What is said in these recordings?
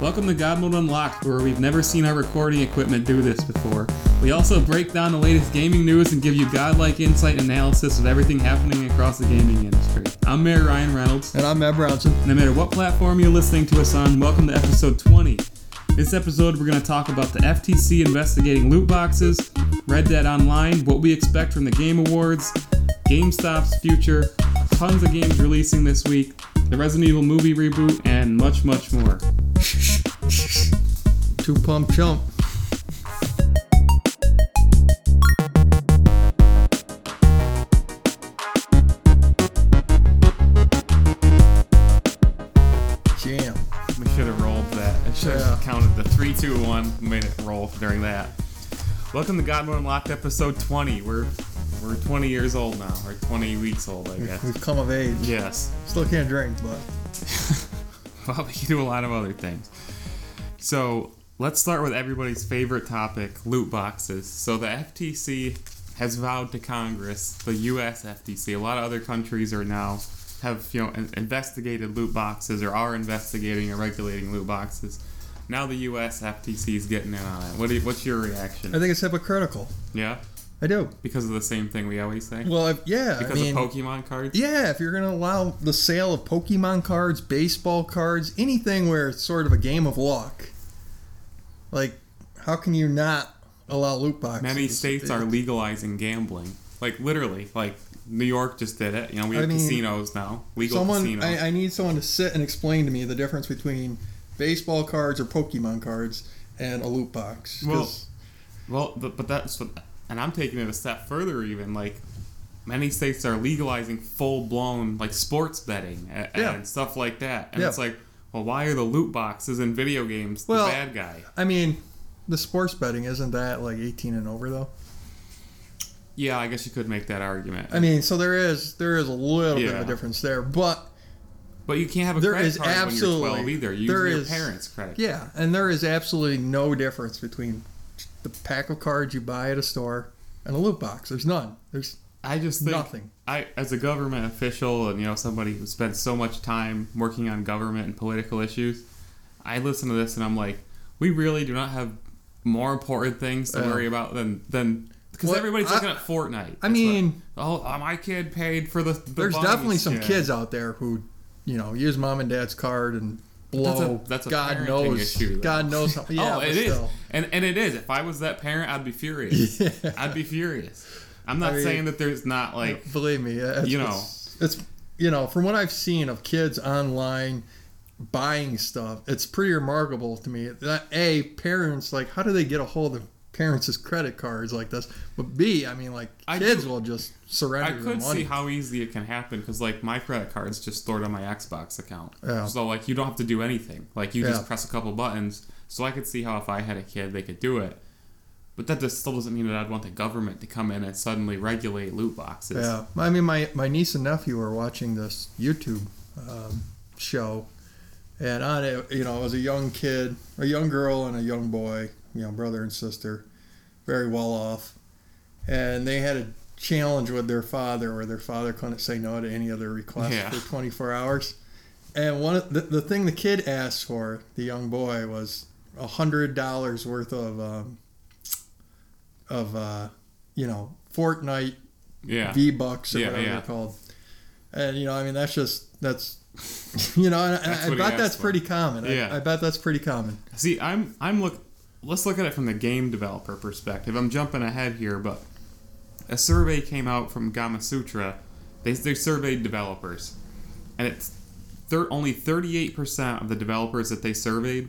Welcome to God Mode Unlocked, where we've never seen our recording equipment do this before. We also break down the latest gaming news and give you godlike insight and analysis of everything happening across the gaming industry. I'm Mayor Ryan Reynolds, And I'm Matt Brownson. no matter what platform you're listening to us on, welcome to episode 20. This episode, we're going to talk about the FTC investigating loot boxes, Red Dead Online, what we expect from the Game Awards, GameStop's future, tons of games releasing this week, the Resident Evil movie reboot, and much, much more. Two pump chump. Jam. We should have rolled that. I should have Yeah. counted the 3, 2, 1, made it roll during that. Welcome to God Mode Unlocked episode 20. We're we're 20 years old now, or 20 weeks old, I guess. We've come of age. Yes. Still can't drink, but Well, we can do a lot of other things. So let's start with everybody's favorite topic loot boxes. So the FTC has vowed to Congress, the US FTC, a lot of other countries are now have you know investigated loot boxes or are investigating or regulating loot boxes. Now the US FTC is getting in on it. What do you, what's your reaction? I think it's hypocritical. Yeah, I do. because of the same thing we always say. Well, if, yeah, because I mean, of Pokemon cards. yeah, if you're going to allow the sale of Pokemon cards, baseball cards, anything where it's sort of a game of luck, like, how can you not allow loot boxes? Many states are legalizing gambling. Like literally, like New York just did it. You know, we I have mean, casinos now, legal someone casinos. I, I need someone to sit and explain to me the difference between baseball cards or Pokemon cards and a loot box. Well, well, but, but that's what, and I'm taking it a step further. Even like many states are legalizing full blown like sports betting and, Yeah. and stuff like that. And Yeah. it's like, well, why are the loot boxes in video games Well, the bad guy? I mean, the sports betting isn't that like 18 and over though? Yeah, I guess you could make that argument. I mean, so there is there is a little bit of a difference there, but but you can't have a there credit card when you're 12 either. Use your is- parents' credit. yeah, and there is absolutely no difference between the pack of cards you buy at a store and a loot box. There's none. There's I just think nothing. I, as a government official and you know somebody who spends so much time working on government and political issues, I listen to this and I'm like, we really do not have more important things to Yeah. worry about than than because everybody's I- looking at Fortnite. I mean, what- oh, uh, my kid paid for the. the there's definitely some Yeah. kids out there who, you know, use mom and dad's card and blow. That's a- that's a God parenting knows. issue. God knows. How, yeah, oh, it is, still. and and it is. If I was that parent, I'd be furious. Yeah. I'd be furious. I'm not I mean- saying that there's not like believe me, you know. it's, it's you know from what I've seen of kids online buying stuff, it's pretty remarkable to me that a parents like how do they get a hold of parents' credit cards like this? But b I mean like I kids do- will just surrender I could money. see how easy it can happen because like my credit card's just stored on my Xbox account. Yeah. So like you don't have to do anything. Like you Yeah. just press a couple buttons. So I could see how if I had a kid they could do it. But that just still doesn't mean that I'd want the government to come in and suddenly regulate loot boxes. yeah, I mean my my niece and nephew were watching this YouTube um, show, and on it, you know, it was a young kid, a young girl, and a young boy, you know, brother and sister, very well off, and they had a challenge with their father where their father couldn't say no to any other request Yeah. for 24 hours. And one of the, the thing the kid asked for, the young boy, was a hundred dollars worth of um, of uh, you know Fortnite Yeah. V Bucks or Yeah, whatever yeah. they're called. And you know, I mean, that's just that's you know, and, I what bet that's for. pretty common. I- Yeah. I, bet that's pretty common. See, I'm I'm look. Let's look at it from the game developer perspective. I'm jumping ahead here, but a survey came out from Gamasutra. They they surveyed developers, and it's thir- only 38% of the developers that they surveyed,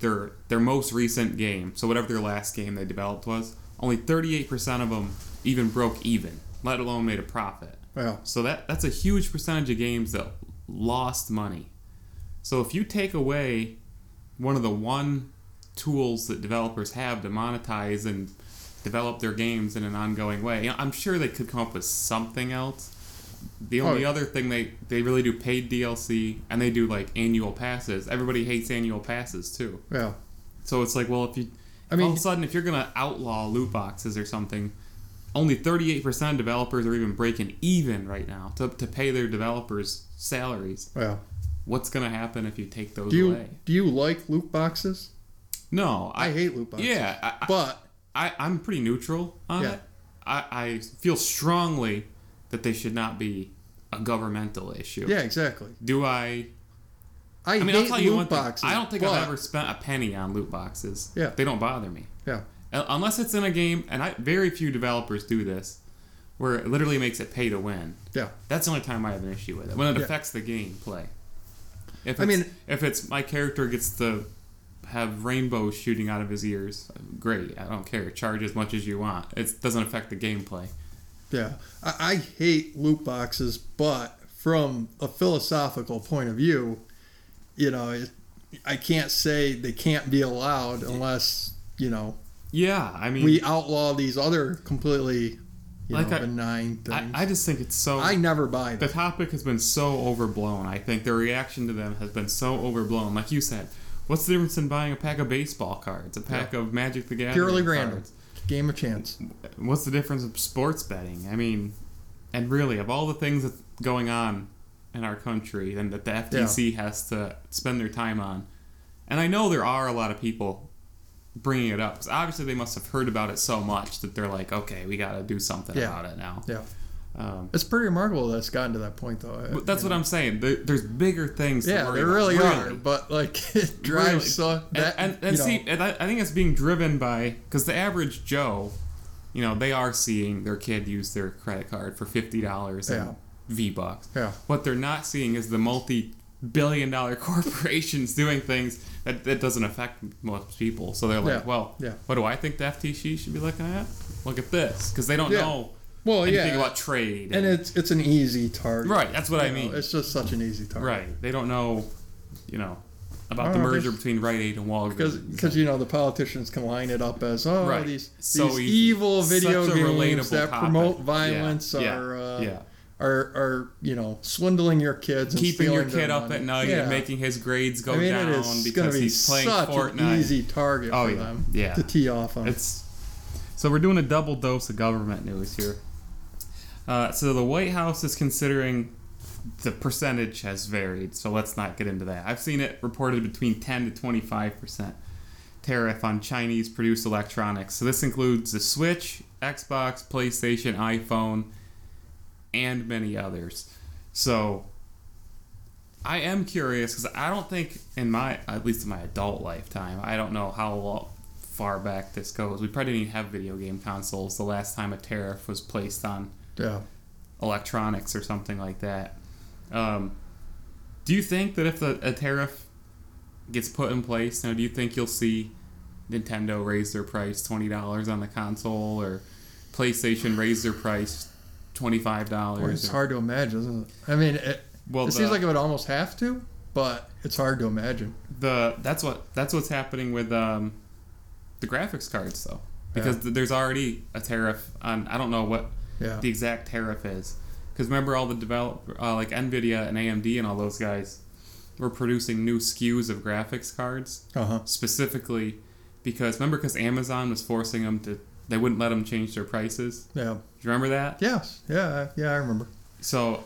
their their most recent game, so whatever their last game they developed was, only 38% of them even broke even, let alone made a profit. Well, So that that's a huge percentage of games that lost money. So if you take away one of the one tools that developers have to monetize and develop their games in an ongoing way, you know, I'm sure they could come up with something else. The oh, only Oh. other thing they they really do paid DLC and they do like annual passes. Everybody hates annual passes too. yeah. So it's like, well, if you I all of a sudden if you're gonna outlaw loot boxes or something, only 38% of developers are even breaking even right now to, to pay their developers salaries. well, what's gonna happen if you take those Do you away? do you like loot boxes? No, I, I, hate loot boxes. yeah, I, but I, I'm pretty neutral on Yeah. it. I, I feel strongly that they should not be a governmental issue. yeah, exactly. Do I? I, I mean, hate I'll tell you loot one thing. I don't think but, I've ever spent a penny on loot boxes. Yeah. They don't bother me. Yeah, Uh, Unless it's in a game, and I, very few developers do this, where it literally makes it pay to win. yeah, That's the only time I have an issue with it. When it Yeah. affects the gameplay. If I mean- if it's my character gets to have rainbows shooting out of his ears, great. I don't care. Charge as much as you want. It doesn't affect the gameplay. yeah. I, I hate loot boxes, but from a philosophical point of view, you know, it, I can't say they can't be allowed unless you know Yeah, I mean, we outlaw these other completely you Like know, I- benign things. I just think it's so. I never buy them. the topic has been so overblown. I think the reaction to them has been so overblown. Like you said, what's the difference in buying a pack of baseball cards, a pack of Magic the Gathering Purely cards? random. Game of chance. What's the difference of sports betting? I mean, and really, of all the things that's going on in our country, and that the FTC has to spend their time on, and I know there are a lot of people bringing it up because obviously they must have heard about it so much that they're like, okay, we got to do something Yeah. about it now. Yeah. Um, It's pretty remarkable that it's gotten to that point, though. but that's what I'm saying. There, there's bigger things. to Yeah, worry there about. really, are. Really. But like, it drives Really. so that and, and, and know, see, and I, I think it's being driven by because the average Joe, you know, they are seeing their kid use their credit card for fifty dollars Yeah. and V bucks. Yeah. What they're not seeing is the multi-billion-dollar corporations doing things that, that doesn't affect most people. So they're like, Yeah. well, Yeah. what do I think the FTC should be looking at? Look at this, because they don't Yeah. know well, anything yeah, about trade. and it's it's an easy target. right, that's what I know, mean. It's just such an easy target. Right, they don't know, you know, about the merger between Rite Aid and Walgreens. because you know the politicians can line it up as oh Right. these So these easy. evil video games that topic. promote violence Yeah. are uh, yeah. are are you know swindling your kids and keeping your kid up money. at night Yeah. and making his grades go I mean, down because be he's playing such Fortnite. an easy target Oh, for yeah. them Yeah. to tee off on. It's so we're doing a double dose of government news here. Uh, so the White House is considering the percentage has varied, so let's not get into that. I've seen it reported between 10 to 25 percent tariff on Chinese produced electronics. So this includes the Switch, Xbox, PlayStation, iPhone, and many others. So I am curious because I don't think in my at least in my adult lifetime I don't know how far back this goes. We probably didn't have video game consoles the last time a tariff was placed on yeah. electronics or something like that. Um, do you think that if the, a tariff gets put in place, now do you think you'll see Nintendo raise their price twenty dollars on the console or PlayStation raise their price twenty five dollars? it's hard to imagine, isn't it? I mean, it, Well, it the, seems like it would almost have to, but it's hard to imagine. the that's what that's what's happening with um, the graphics cards though, because Yeah. there's already a tariff on. I don't know what Yeah. the exact tariff is. Because remember, all the develop uh, like Nvidia and AMD and all those guys were producing new SKUs of graphics cards Uh huh. specifically because remember because Amazon was forcing them to they wouldn't let them change their prices. Yeah. Do you remember that? Yes. Yeah. Yeah. I remember. So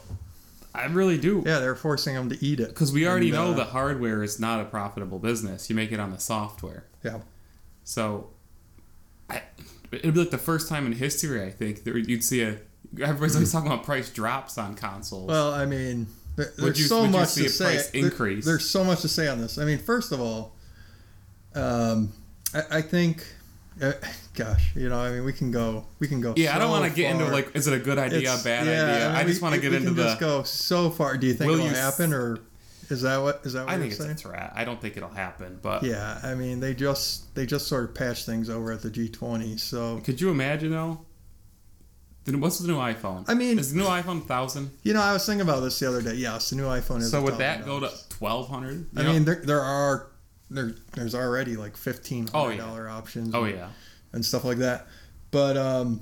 I really do. Yeah, they're forcing them to eat it. Because we already And, know uh, that hardware is not a profitable business. You make it on the software. Yeah. So, I, it'd be like the first time in history, I think, that you'd see a. Everybody's always talking about price drops on consoles. Well, I mean, there, Would there's you- so much see to a say. price there- increase? there's so much to say on this. I mean, first of all, um, I, I think, uh, gosh, you know, I mean, we can go, we can go. yeah, I don't want to get into like, is it a good idea, It's- a bad yeah, idea? mean, I just want to get we into can the. just go so far. Do you think Will it'll you happen, or is that what is that what I you're think it's saying? a threat. I don't think it'll happen, but Yeah, I mean, they just they just sort of patched things over at the G20. So could you imagine though? Then what's the new iPhone? I mean- is the new iPhone thousand? you know, I was thinking about this the other day. Yes, the new iPhone is. So would that go to twelve hundred? I mean, there, there are there, there's already like fifteen Oh, hundred yeah. options. oh and, yeah, and stuff like that. But um,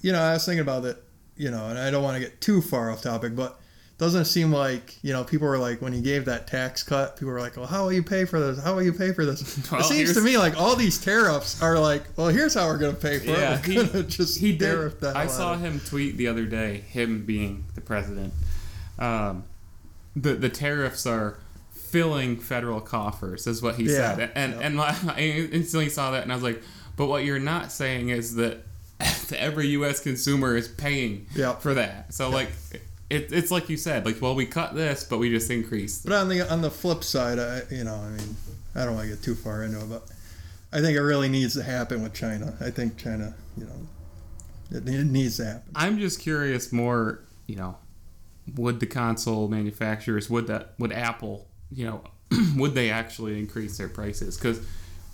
you know, I was thinking about it. You know, and I don't want to get too far off topic, but doesn't seem like you know people were like when he gave that tax cut, people were like, "Well, how will you pay for this? How will you pay for this?" Well, it seems to me like all these tariffs are like, "Well, here's how we're going to pay for Yeah, it. he- We're to just he tariff did. I saw out of it." him tweet the other day, him being the president. Um, the the tariffs are filling federal coffers, is what he Yeah, said. And yeah. and my, I instantly saw that, and I was like, but what you're not saying is that every U.S. consumer is paying Yeah. for that. So like, it, it's like you said, like, well, we cut this, but we just increased. But on the on the flip side, I you know, I mean, I don't want to get too far into it, but I think it really needs to happen with China. I think China, you know, it, it needs to happen. I'm just curious more, you know, would the console manufacturers, would that, would Apple, you know, would they actually increase their prices? Because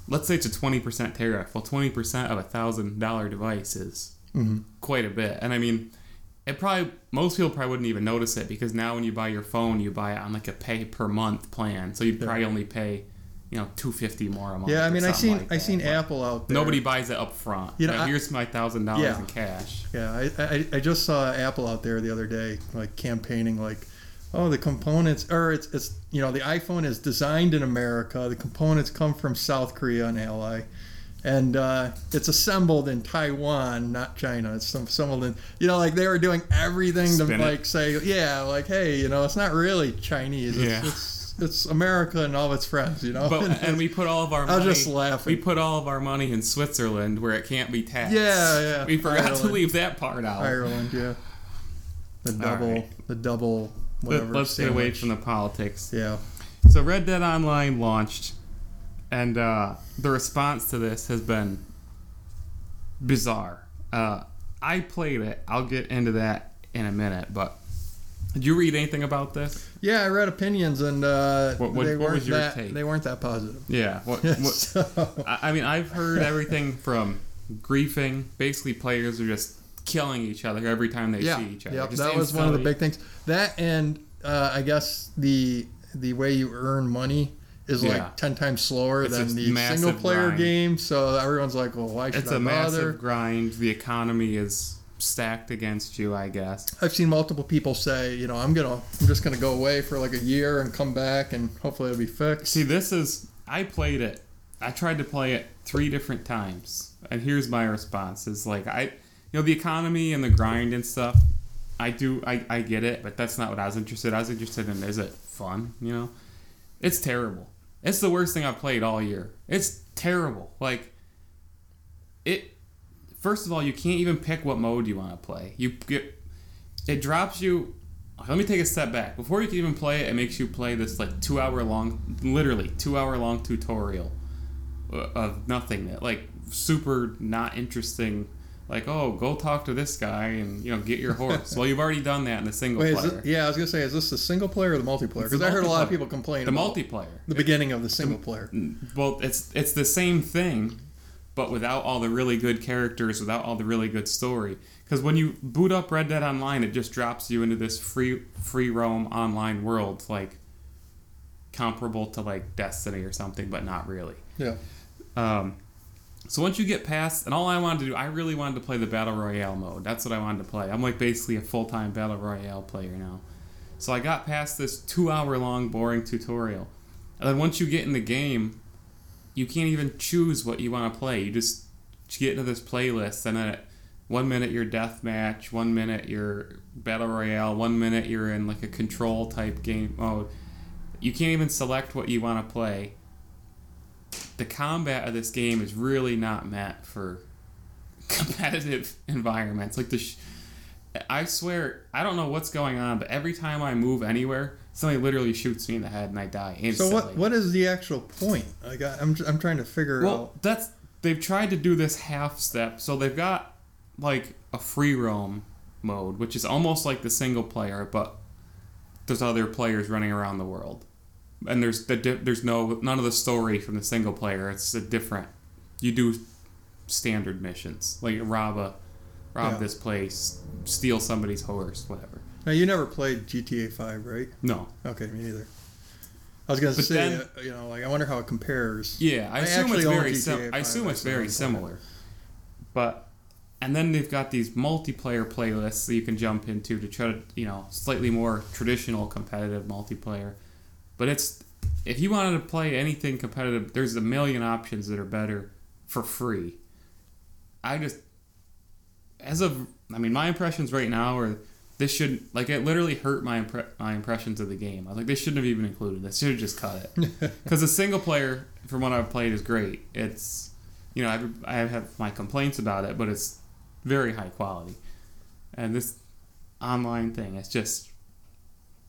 let's say it's a 20% tariff. Well, 20% of a thousand dollar device is Mhm. quite a bit. And I mean, it probably, most people probably wouldn't even notice it because now when you buy your phone, you buy it on like a pay per month plan. So you'd probably only pay, you know, 250 more a month. Yeah, I mean, I seen like I seen But Apple out there. Nobody buys it up front. You know, know, I- here's my thousand dollars Yeah. in cash. Yeah, I, I, I just saw Apple out there the other day, like campaigning, like, oh, the components, or it's, it's, you know, the iPhone is designed in America. The components come from South Korea and Ally, and uh, it's assembled in Taiwan, not China. It's some- assembled in, you know, like they were doing everything to it. like say, yeah, like, hey, you know, it's not really Chinese. It's, Yeah. it's, it's America and all of its friends, you know. But and we put all of our I was money, just laughing. We put all of our money in Switzerland where it can't be taxed. Yeah, yeah. We forgot to leave that part out. Ireland, yeah. The double, right. the double, whatever. Let, us get away from the politics. Yeah. So Red Dead Online launched, and uh, the response to this has been bizarre. Uh, I played it. I'll get into that in a minute. But did you read anything about this? Yeah, I read opinions and uh, What- what- they what weren't was your that take? they weren't that positive. Yeah. What, what, so, I mean, I've heard everything from griefing. Basically, players are just killing each other every time they yeah, see each other. yep, that was one of the big things. That and uh, I guess the the way you earn money is Yeah. like ten times slower It's than the single player grind. game. So everyone's like, well, why should It's I a bother? massive grind. The economy is stacked against you, I guess. I've seen multiple people say, you know, I'm gonna, I'm just gonna go away for like a year and come back, and hopefully it'll be fixed. See, this is. I played it. I tried to play it three different times, and here's my response: is like I, you know, the economy and the grind and stuff. I do. I, I get it, but that's not what I was interested. I was interested in is it fun? You know, it's terrible. It's the worst thing I've played all year. It's terrible. Like it. First of all, you can't even pick what mode you want to play. You get it drops you. Let me take a step back. Before you can even play it, it makes you play this like two hour long, literally two hour long tutorial uh, of nothing. Like super not interesting. Like oh, go talk to this guy and you know get your horse. well, you've already done that in the single Wait, player. yeah, I was gonna say, is this the single player or the multiplayer? Because I heard a lot of people complain the about multiplayer. the beginning of the single player. Well, it's it's the same thing, but without all the really good characters, without all the really good story. Because when you boot up Red Dead Online, it just drops you into this free free roam online world, like comparable to like Destiny or something, but not really. Yeah. Um, so once you get past, and all I wanted to do, I really wanted to play the battle royale mode. That's what I wanted to play. I'm like basically a full time battle royale player now. So I got past this two hour long boring tutorial, and then once you get in the game, you can't even choose what you want to play. You just get into this playlist, and then one minute you're deathmatch, one minute you're battle royale, one minute you're in like a control type game mode. You can't even select what you want to play the combat of this game is really not meant for competitive environments. Like the, sh- I swear, I don't know what's going on, but every time I move anywhere, somebody literally shoots me in the head and I die So what what is the actual point? I got I'm I'm trying to figure Well, out. that's they've tried to do this half step. So they've got like a free roam mode, which is almost like the single player, but there's other players running around the world, and there's the di- there's no none of the story from the single player. It's a different. You do standard missions like rob a rob Yeah. this place, steal somebody's horse, whatever. Now you never played GTA 5, right? No, Okay, me neither. I was gonna But say, then- uh, you know, like I wonder how it compares. Yeah, I, I assume it's very sim- I assume it's very similar. But and then they've got these multiplayer playlists that you can jump into to try to, you know, slightly more traditional competitive multiplayer. But it's if you wanted to play anything competitive, there's a million options that are better for free. I just as of I mean my impressions right now are this should like it literally hurt my impre- my impressions of the game. I was like, they shouldn't have even included this. Should have just cut it. Because the single player, from what I've played, is great. It's you know I I have my complaints about it, but it's very high quality. And this online thing, it's just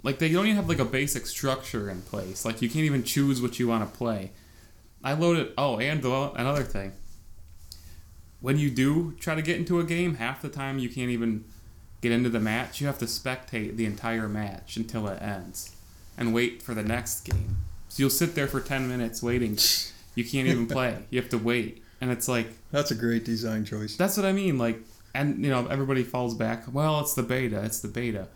like they don't even have like a basic structure in place. Like you can't even choose what you want to play. I loaded. Oh, and the, another thing. When you do try to get into a game, half the time you can't even get into the match. You have to spectate the entire match until it ends, and wait for the next game. So you'll sit there for ten minutes waiting. You can't even play. You have to wait, and it's like That's a great design choice. that's what I mean. Like, and you know, everybody falls back. Well, it's the beta. It's the beta.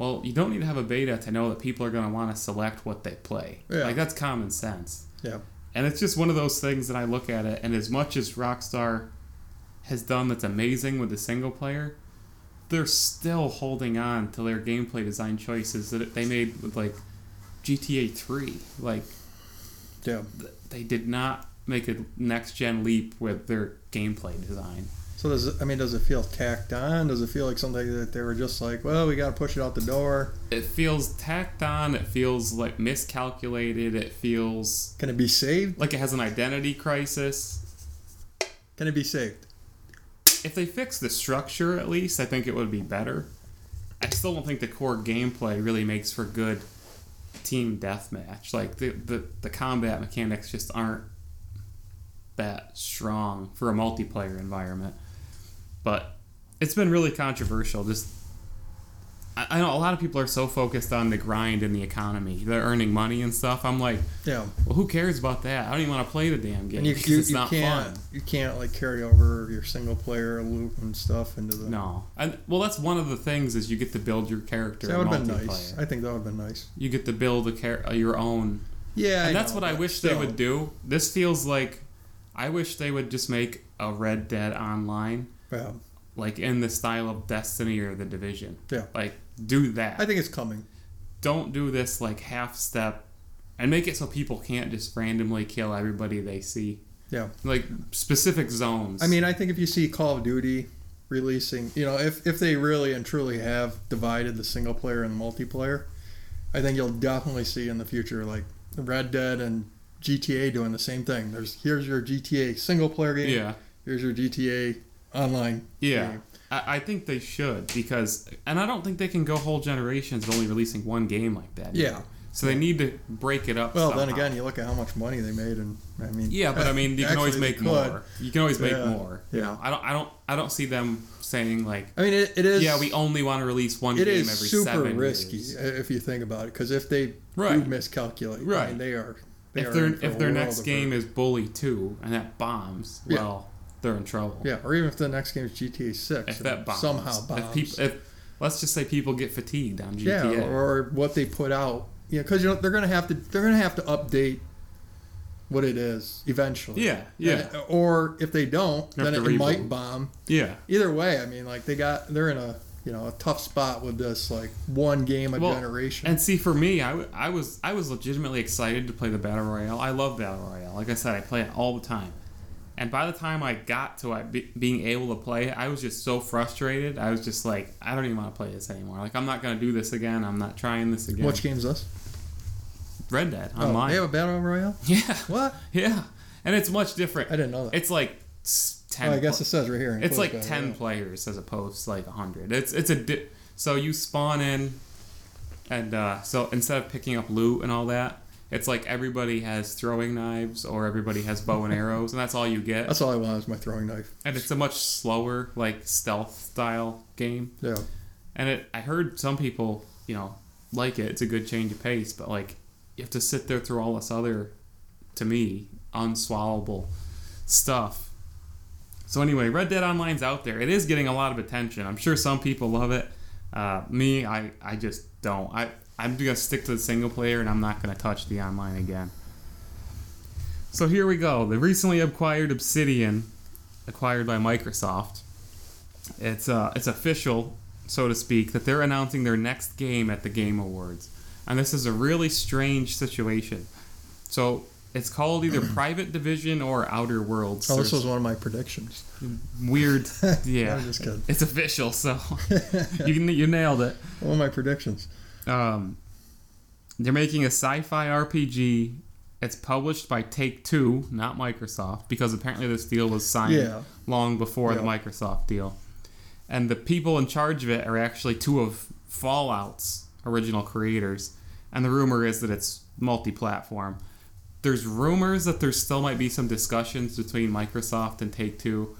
Well, you don't need to have a beta to know that people are going to want to select what they play. Yeah. Like that's common sense. Yeah. And it's just one of those things that I look at it, and as much as Rockstar has done that's amazing with the single player, they're still holding on to their gameplay design choices that they made with like GTA 3. Like, Yeah. th- they did not make a next gen leap with their gameplay design. So does it, I mean, does it feel tacked on? Does it feel like something that they were just like, well, we got to push it out the door? It feels tacked on, it feels like miscalculated, it feels Can it be saved? like it has an identity crisis. Can it be saved? if they fix the structure at least, I think it would be better. I still don't think the core gameplay really makes for good team deathmatch. Like the, the the combat mechanics just aren't that strong for a multiplayer environment. But it's been really controversial. Just I, I know a lot of people are so focused on the grind and the economy. They're earning money and stuff. I'm like, Yeah. well, who cares about that? I don't even want to play the damn game And you, because you, it's you not can't fun. you can't like carry over your single player loop and stuff into the. No, and well, that's one of the things is you get to build your character. that would have been nice. I think that would have been nice. You get to build a char- uh, your own, Yeah. and I that's know, what I wish they would do. This feels like I wish they would just make a Red Dead Online, Yeah. like in the style of Destiny or The Division. Yeah. Like do that. I think it's coming. Don't do this like half step, and make it so people can't just randomly kill everybody they see. Yeah. Like specific zones. I mean, I think if you see Call of Duty releasing, you know, if, if they really and truly have divided the single player and the multiplayer, I think you'll definitely see in the future like Red Dead and GTA doing the same thing. There's here's your GTA single player game. yeah. Here's your GTA online. Yeah. game. I, I think they should because, and I don't think they can go whole generations only releasing one game like that. either. Yeah. So they need to break it up. Well, then again, you look at how much money they made, and I mean, Yeah, but I mean, you can always make more. You can always make Yeah. more. You Yeah. know, I don't, I don't, I don't see them saying like, I mean, it, it is. yeah, we only want to release one It game is every super seven risky years. if you think about it, because if they do Right. miscalculate, I Right. mean, they are. They If are their if their next game hurt. is Bully Two and that bombs, Yeah. well, they're in trouble. Yeah, or even if the next game is GTA Six, If that bombs, somehow bombs. If people, if let's just say people get fatigued on GTA, yeah, or what they put out, yeah, because you know they're gonna have to they're gonna have to update what it is eventually. yeah, yeah, And- or if they don't, then it, might bomb. yeah. Either way, I mean, like they got they're in a you know a tough spot with this like one game a Well, generation. And see, for me, I, w- I was I was legitimately excited to play the battle royale. I love battle royale. Like I said, I play it all the time. And by the time I got to it, be, being able to play it, I was just so frustrated. I was just like, I don't even want to play this anymore. Like I'm not gonna do this again. I'm not trying this again. Which game's this? Red Dead Oh, online? they have a battle royale. yeah, What? yeah, and it's much different. I didn't know that. It's like ten. Oh, I guess pl- it says right here. it's like battle ten royale. players as opposed to like hundred. It's it's a di- so you spawn in, and uh, so instead of picking up loot and all that, it's like everybody has throwing knives or everybody has bow and arrows, and that's all you get. That's all I want is my throwing knife. And it's a much slower like stealth style game. Yeah. And it I heard some people you know like it. It's a good change of pace, but like you have to sit there through all this other, to me, unswallowable stuff. So anyway, Red Dead Online's out there. It is getting a lot of attention. I'm sure some people love it. Uh, me, I, I just don't. I I'm gonna stick to the single player, and I'm not gonna touch the online again. So here we go. The recently acquired Obsidian, acquired by Microsoft. It's uh, it's official, so to speak, that they're announcing their next game at the Game Awards, and this is a really strange situation. So It's called either Private Division or Outer Worlds. Oh, this There's was one of my predictions. weird. Yeah, I'm just kidding. it's official, so you you nailed it. One of my predictions. Um, they're making a sci-fi RPG. It's published by Take Two, not Microsoft, because apparently this deal was signed Yeah. long before the Microsoft deal. And the people in charge of it are actually two of Fallout's original creators. And the rumor is that it's multi-platform. There's rumors that there still might be some discussions between Microsoft and Take Two.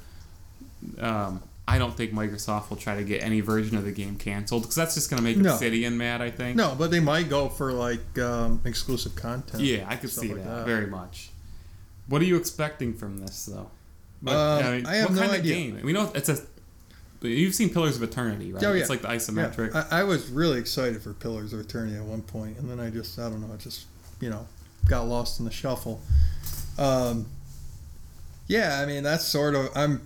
Um, I don't think Microsoft will try to get any version of the game canceled because that's just going to make No. Obsidian mad. I think. No, but they might go for like um, exclusive content. Yeah, I could see like that, that. very much. What are you expecting from this, though? But, Um, I have what no kind idea. of game? We know it's a. You've seen Pillars of Eternity, right? Oh, yeah. It's like the Yeah, isometric. I, I was really excited for Pillars of Eternity at one point, and then I just, I don't know, it just, you know, got lost in the shuffle. Um, yeah, I mean, that's sort of, I'm,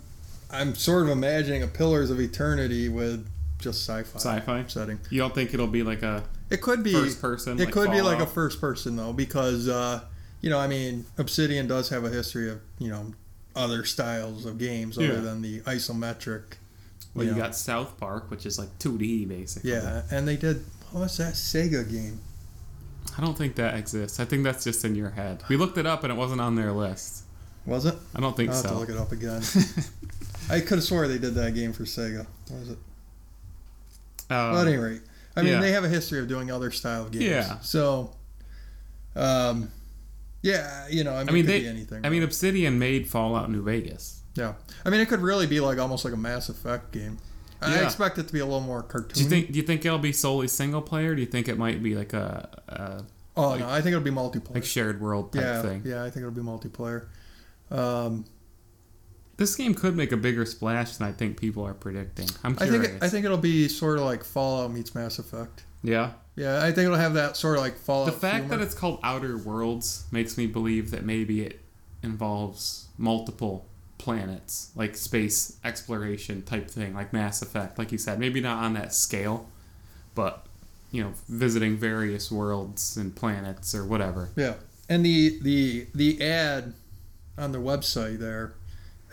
I'm sort of imagining a Pillars of Eternity with just sci-fi, Sci-fi. setting. You don't think it'll be like a It could be first person? It like could be like a first person though, because uh, you know, I mean, Obsidian does have a history of you know other styles of games Yeah. other than the isometric. Well, you know. got South Park, which is like 2D basically. Yeah, and they did. What was that Sega game? I don't think that exists. I think that's just in your head. We looked it up and it wasn't on their list. Was it? I don't think so. I'll have to so. look it up again. I could have swore they did that game for Sega. What was it? Um, Well, at any rate, I mean, yeah. they have a history of doing other style of games. Yeah. So, um, yeah, you know, I mean, I mean, it could they. be anything. I mean, Obsidian made Fallout New Vegas. Yeah, I mean, it could really be like almost like a Mass Effect game. I expect it to be a little more cartoony. Do you think? Do you think it'll be solely single player? Do you think it might be like a, a Oh like- no, I think it'll be multiplayer. like shared world type yeah, thing? yeah, I think it'll be multiplayer. Um, This game could make a bigger splash than I think people are predicting. I'm I curious. think it, I think it'll be sort of like Fallout meets Mass Effect. yeah. Yeah, I think it'll have that sort of like Fallout. The fact humor. that it's called Outer Worlds makes me believe that maybe it involves multiple planets, like space exploration type thing, like Mass Effect, like you said. Maybe not on that scale, but you know, visiting various worlds and planets or whatever. yeah, and the the the ad on the website there.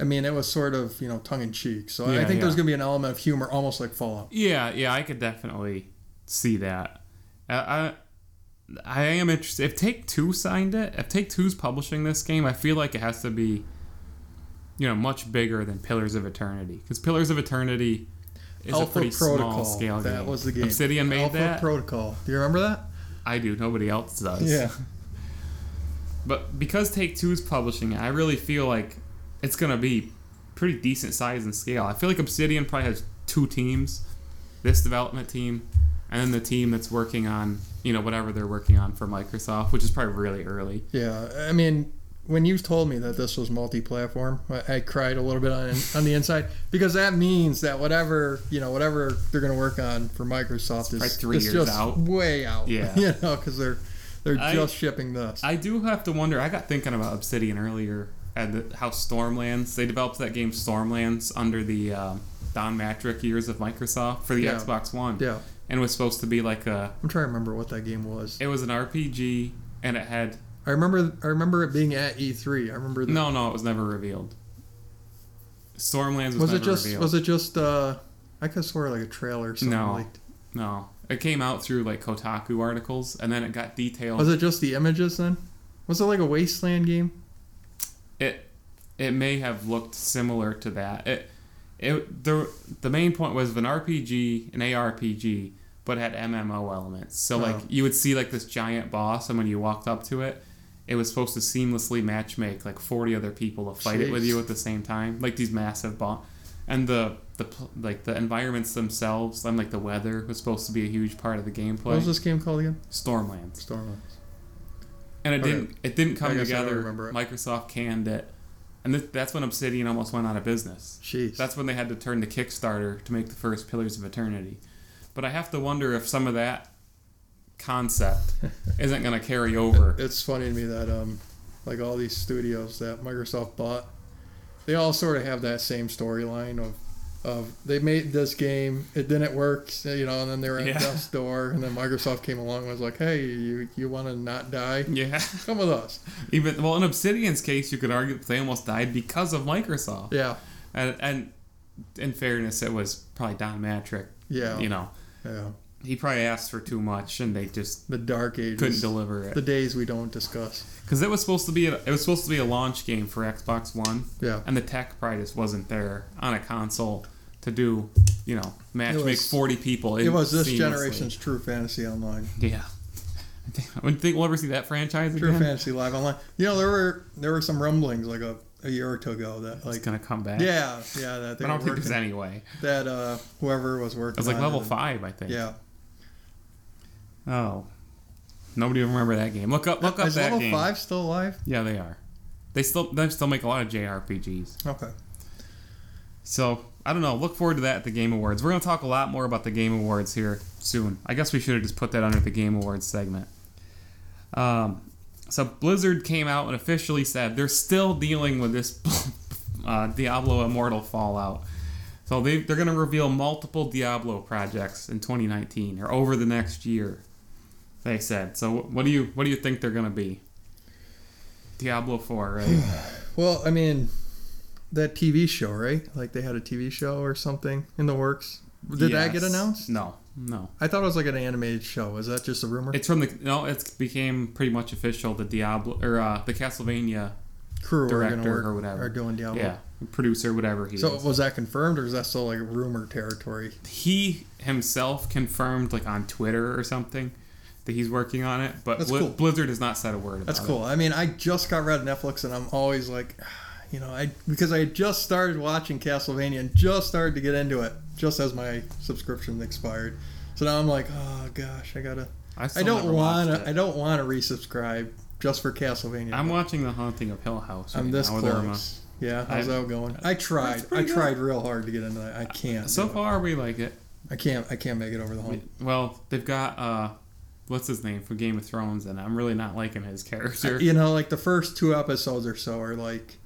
I mean, it was sort of you know tongue in cheek. So I think yeah. there's gonna be an element of humor, almost like Fallout. Yeah, yeah, I could definitely see that. I, I, I am interested. If Take Two signed it, if Take Two's publishing this game, I feel like it has to be, you know, much bigger than Pillars of Eternity because Pillars of Eternity is a pretty Protocol. small scale that game. was the game. Obsidian made Alpha that. Protocol. Do you remember that? I do. Nobody else does. Yeah. but because Take Two is publishing it, I really feel like it's gonna be pretty decent size and scale. I feel like Obsidian probably has two teams, this development team, and then the team that's working on you know whatever they're working on for Microsoft, which is probably really early. Yeah, I mean, when you told me that this was multi-platform, I, I cried a little bit on on the inside because that means that whatever you know, whatever they're going to work on for Microsoft is, three is years just out. way out. Yeah. you know, because they're they're I- just shipping this. I do have to wonder. I got thinking about Obsidian earlier and how Stormlands. They developed that game Stormlands under the um, Don Mattrick years of Microsoft for the Yeah. Xbox One, yeah, and it was supposed to be like a. I'm trying to remember what that game was. It was an RPG, and it had I remember I remember it being at E3. I remember. The, no, no, it was never revealed. Stormlands was, was it just revealed. was it just uh I could swear like a trailer or something No. like No, it came out through like Kotaku articles, and then it got detailed. Was it just the images then? Was it like a wasteland game? It it may have looked similar to that. It it the the main point was of an RPG, an ARPG, but had MMO elements. So like Oh. you would see like this giant boss, and when you walked up to it, it was supposed to seamlessly matchmake like forty other people to fight it with you at the same time, like these massive boss. And the the like the environments themselves, and like the weather was supposed to be a huge part of the gameplay. What was this game called again? Stormlands Stormlands. And it Okay. didn't it didn't come I guess I don't together. Microsoft canned it, and th- that's when Obsidian almost went out of business. Jeez. That's when they had to turn to Kickstarter to make the first Pillars of Eternity. But I have to wonder if some of that concept isn't going to carry over. It's funny to me that um, like all these studios that Microsoft bought, they all sort of have that same storyline of, of they made this game, it didn't work, you know, and then they were at Yeah. death's door, and then Microsoft came along and was like, "Hey, you you want to not die? Yeah. Come with us." Even well, in Obsidian's case, you could argue that they almost died because of Microsoft. Yeah, And, and in fairness, it was probably Don Mattrick. yeah, You know, yeah. he probably asked for too much, and they just The dark ages, couldn't deliver it. the days we don't discuss. Because it was supposed to be a, it was supposed to be a launch game for Xbox One, Yeah, and the tech probably just wasn't there on a console to do, you know, match It make forty people. it was this seamlessly. generation's True Fantasy Online. Yeah. I wouldn't think we'll ever see that franchise True again. Fantasy Live Online. You know, there were there were some rumblings like a, a year or two ago that It's like gonna come back. yeah yeah that they I don't think there's working, anyway. that uh whoever was working. It was like level it, five, I think. yeah Oh. Nobody will remember that game. Look up look up is that level game. five still alive? Yeah, they are. They still they still make a lot of JRPGs. Okay. So I don't know. Look forward to that at the Game Awards. We're gonna talk a lot more about the Game Awards here soon. I guess we should have just put that under the Game Awards segment. Um, so Blizzard came out and officially said they're still dealing with this uh, Diablo Immortal Fallout. So they they're gonna reveal multiple Diablo projects in 2019 or over the next year. They said. So what do you what do you think they're gonna be? Diablo 4, right? Well, I mean, that TV show, right? Like they had a TV show or something in the works. Did that get Yes. announced? No, no. I thought it was like an animated show. Is that just a rumor? It's from the no. It's became pretty much official. The Diablo or uh, the Castlevania, Crew are director work or whatever. are doing Diablo. yeah, producer, whatever he So is. was that confirmed, or is that still like rumor territory? He himself confirmed, like on Twitter or something, that he's working on it. But That's Bli- cool. Blizzard has not said a word. About That's it. cool. I mean, I just got rid of Netflix, and I'm always like, you know, I because I had just started watching Castlevania and just started to get into it, just as my subscription expired. So now I'm like, oh gosh, I gotta. I, I don't want to. I don't want to resubscribe just for Castlevania. I'm watching The Haunting of Hill House. I'm this now close. Yeah, how's I- that going? I tried. I good. tried real hard to get into that. I can't. So do it. far, we like it. I can't. I can't make it over the hump. Well, they've got uh, what's his name from Game of Thrones, and I'm really not liking his character. You know, like the first two episodes or so are like,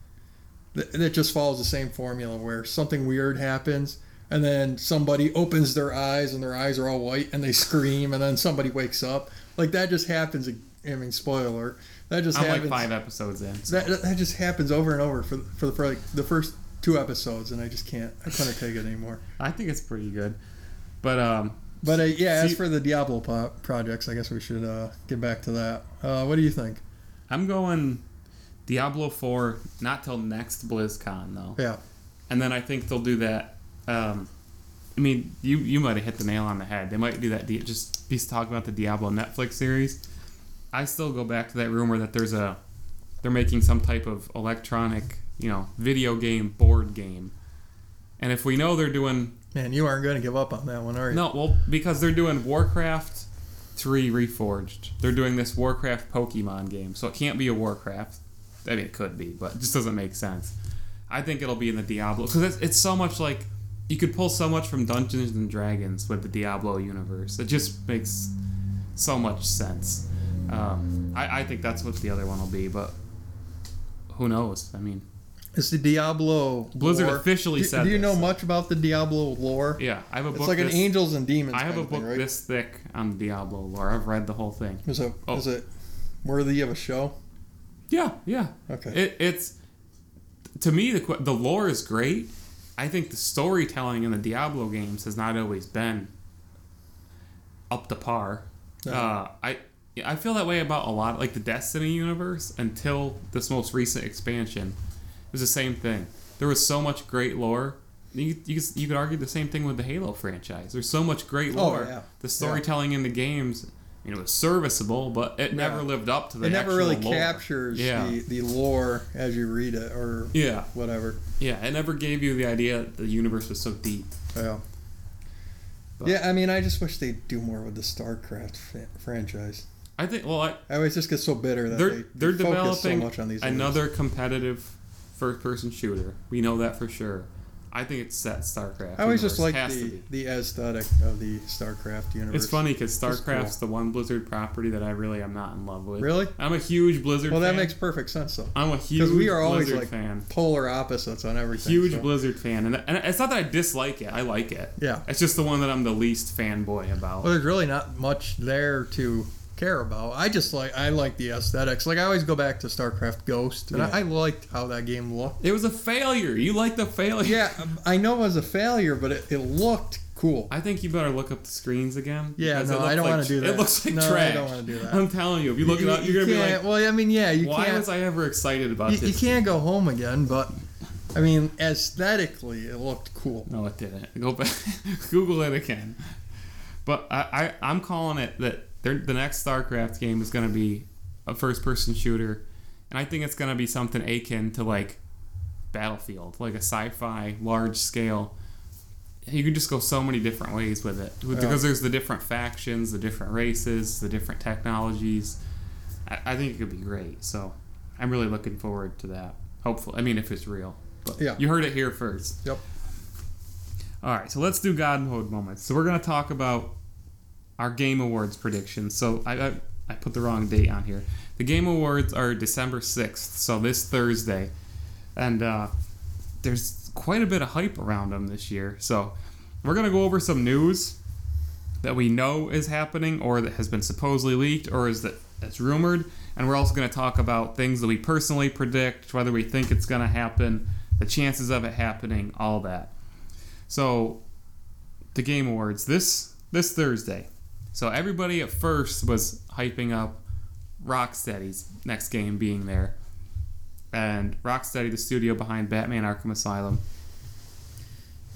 th- it just follows the same formula where something weird happens, and then somebody opens their eyes and their eyes are all white and they scream, and then somebody wakes up. Like that just happens. I mean, spoiler. That just I'm like happens. five episodes in. so- that, that just happens over and over for for, for like the first two episodes, and I just can't. I couldn't take it anymore. I think it's pretty good. But um, But uh, yeah, as for the Diablo po- projects, I guess we should uh, get back to that. Uh, what do you think? I'm going Diablo 4 not till next BlizzCon though. Yeah, And then I think they'll do that um I mean, you you might have hit the nail on the head. They might do that just be talking about the Diablo Netflix series. I still go back to that rumor that there's a they're making some type of electronic, you know, video game board game. And if we know they're doing man, you aren't going to give up on that one, are you? No, well, because they're doing Warcraft 3 Reforged. They're doing this Warcraft Pokemon game, so it can't be a Warcraft. I mean, it could be, but it just doesn't make sense. I think it'll be in the Diablo because it's, it's so much like you could pull so much from Dungeons and Dragons with the Diablo universe. It just makes so much sense. Um, I, I think that's what the other one will be, but who knows? I mean, It's the Diablo. Blizzard lore. officially do, said Do you know this. much about the Diablo lore? yeah, I have a book. it's like an angels and demons. I have a of thing, book right? this thick on Diablo lore. I've read the whole thing. Is it Oh. is it worthy of a show? Yeah, yeah. Okay. It, it's to me the the lore is great. I think the storytelling in the Diablo games has not always been up to par. No. Uh, I I feel that way about a lot, like the Destiny universe, until this most recent expansion. It was the same thing. There was so much great lore. You, you, could- you could argue the same thing with the Halo franchise. There's so much great Oh, lore. yeah. The storytelling in the games, you know, it was serviceable, but it never Yeah. lived up to the it never really lore. captures Yeah. the, the lore as you read it or Yeah, whatever. yeah. It never gave you the idea that the universe was so deep. Yeah. But- yeah, I mean, I just wish they'd do more with the StarCraft fa- franchise. I think. Well, I, I always just get so bitter that they're they, they're they focus developing so much on these. another competitive first-person shooter. We know that for sure. I think it's set StarCraft. I always just like the the aesthetic of the StarCraft universe. It's funny because It's cool. StarCraft's the one Blizzard property that I really am not in love with. Really? I'm a huge Blizzard. Well, that fan. makes perfect sense though. I'm a huge because we are always, Blizzard like, fan. Polar opposites on everything. Huge so- Blizzard fan, and, and it's not that I dislike it. I like it. Yeah. It's just the one that I'm the least fanboy about. Well, there's really not much there to care about. I just like I like the aesthetics. Like I always go back to StarCraft Ghost, and Yeah. I, I liked how that game looked. It was a failure. You like the failure? Yeah, I know it was a failure, but it, it looked cool. I think you better look up the screens again. Yeah, no, I don't like- wanna do that. It looks like No, I don't want to do that. I'm telling you, if you look it up, you're gonna be can't- like, well, I mean, yeah, you "Why can't. was I ever excited about you, you can't go home again, but I mean, aesthetically, it looked cool. No, it didn't. Go back, Google it again. But I, I I'm calling it that they're- the next StarCraft game is going to be a first-person shooter, and I think it's going to be something akin to like Battlefield, like a sci-fi, large-scale. You could just go so many different ways with it because there's the different factions, the different races, the different technologies. I, I think it could be great. So I'm really looking forward to that. Hopefully, I mean, if it's real. But Yeah. you heard it here first. Yep. All right, so let's do God mode moments. So we're gonna talk about our Game Awards predictions. So I, I I put the wrong date on here. The Game Awards are December sixth, so this Thursday, and uh, there's quite a bit of hype around them this year. So we're gonna go over some news that we know is happening, or that has been supposedly leaked, or is that that's rumored, and we're also gonna talk about things that we personally predict, whether we think it's gonna happen, the chances of it happening, all that. So, the Game Awards this this Thursday. So everybody at first was hyping up Rocksteady's next game being there, and Rocksteady, the studio behind Batman: Arkham Asylum.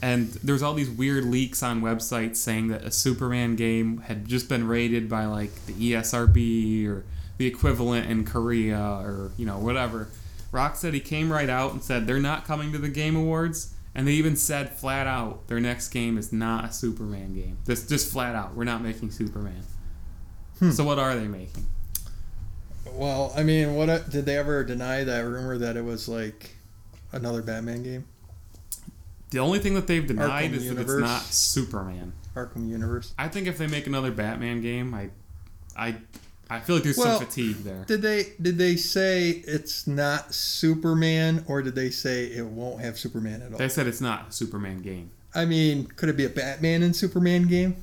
And there was all these weird leaks on websites saying that a Superman game had just been rated by like the ESRB or the equivalent in Korea or you know whatever. Rocksteady came right out and said they're not coming to the Game Awards, and they even said flat out their next game is not a Superman game. This just flat out, we're not making Superman. Hmm. So what are they making? Well, I mean, what did they ever deny that rumor that it was like another Batman game, The only thing that they've denied Arkham is that it's not Superman. Arkham Universe? I think if they make another Batman game, I, I, I feel like there's Well, some fatigue there. Did they did they say it's not Superman, or did they say it won't have Superman at all? They said it's not a Superman game. I mean, could it be a Batman and Superman game?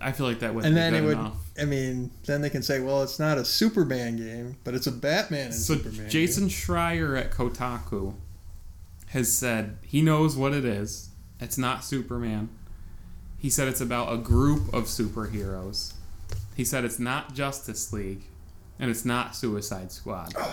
I feel like that would And then it would. enough. I mean, then they can say, well, it's not a Superman game, but it's a Batman and So Superman. Jason Schreier at Kotaku has said he knows what it is. It's not Superman. He said it's about a group of superheroes. He said it's not Justice League, and it's not Suicide Squad game.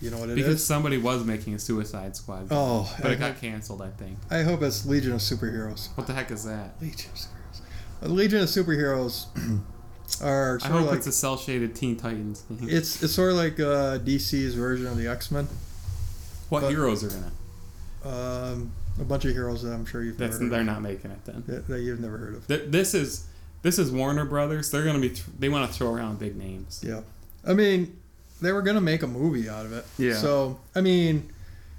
You know what it is? because somebody was making a Suicide Squad, Oh, but I, it got canceled. I think. I hope it's Legion of Superheroes. What the heck is that? Legion of Superheroes. A Legion of Superheroes are I of hope like it's a cell shaded Teen Titans it's it's sort of like uh, DC's version of the X Men. what but- heroes are in it? Um, a bunch of heroes that I'm sure you've That's they're heard not making it then. that, that you've never heard of. Th- This is this is Warner Brothers. They're gonna be th- they want to throw around big names. Yeah, I mean, they were gonna make a movie out of it. Yeah. So I mean,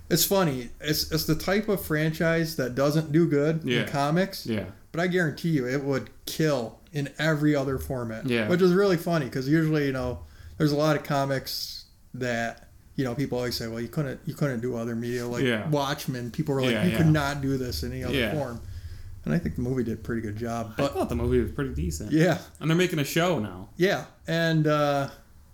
it's funny. It's it's the type of franchise that doesn't do good Yeah. in comics, Yeah, but I guarantee you it would kill in every other format. Yeah. Which is really funny because usually you know there's a lot of comics that. You know, people always say, "Well, you couldn't, you couldn't do other media like Yeah. Watchmen." People were like, Yeah, "You could not do this in any other Yeah. form," and I think the movie did a pretty good job. But I thought the movie was pretty decent. yeah, and they're making a show now. yeah, and uh,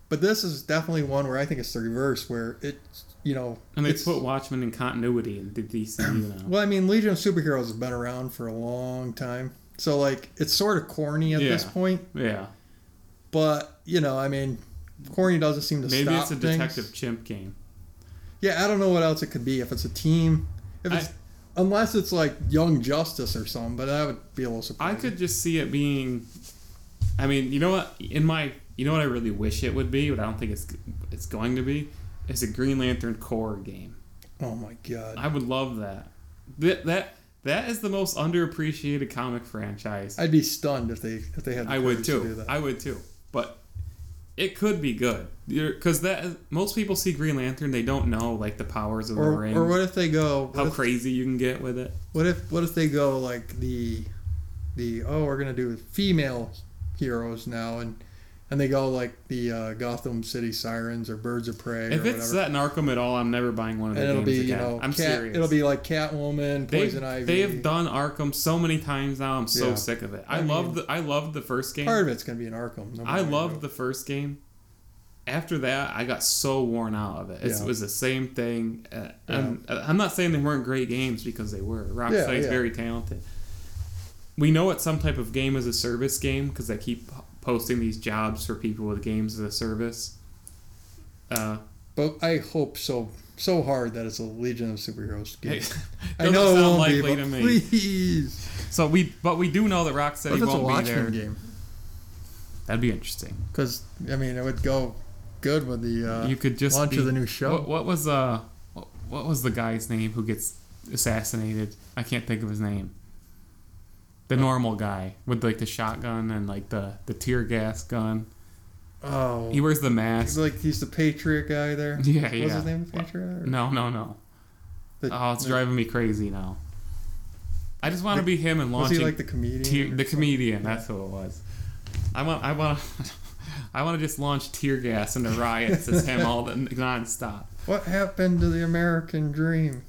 but this is definitely one where I think it's the reverse, where it, you know, And they put Watchmen in continuity in the DCU now. Well, I mean, Legion of Superheroes has been around for a long time, so like it's sort of corny at this point. yeah, But you know, I mean, corny doesn't seem to maybe stop Maybe it's a things. detective chimp game. Yeah, I don't know what else it could be if it's a team. If it's I- unless it's like Young Justice or something, but that would be a little surprising. I could just see it being. I mean, you know what? In my, you know what I really wish it would be, but I don't think it's it's going to be. It's a Green Lantern Corps game. Oh my god. I would love that. That that that is the most underappreciated comic franchise. I'd be stunned if they if they had. The I would to too. that. I would too. But it could be good because that most people see Green Lantern, they don't know like the powers of the ring, or what if they go? How if, crazy you can get with it. what if what if they go like the the oh we're gonna do female heroes now and and they go like the uh, Gotham City Sirens or Birds of Prey If or it's in Arkham at all, I'm never buying one of and their it'll be you know I'm cat, serious. it'll be like Catwoman, Poison Ivy. they have done Arkham so many times now. I'm so Yeah. sick of it. I, I love the I loved the first game. Part of it's gonna be an Arkham. no I loved the first game. After that, I got so worn out of it. It's- Yeah. It was the same thing. Uh, and, uh, I'm not saying they weren't great games because they were. Rocksteady's Yeah, yeah. very talented. We know it's some type of game as a service game because they keep posting these jobs for people with games as a service. Uh, But I hope so so hard that it's a Legion of Superheroes game. I know it sound won't likely be, to me. please. so we, but we do know that What Rocksteady if it's a won't be there. Game? That'd be interesting. Because I mean, it would go good with the uh, you could just launch be, of the new show. What, what was uh, what, what was the guy's name who gets assassinated? I can't think of his name. The normal guy with like the shotgun and like the the tear gas gun. oh, He wears the mask. he's like he's the Patriot guy there. Yeah, What's yeah. his name? Patriot? or- No, no, no. The- Oh, it's driving me crazy now. I just want to be him and launching. Was he like the comedian? the comedian. That's who it was. I want. I want. I want to just launch tear gas into riots as him all the nonstop. What happened to the American dream?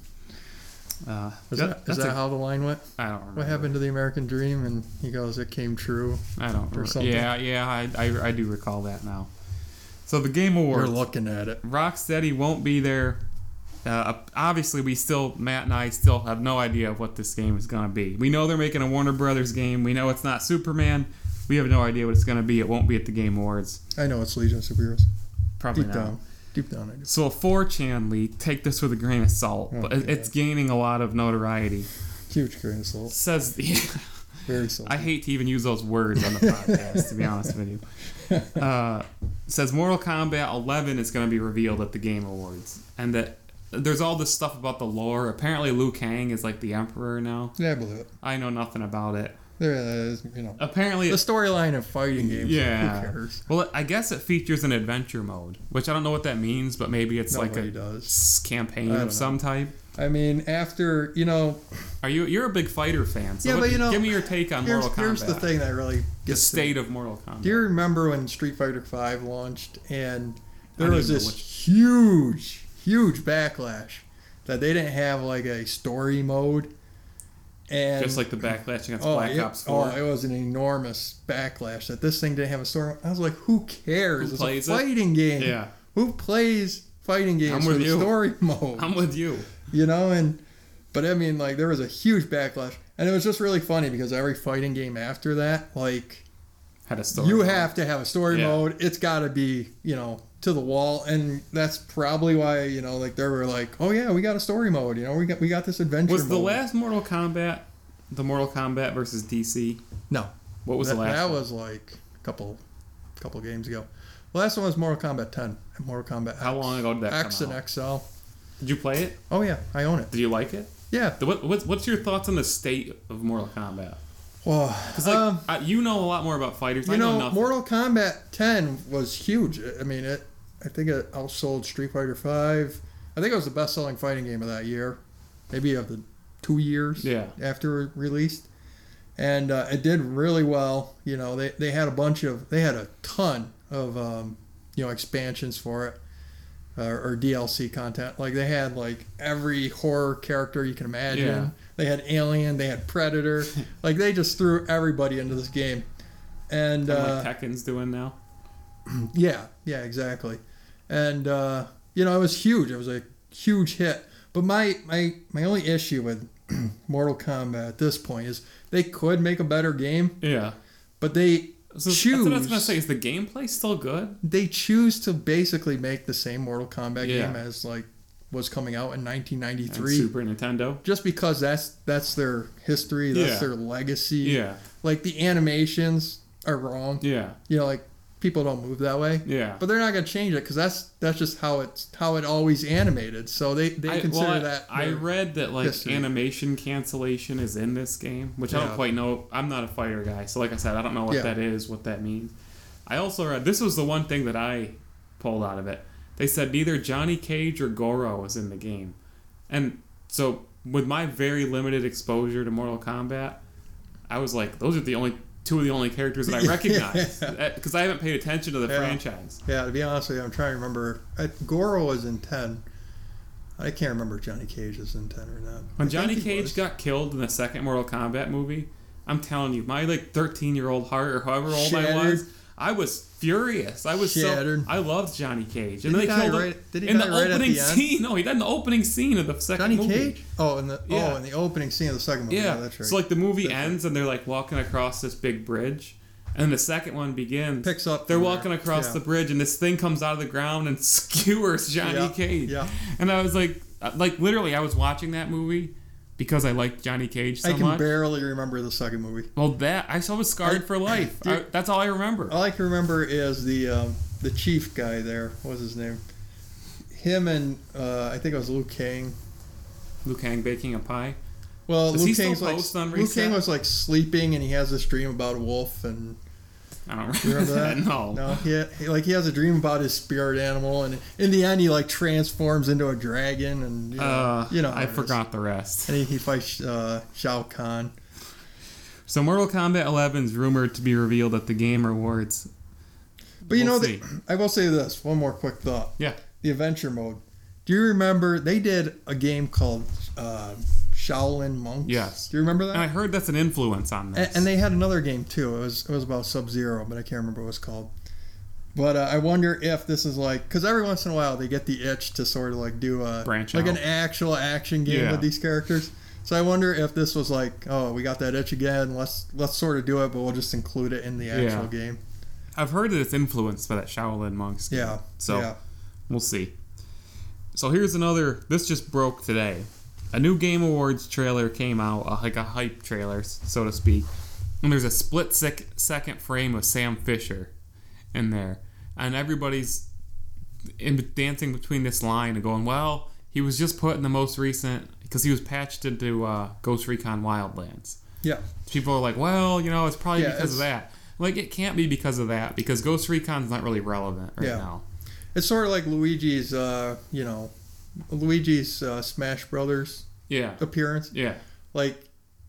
Uh, Is that- that, is that a- how the line went? I don't remember. What happened to the American dream? And he goes, "It came true." I don't remember. something? Yeah, yeah, I, I, I do recall that now. So the Game Awards. We're looking at it. Rocksteady won't be there. Uh, obviously, we still Matt and I still have no idea what this game is going to be. We know they're making a Warner Brothers game. We know it's not Superman. We have no idea what it's going to be. It won't be at the Game Awards. I know it's Legion of Superheroes. Probably Deep not. down, deep down, I do. So a 4chan leak, take this with a grain of salt, Oh, but it- it's gaining a lot of notoriety. Huge grain of salt. Says the. Very salty. I hate to even use those words on the podcast, to be honest with you. Uh, says Mortal Kombat 11 is going to be revealed at the Game Awards, and that there's all this stuff about the lore. Apparently, Liu Kang is like the Emperor now. yeah, I believe it. I know nothing about it. There uh, it is. You know, Apparently, the storyline of fighting games. Yeah. Well, I guess it features an adventure mode, which I don't know what that means, but maybe it's like a does. campaign of some type. I mean, after you know, Are you? You're a big fighter fan, so Yeah, what- but you know, give me your take on Mortal Kombat. here's the thing that really The gets to- state of Mortal Kombat. Do you remember when Street Fighter V launched and there was this which- huge, huge backlash that they didn't have like a story mode, and Just like the backlash against oh, Black it, Ops 4. oh, it was an enormous backlash that this thing didn't have a story. I was like, who cares? Who it's a it? fighting game. yeah, Who plays fighting games I'm for with you. story mode? I'm with you. you know and but i mean like there was a huge backlash and it was just really funny because every fighting game after that like Had a story. you mode. have to have a story Yeah. mode it's got to be you know to the wall and that's probably why you know like they were like oh yeah we got a story mode you know we got we got this adventure Was the last Mortal Kombat the Mortal Kombat versus DC? no What was that, the last? that one? was like a couple couple games ago the last one was mortal kombat 10 and mortal kombat How X. long ago did that x come and out? xl Did you play it? oh yeah i own it Did you like it? yeah The- What, what's, what's your thoughts on the state of Mortal Kombat? well Because like um, I, you know a lot more about fighters. I You know, know. Mortal Kombat 10 was huge. I mean, it. I think it outsold Street Fighter 5. I think it was the best-selling fighting game of that year, maybe of the two years Yeah. after it released, and uh, it did really well. You know, they they had a bunch of they had a ton of um, you know expansions for it. Uh, or DLC content, like they had like every horror character you can imagine. Yeah. They had Alien, they had Predator, like they just threw everybody into this game, and Kinda uh, like Tekken's doing now. yeah, yeah, exactly. And uh, you know, it was huge. It was a huge hit. But my my my only issue with Mortal Kombat at this point is they could make a better game, Yeah. but they So that's what I was gonna say. Is the gameplay still good? they choose to basically make the same Mortal Kombat Yeah. game as like was coming out in And 1993. Super Nintendo. Just because that's that's their history, that's Yeah. their legacy. Yeah. Like the animations are wrong. Yeah. You know, like people don't move that way. Yeah. But they're not going to change it because that's that's just how it's how it always animated. So they they I, consider well, that. I read that like history. animation cancellation is in this game, which I don't quite know. I'm not a fighter guy, so like I said, I don't know what Yeah. that is, what that means. I also read this was the one thing that I pulled out of it. They said neither Johnny Cage or Goro was in the game, and so with my very limited exposure to Mortal Kombat, I was like, those are the only two of the only characters that I recognize uh, because I haven't paid attention to the Yeah. franchise. Yeah, to be honest with you, I'm trying to remember. I, Goro was in 10. I can't remember if Johnny Cage is in 10 or not. When I Johnny Cage was. got killed in the second Mortal Kombat movie, I'm telling you, my like 13 year old heart or however old I was, I was furious. I was Shattered. so I loved Johnny Cage, Did he they die killed him right- did he in die the right at opening the end? scene. No, he died in the opening scene of the second Johnny movie. Cage? Oh, in the Yeah. oh, in the opening scene of the second movie. Yeah, Yeah, that's right. So like the movie That's right. ends and they're like walking across this big bridge, and the second one begins. Picks up They're walking there. across Yeah. the bridge, and this thing comes out of the ground and skewers Johnny Cage. yeah. And I was like, uh, like literally, I was watching that movie because I liked Johnny Cage so I can much. barely remember the second movie. well, that I saw was scarred I- for life. Dude. I, that's all I remember. All I can remember is the um, the chief guy there. What was his name? Him and uh, I think it was Luke Kang. Liu Kang baking a pie. Well, Does Luke Kang's like Luke? Kang was like sleeping and he has this dream about a wolf and I don't remember that? no. No, he, he like he has a dream about his spirit animal and in the end he like transforms into a dragon and you know, Uh, you know I forgot the rest. And he, he fights uh, Shao Kahn. So Mortal Kombat 11 is rumored to be revealed at the Game Awards. But you We'll know, the, I will say this one more quick thought. Yeah. The adventure mode. Do you remember they did a game called uh, Shaolin Monks? Yes. Do you remember that? And I heard that's an influence on this. And, and they had another game too. It was it was about Sub Zero, but I can't remember what it's called. But uh, I wonder if this is like because every once in a while they get the itch to sort of like do a Branch like out. an actual action game Yeah. with these characters. So I wonder if this was like, oh, we got that itch again. Let's let's sort of do it, but we'll just include it in the actual Yeah. game. I've heard that it's influenced by that Shaolin monks. game. Yeah. So yeah. we'll see. So here's another. This just broke today. A new Game Awards trailer came out, uh, like a hype trailer, so to speak. And there's a split sec- second frame of Sam Fisher in there, and everybody's in dancing between this line and going, "Well, he was just put in the most recent because he was patched into uh, Ghost Recon Wildlands." Yeah. people are like, well, you know, it's probably Yeah, because of that. Like, it can't be because of that because Ghost Recon's not really relevant right Yeah. now. It's sort of like Luigi's, uh, you know, Luigi's uh, Smash Brothers Yeah, appearance. yeah, Like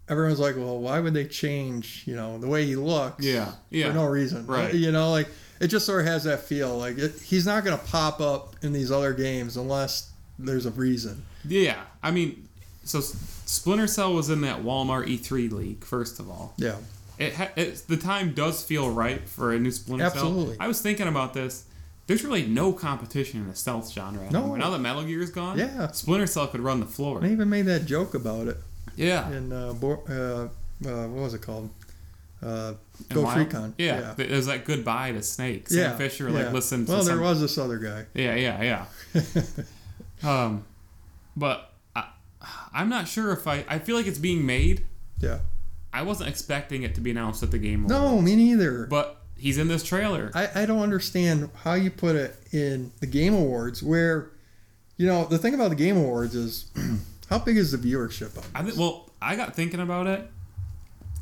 everyone's like, well, why would they change, you know, the way he looks? yeah, yeah. for no reason. Right. You know, like it just sort of has that feel. Like it, he's not going to pop up in these other games unless there's a reason. Yeah, I mean, so Splinter Cell was in that Walmart E3 league. First of all, Yeah. it, ha- the time does feel right for a new Splinter Cell. Absolutely. I was thinking about this. There's really no competition in the stealth genre No. anymore. Now that Metal Gear's gone, Yeah. Splinter Cell could run the floor. They even made that joke about it Yeah, in uh, Bo- uh, uh, what was it called? Uh, Wild- Recon. Yeah, yeah. there's that goodbye to Snake. Sam Yeah, Fisher yeah. like listens. Well, to there some, was this other guy. Yeah, yeah, yeah. Um, but I, I'm not sure if I. I feel like it's being made. Yeah. I wasn't expecting it to be announced at the game. No, Awards. me neither. but he's in this trailer. I, I don't understand how you put it in the Game Awards where, you know, the thing about the Game Awards is how big is the viewership on I think. Well, I got thinking about it.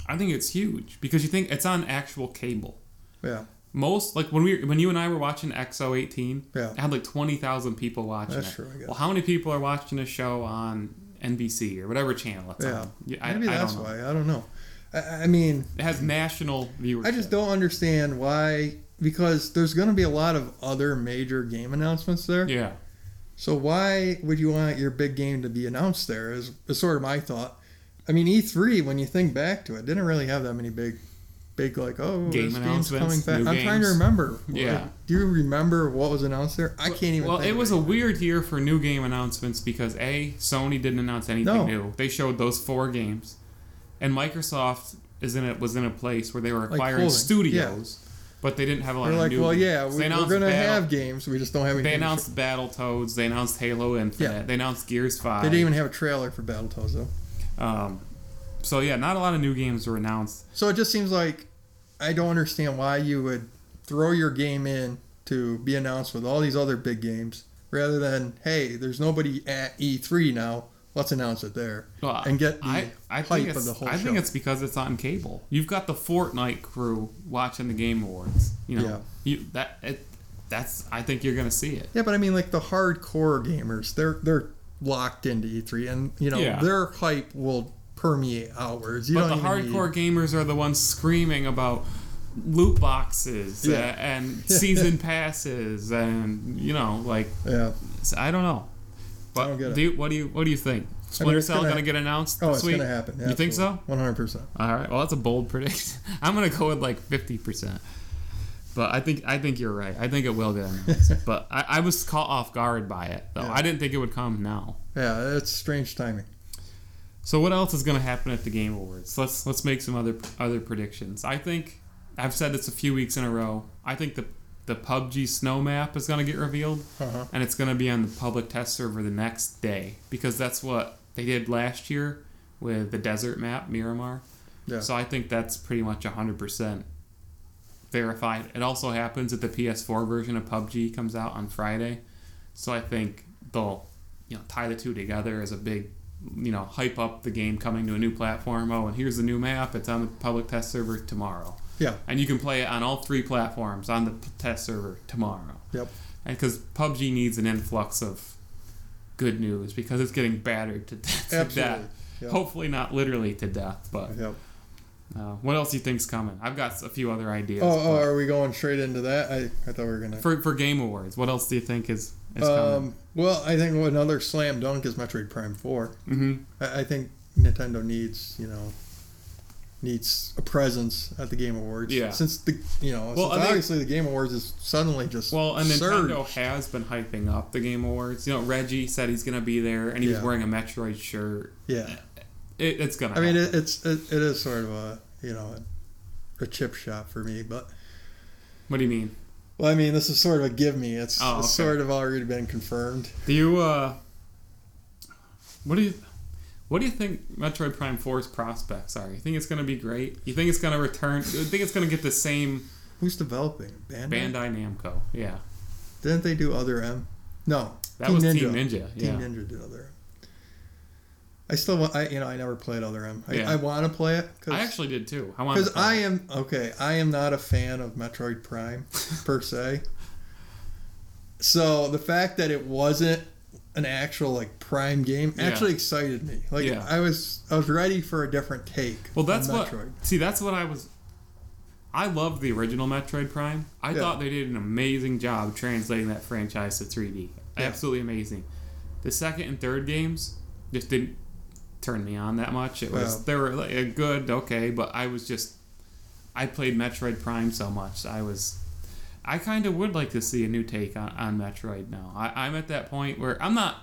I think it's huge because you think it's on actual cable. yeah. Most like when we when you and I were watching XO18, Yeah. it had like twenty thousand people watching That's it. true, I guess. Well, how many people are watching a show on NBC or whatever channel it's Yeah. on? Yeah, I, Maybe I that's don't know. why. I don't know. I, I mean, It has national viewership. I just don't understand why. Because there's going to be a lot of other major game announcements there. Yeah. So why would you want your big game to be announced there? Is, is sort of my thought. I mean, E3 when you think back to it, didn't really have that many big, big like oh Game this game's coming announcements, back. I'm trying to remember. Yeah. Like, do you remember what was announced there? I can't even. Well, it was a weird year for new game announcements because a Sony didn't announce anything No. new. They showed those four games, and Microsoft is in it was in a place where they were acquiring studios, but they didn't have a lot They're of like, new. well, games. yeah, we, announced gonna Battle- have games. We just don't have any. They announced Battletoads. They announced Halo Infinite. Yeah. They announced Gears Five. They didn't even have a trailer for Battletoads though. Um, so yeah, not a lot of new games were announced. So it just seems like I don't understand why you would throw your game in to be announced with all these other big games rather than hey, there's nobody at E3 now. Let's announce it there Well, and get the I, I hype think of the whole I show. think it's because it's on cable. You've got the Fortnite crew watching the Game Awards. You know, Yeah. you that it, that's. I think you're gonna see it. Yeah, but I mean, like the hardcore gamers, they're they're locked into E3, and you know Yeah. their hype will permeate outwards. You but the hardcore gamers are the ones screaming about loot boxes Yeah. uh, and season passes and you know like yeah. I don't know. But don't get it. do you, what do you what do you think? Splinter it's Cell gonna- gonna get announced Oh, this it's week? gonna happen. You think so? One hundred percent. All right. Well, that's a bold prediction. I'm gonna go with like fifty percent. But I think I think you're right. I think it will get announced. but I, I was caught off guard by it though. Yeah. I didn't think it would come now. Yeah, it's strange timing. So what else is going to happen at the Game Awards? Let's let's make some other other predictions. I think I've said this a few weeks in a row. I think the the PUBG snow map is going to get revealed, Uh-huh. and it's going to be on the public test server the next day because that's what they did last year with the desert map Miramar. Yeah. So I think that's pretty much hundred percent verified. It also happens that the PS4 version of PUBG comes out on Friday, so I think they'll you know tie the two together as a big you know hype up the game coming to a new platform. Oh, and here's the new map. It's on the public test server tomorrow, Yeah. and you can play it on all three platforms on the test server tomorrow. Yep. And because PUBG needs an influx of good news because it's getting battered to, death. to Absolutely. death. Yep. Hopefully not literally to death, but Yep. uh, what else do you think's coming? I've got a few other ideas. Oh, oh, are we going straight into that? I, I thought we were gonna. for for Game Awards, what else do you think is, is coming? Um, well, I think another slam dunk is Metroid Prime Four. hmm I, I think Nintendo needs, you know, needs a presence at the Game Awards. Yeah. Since the, you know, Well, since obviously the Game Awards is suddenly just Well, and surged. Nintendo has been hyping up the Game Awards. You know, Reggie said he's gonna be there, and he was wearing a Metroid shirt. Yeah. It, it's gonna. I mean, it, it's it, it is sort of a you know a, a chip shot for me, but what do you mean? well, I mean, this is sort of a give me. It's, Oh, it's sort of already been confirmed. Do you uh? What do you? What do you think Metroid Prime 4's prospects are? You think it's going to be great? You think it's going to return? You think it's going to get the same Who's developing Bandai? Bandai Namco? Yeah, Didn't they do Other M? No, that Team was Ninja. Team Ninja. Yeah, Team Ninja did Other M. I still want. I you know I never played Other M. I, Yeah. I want to play it Cause, I actually did too. I wanted because to I am okay. I am not a fan of Metroid Prime per se. So the fact that it wasn't an actual like Prime game Yeah. actually excited me. Like Yeah. I was I was ready for a different take. Well, that's what. See, that's what I was. I loved the original Metroid Prime. I Yeah. thought they did an amazing job translating that franchise to 3D. Yeah. Absolutely amazing. The second and third games just didn't turn me on that much. It was Well- they were like, a good, okay, but I was just I played Metroid Prime so much. I was I kind of would like to see a new take on, on Metroid now. I, I'm at that point where I'm not.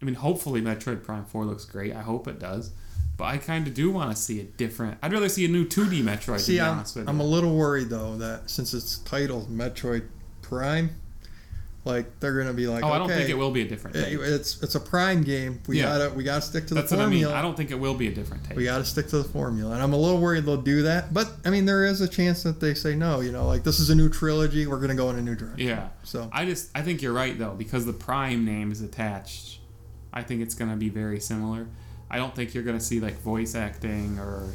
I mean, hopefully Metroid Prime 4 looks great. I hope it does. But I kind of do want to see a different. I'd rather see a new 2D Metroid. to See, be I'm, honest with I'm a little worried though that since it's titled Metroid Prime, like they're gonna be like, oh, okay, I don't think it will be a different it- it's it's a Prime game. We Yeah. gotta we gotta stick to the That's what I mean. formula. I don't think it will be a different take. We got to stick to the formula, and I'm a little worried they'll do that. But I mean, there is a chance that they say no. You know, like this is a new trilogy. We're gonna go in a new direction. Yeah. So I just I think you're right though because the Prime name is attached. I think it's going to be very similar. I don't think you're going to see like voice acting or.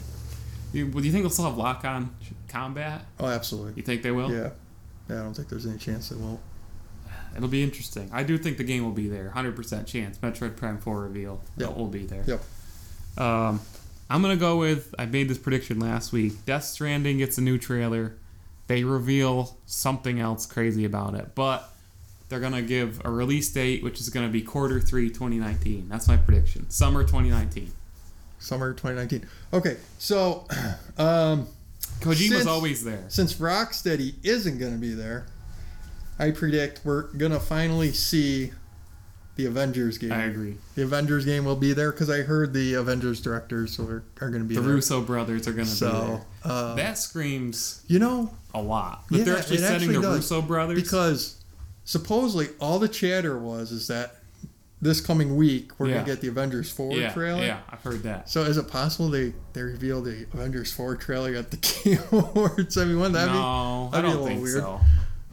You, do you think they'll still have lock on combat? oh, absolutely. You think they will? Yeah. Yeah, I don't think there's any chance they won't. It'll be interesting. I do think the game will be there. 100% chance. Metroid Prime 4 reveal. Yep. It will be there. Yep. Um, I'm going to go with, I made this prediction last week. Death Stranding gets a new trailer. They reveal something else crazy about it. But they're going to give a release date, which is going to be quarter three 2019. That's my prediction. Summer 2019. Summer 2019. Okay, so um, always there. since Rocksteady isn't gonna be there, I predict we're gonna finally see the Avengers game. I agree. The Avengers game will be there because I heard the Avengers directors are, are gonna be The there. Russo brothers are going to be so there. uh, That screams you know a lot. But Yeah, they're actually setting the does. Russo brothers. because supposedly all the chatter was is that this coming week we're Yeah. gonna get the Avengers four yeah, trailer. yeah, I've heard that. So is it possible they they reveal the Avengers four trailer at the Game Awards? I mean, wouldn't that no, that'd I be a don't little think weird. so.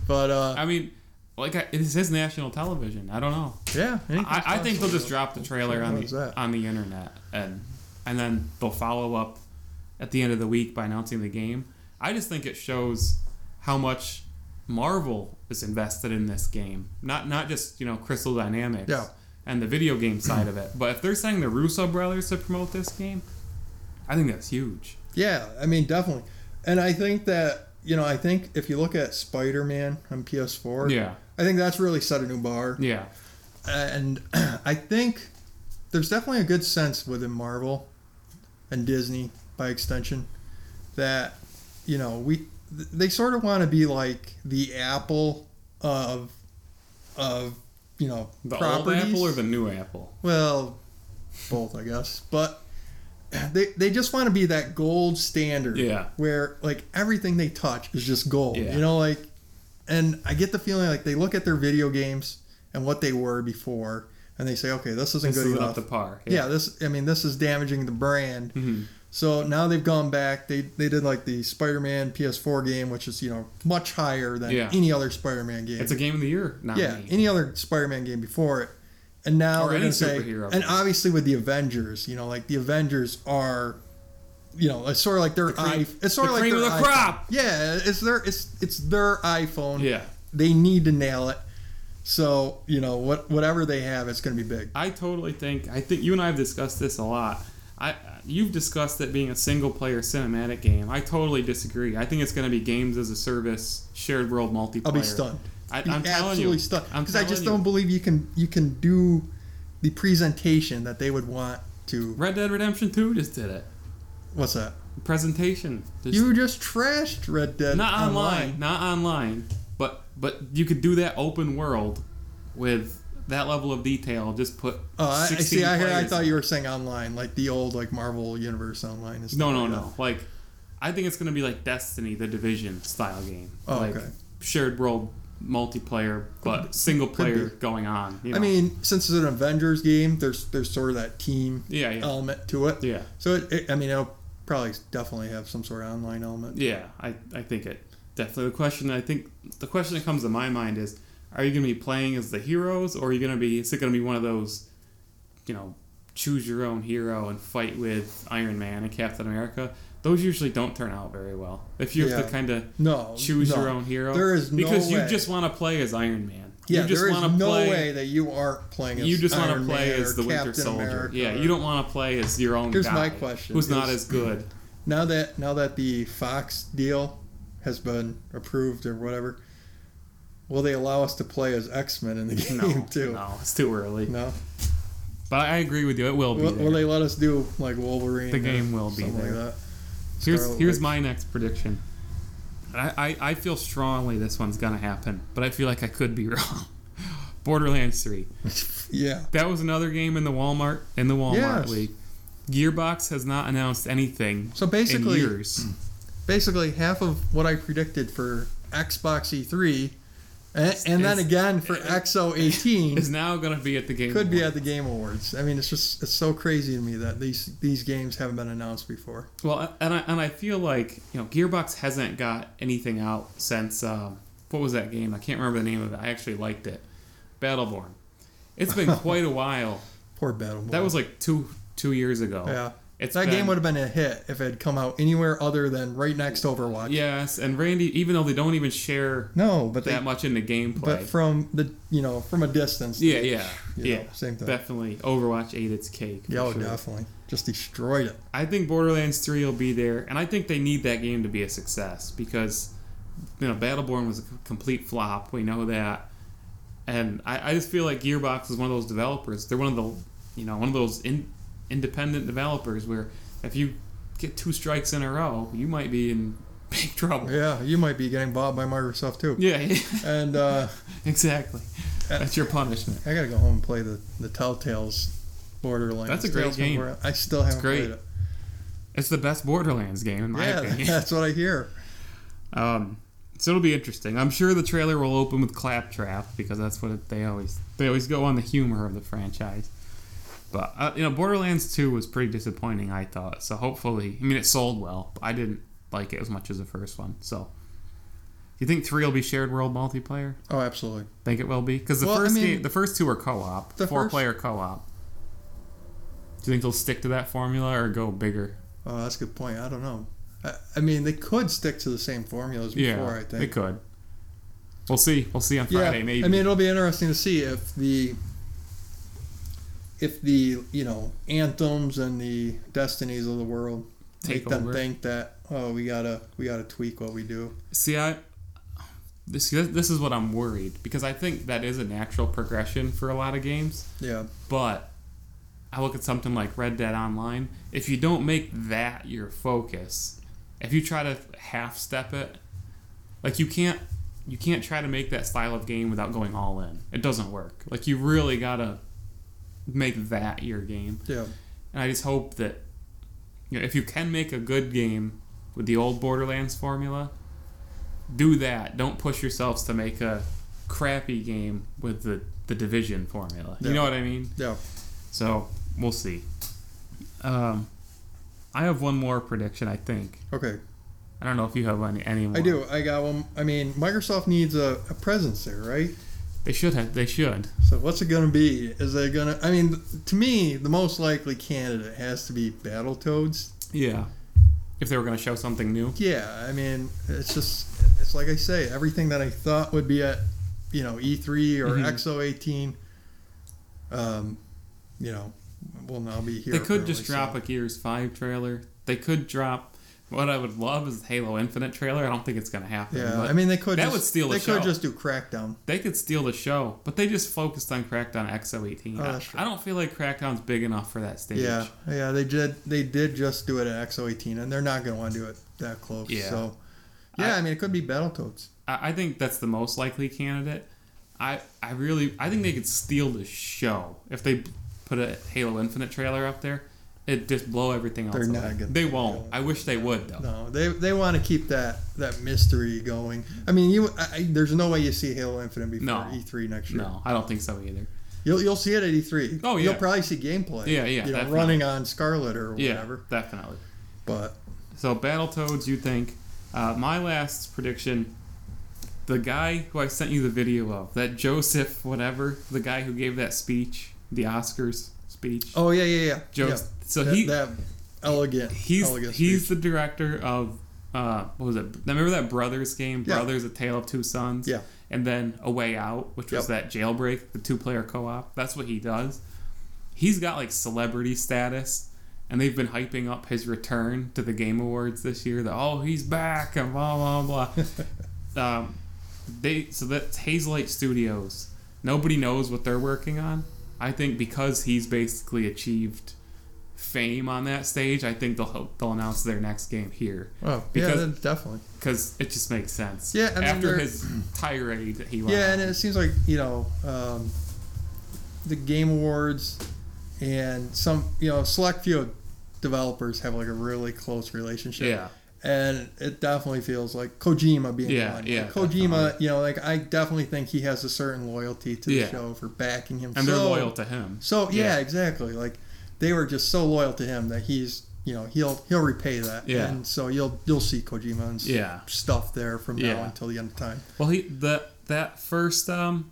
But uh, I mean, like I, it says national television. I don't know. Yeah, I, I think they'll just drop the trailer on the that? on the internet and and then they'll follow up at the end of the week by announcing the game. I just think it shows how much Marvel is invested in this game. Not not just you know Crystal Dynamics Yeah. and the video game side of it, but if they're saying the Russo brothers to promote this game, I think that's huge. Yeah, I mean definitely, and I think that you know I think if you look at Spider Man on PS4, Yeah, I think that's really set a new bar, yeah, uh, and I think there's definitely a good sense within Marvel and Disney by extension that you know we they sort of want to be like the Apple of of you know the properties. old Apple or the new Apple. Well, both, I guess. But they they just want to be that gold standard. Yeah. Where like everything they touch is just gold. Yeah. You know, like and I get the feeling like they look at their video games and what they were before and they say, okay, this isn't This good is enough. up to par. yeah. this I mean this is damaging the brand. hmm So now they've gone back. They they did like the Spider-Man PS4 game, which is you know much higher than Yeah. any other Spider-Man game. It's a game of the year now. Yeah, any other Spider-Man game before it, and now Or they're going to say, superhero and obviously with the Avengers, you know, like the Avengers are, you know, it's sort of like their The cream- i. It's sort the of like cream their of the iPhone. crop. Yeah, it's their it's it's their iPhone. yeah. They need to nail it. So you know what whatever they have, it's going to be big. I totally think. I think you and I have discussed this a lot. I you've discussed it being a single player cinematic game. I totally disagree. I think it's going to be games as a service, shared world multiplayer. I'll be stunned. I, I'm telling you, I'm because I just you. don't believe you can you can do the presentation that they would want to. Red Dead Redemption Two just did it. What's that? Presentation. Just- You just trashed Red Dead not online, not online, but but you could do that open world with that level of detail. Just put. Oh, I, I see. I, heard, I thought you were saying online, like the old like Marvel Universe online. And No, no, like no. Like, I think it's gonna be like Destiny, the Division style game. Oh, like okay. shared world multiplayer, but single player going on. You know? I mean, since it's an Avengers game, there's there's sort of that team yeah, yeah, element to it. yeah, So it, it, I mean, it'll probably definitely have some sort of online element. yeah. I, I think it definitely. The question I think the question that comes to my mind is: Are you gonna be playing as the heroes, or are you gonna be? Is it gonna be one of those, you know, choose your own hero and fight with Iron Man and Captain America? Those usually don't turn out very well. If you have Yeah. to kind of No, choose no. your own hero, There is no because you just want to play as Iron Man. Yeah, you just there is no play, way that you aren't playing. As You just want to play Man as the Winter Soldier. America yeah, you don't want to play as your own Here's guy. my question, Who's not as good? Now that now that the Fox deal has been approved or whatever, will they allow us to play as X Men in the game No, too? no, it's too early. No. But I agree with you. It will be Will, will they let us do like Wolverine? The game will be something there. Like that? Here's Scarlet here's Witch. my next prediction. I, I, I feel strongly this one's gonna happen, but I feel like I could be wrong. Borderlands three. Yeah. That was another game in the Walmart in the Walmart Yes. league. Gearbox has not announced anything So in basically, basically half of what I predicted for Xbox E3, and, and then again for XO18 Is now gonna be at the game. could be Awards. at the Game Awards. I mean, it's just it's so crazy to me that these these games haven't been announced before. Well, and I, and I feel like you know Gearbox hasn't got anything out since um, what was that game? I can't remember the name of it. I actually liked it, Battleborn. It's been quite a while. Poor Battle. That was like two two years ago. yeah. It's That been- game would have been a hit if it had come out anywhere other than right next to Overwatch. Yes, and Randy, even though they don't even share No, but they that much in the gameplay. but from the you know from a distance. yeah, yeah, yeah. know, same thing. Definitely, Overwatch ate its cake. Yeah, oh, sure. definitely. Just destroyed it. I think Borderlands 3 will be there, and I think they need that game to be a success because, you know, Battleborn was a complete flop. We know that. And I, I just feel like Gearbox is one of those developers. They're one of the, you know, one of those in, independent developers where if you get two strikes in a row, you might be in big trouble. Yeah, you might be getting bought by Microsoft too. Yeah, And uh, exactly. That's your punishment. I gotta go home and play the the Telltale's Borderlands. That's a great Tales game. I still haven't great. played it. It's the best Borderlands game, in my Yeah, opinion. that's what I hear. Um, so it'll be interesting. I'm sure the trailer will open with claptrap because that's what it, they always they always go on the humor of the franchise. But uh, you know, Borderlands 2 was pretty disappointing. I thought so. Hopefully, I mean, it sold well, but I didn't like it as much as the first one. So you think three will be shared world multiplayer? Oh, absolutely. Think it will be because the Well, I first mean- game, the first two are co-op, The four first- player co-op. Do you think they'll stick to that formula or go bigger? Oh, that's a good point. I don't know. I, I mean, they could stick to the same formulas before. Yeah, I think they could. We'll see. We'll see on Yeah, Friday. maybe. I mean, it'll be interesting to see if the if the you know anthems and the destinies of the world Take make them think that oh we gotta we gotta tweak what we do. See, I this this is what I'm worried because I think that is a natural progression for a lot of games. Yeah, But I look at something like Red Dead Online. If you don't make that your focus, if you try to half step it, like you can't you can't try to make that style of game without going all in. It doesn't work. Like you really gotta make that your game. yeah, And I just hope that you know, if you can make a good game with the old Borderlands formula, do that. Don't push yourselves to make a crappy game with the, the division formula. You know what I mean? yeah. So we'll see. Um, I have one more prediction. I think. Okay, I don't know if you have any, any more. I do. I got one. I mean, Microsoft needs a, a presence there, right? They should have. They should. So what's it gonna be? Is it gonna? I mean, to me, the most likely candidate has to be Battletoads. Yeah. If they were going to show something new. Yeah, I mean, it's just it's like I say, everything that I thought would be at you know E3 or Mhm. XO 18, um, you know, will now be here. They could just drop so. a Gears Five trailer. They could drop. What I would love is Halo Infinite trailer. I don't think it's going to happen. Yeah, but I mean, they could. that just, would steal the They could show. just do Crackdown. they could steal the show, but they just focused on Crackdown XO18. Oh, I-. I don't feel like Crackdown's big enough for that stage. Yeah, yeah, they did. They did just do it at XO 18, and they're not going to want to do it that close. Yeah. So, yeah, I, I- mean, it could be Battletoads. I, I think that's the most likely candidate. I I really I think they could steal the show if they put a Halo Infinite trailer up there. It just blow everything else. They're not gonna They won't. I wish they would though. No, they they want to keep that that mystery going. I mean, you I, there's no way you see Halo Infinite before No. E3 next year. No, I don't think so either. You'll you'll see it at E3. Oh, yeah. You'll probably see gameplay. Yeah, yeah, You know, running on Scarlet or whatever. Yeah, definitely. But So Battletoads, you think? Uh, my last prediction: the guy who I sent you the video of, that Joseph whatever, the guy who gave that speech, the Oscars speech. oh yeah, yeah, yeah. Joe- yeah. So that, he- that elegant. he's elegant he's the director of uh, what was it? Remember that Brothers game, Yeah. Brothers: A Tale of Two Sons. Yeah. And then A Way Out, which was that jailbreak, the two-player co-op. That's what he does. He's got like celebrity status, and they've been hyping up his return to the Game Awards this year. That oh, he's back and blah blah blah. um, they so that's Hazelight Studios. Nobody knows what they're working on. I think because he's basically achieved fame on that stage, I think they'll they'll announce their next game here Oh because- then definitely. because it just makes sense. Yeah, I mean, after his tirade that he went Yeah, on. and it seems like you know um, the Game Awards and some you know select few developers have like a really close relationship. yeah, and it definitely feels like Kojima being Yeah, one. yeah, Like, Kojima, definitely. you know, like I definitely think he has a certain loyalty to the Yeah. show for backing him. and so, they're loyal to him. So yeah, Yeah. exactly. Like they were just so loyal to him that he's, you know, he'll he'll repay that. Yeah. And so you'll you'll see Kojima and Yeah. stuff there from now Yeah. until the end of time. Well, he the that first um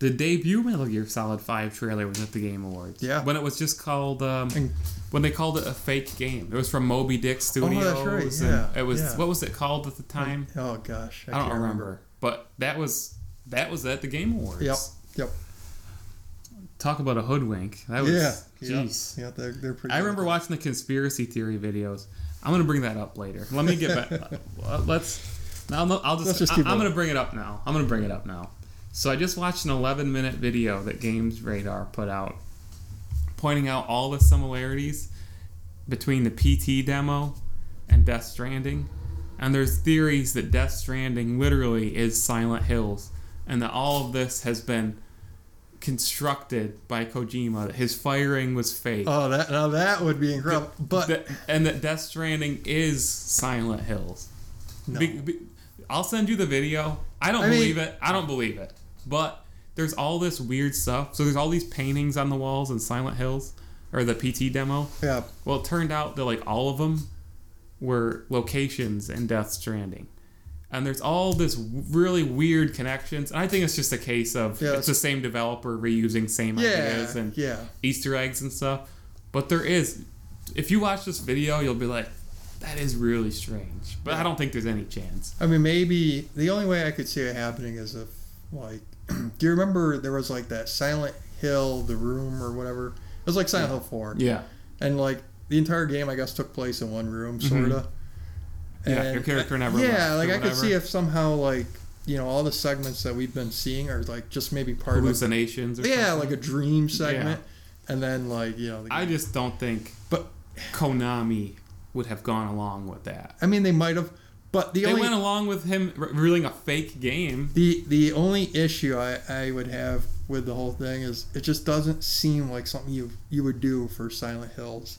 the debut Metal Gear Solid Five trailer was at the Game Awards. Yeah. when it was just called um And- when they called it a fake game. It was from Moby Dick Studios. Oh, that's right, and yeah, it was yeah. what was it called at the time? Oh gosh, I, don't can't remember. But that was that was at the Game Awards. Yep. Yep. Talk about a hoodwink. That was yeah. jeez. Yeah. Yeah. They're they're pretty. I remember watching the conspiracy theory videos. I'm gonna bring that up later. Let me get back. let's. Now I'll, I'll just. Just I, am going. gonna bring it up now. I'm gonna bring it up now. So I just watched an 11 minute video that Games Radar put out, pointing out all the similarities between the PT demo and Death Stranding. And there's theories that Death Stranding literally is Silent Hills, and that all of this has been constructed by Kojima. His firing was fake. Oh, that now that would be incredible. But That- and that Death Stranding is Silent Hills. no. Be- be- I'll send you the video. I don't I mean- believe it. I don't believe it. But there's all this weird stuff. So there's all these paintings on the walls in Silent Hills or the PT demo. yeah. Well, it turned out that like all of them were locations in Death Stranding. And there's all this really weird connections. And I think it's just a case of Yeah, it's the same developer reusing same ideas and yeah. Easter eggs and stuff. But there is, if you watch this video, you'll be like, that is really strange. But I don't think there's any chance. I mean, maybe the only way I could see it happening is if, like, do you remember there was like that Silent Hill, The Room, or whatever? It was like Silent Hill 4. Yeah. And like the entire game, I guess, took place in one room, sort of. Mm-hmm. Yeah, your character never Yeah, like I could see if somehow, like, you know, all the segments that we've been seeing are like just maybe part of Hallucinations or yeah, something. like a dream segment, and then like you know, the, I just don't think but Konami would have gone along with that. I mean, they might have, but the They only went along with him re- revealing a fake game. The the only issue I, I would have with the whole thing is it just doesn't seem like something you you would do for Silent Hills.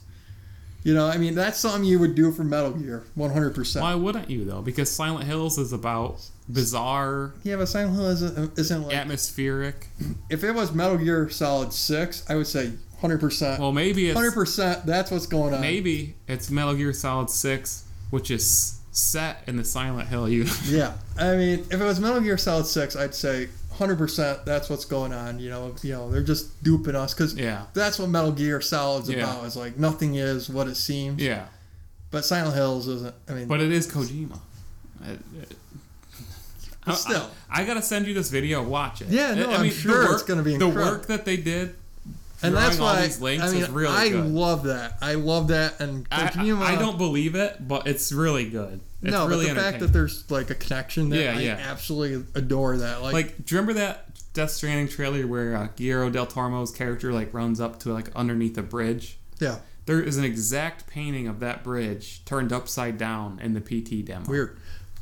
You know, I mean that's something you would do for Metal Gear, one hundred percent. Why wouldn't you though? Because Silent Hills is about bizarre, Yeah, but Silent Hill isn't, isn't like atmospheric. if it was Metal Gear Solid Six, I would say hundred percent, Well, maybe it's hundred percent. That's what's going on. maybe it's Metal Gear Solid Six, which is set in the Silent Hill universe. Yeah, I mean, if it was Metal Gear Solid Six, I'd say hundred percent. That's what's going on. You know, you know, they're just duping us because Yeah, that's what Metal Gear Solid's Yeah. about. Is like nothing is what it seems. yeah, But Silent Hills isn't. I mean, but it is Kojima. It- it- But still. I, I gotta send you this video. Watch it. Yeah, no, I I'm mean, sure the it's gonna be the work that they did. And that's all why these links I mean, is really I good. love that. I love that, and I. I, I don't believe it, but it's really good. It's no, really but the fact that there's like a connection there, Yeah, I yeah. absolutely adore that. Like, like, do you remember that Death Stranding trailer where uh, Guillermo del Toro's character like runs up to like underneath a bridge? yeah, There is an exact painting of that bridge turned upside down in the PT demo, weird.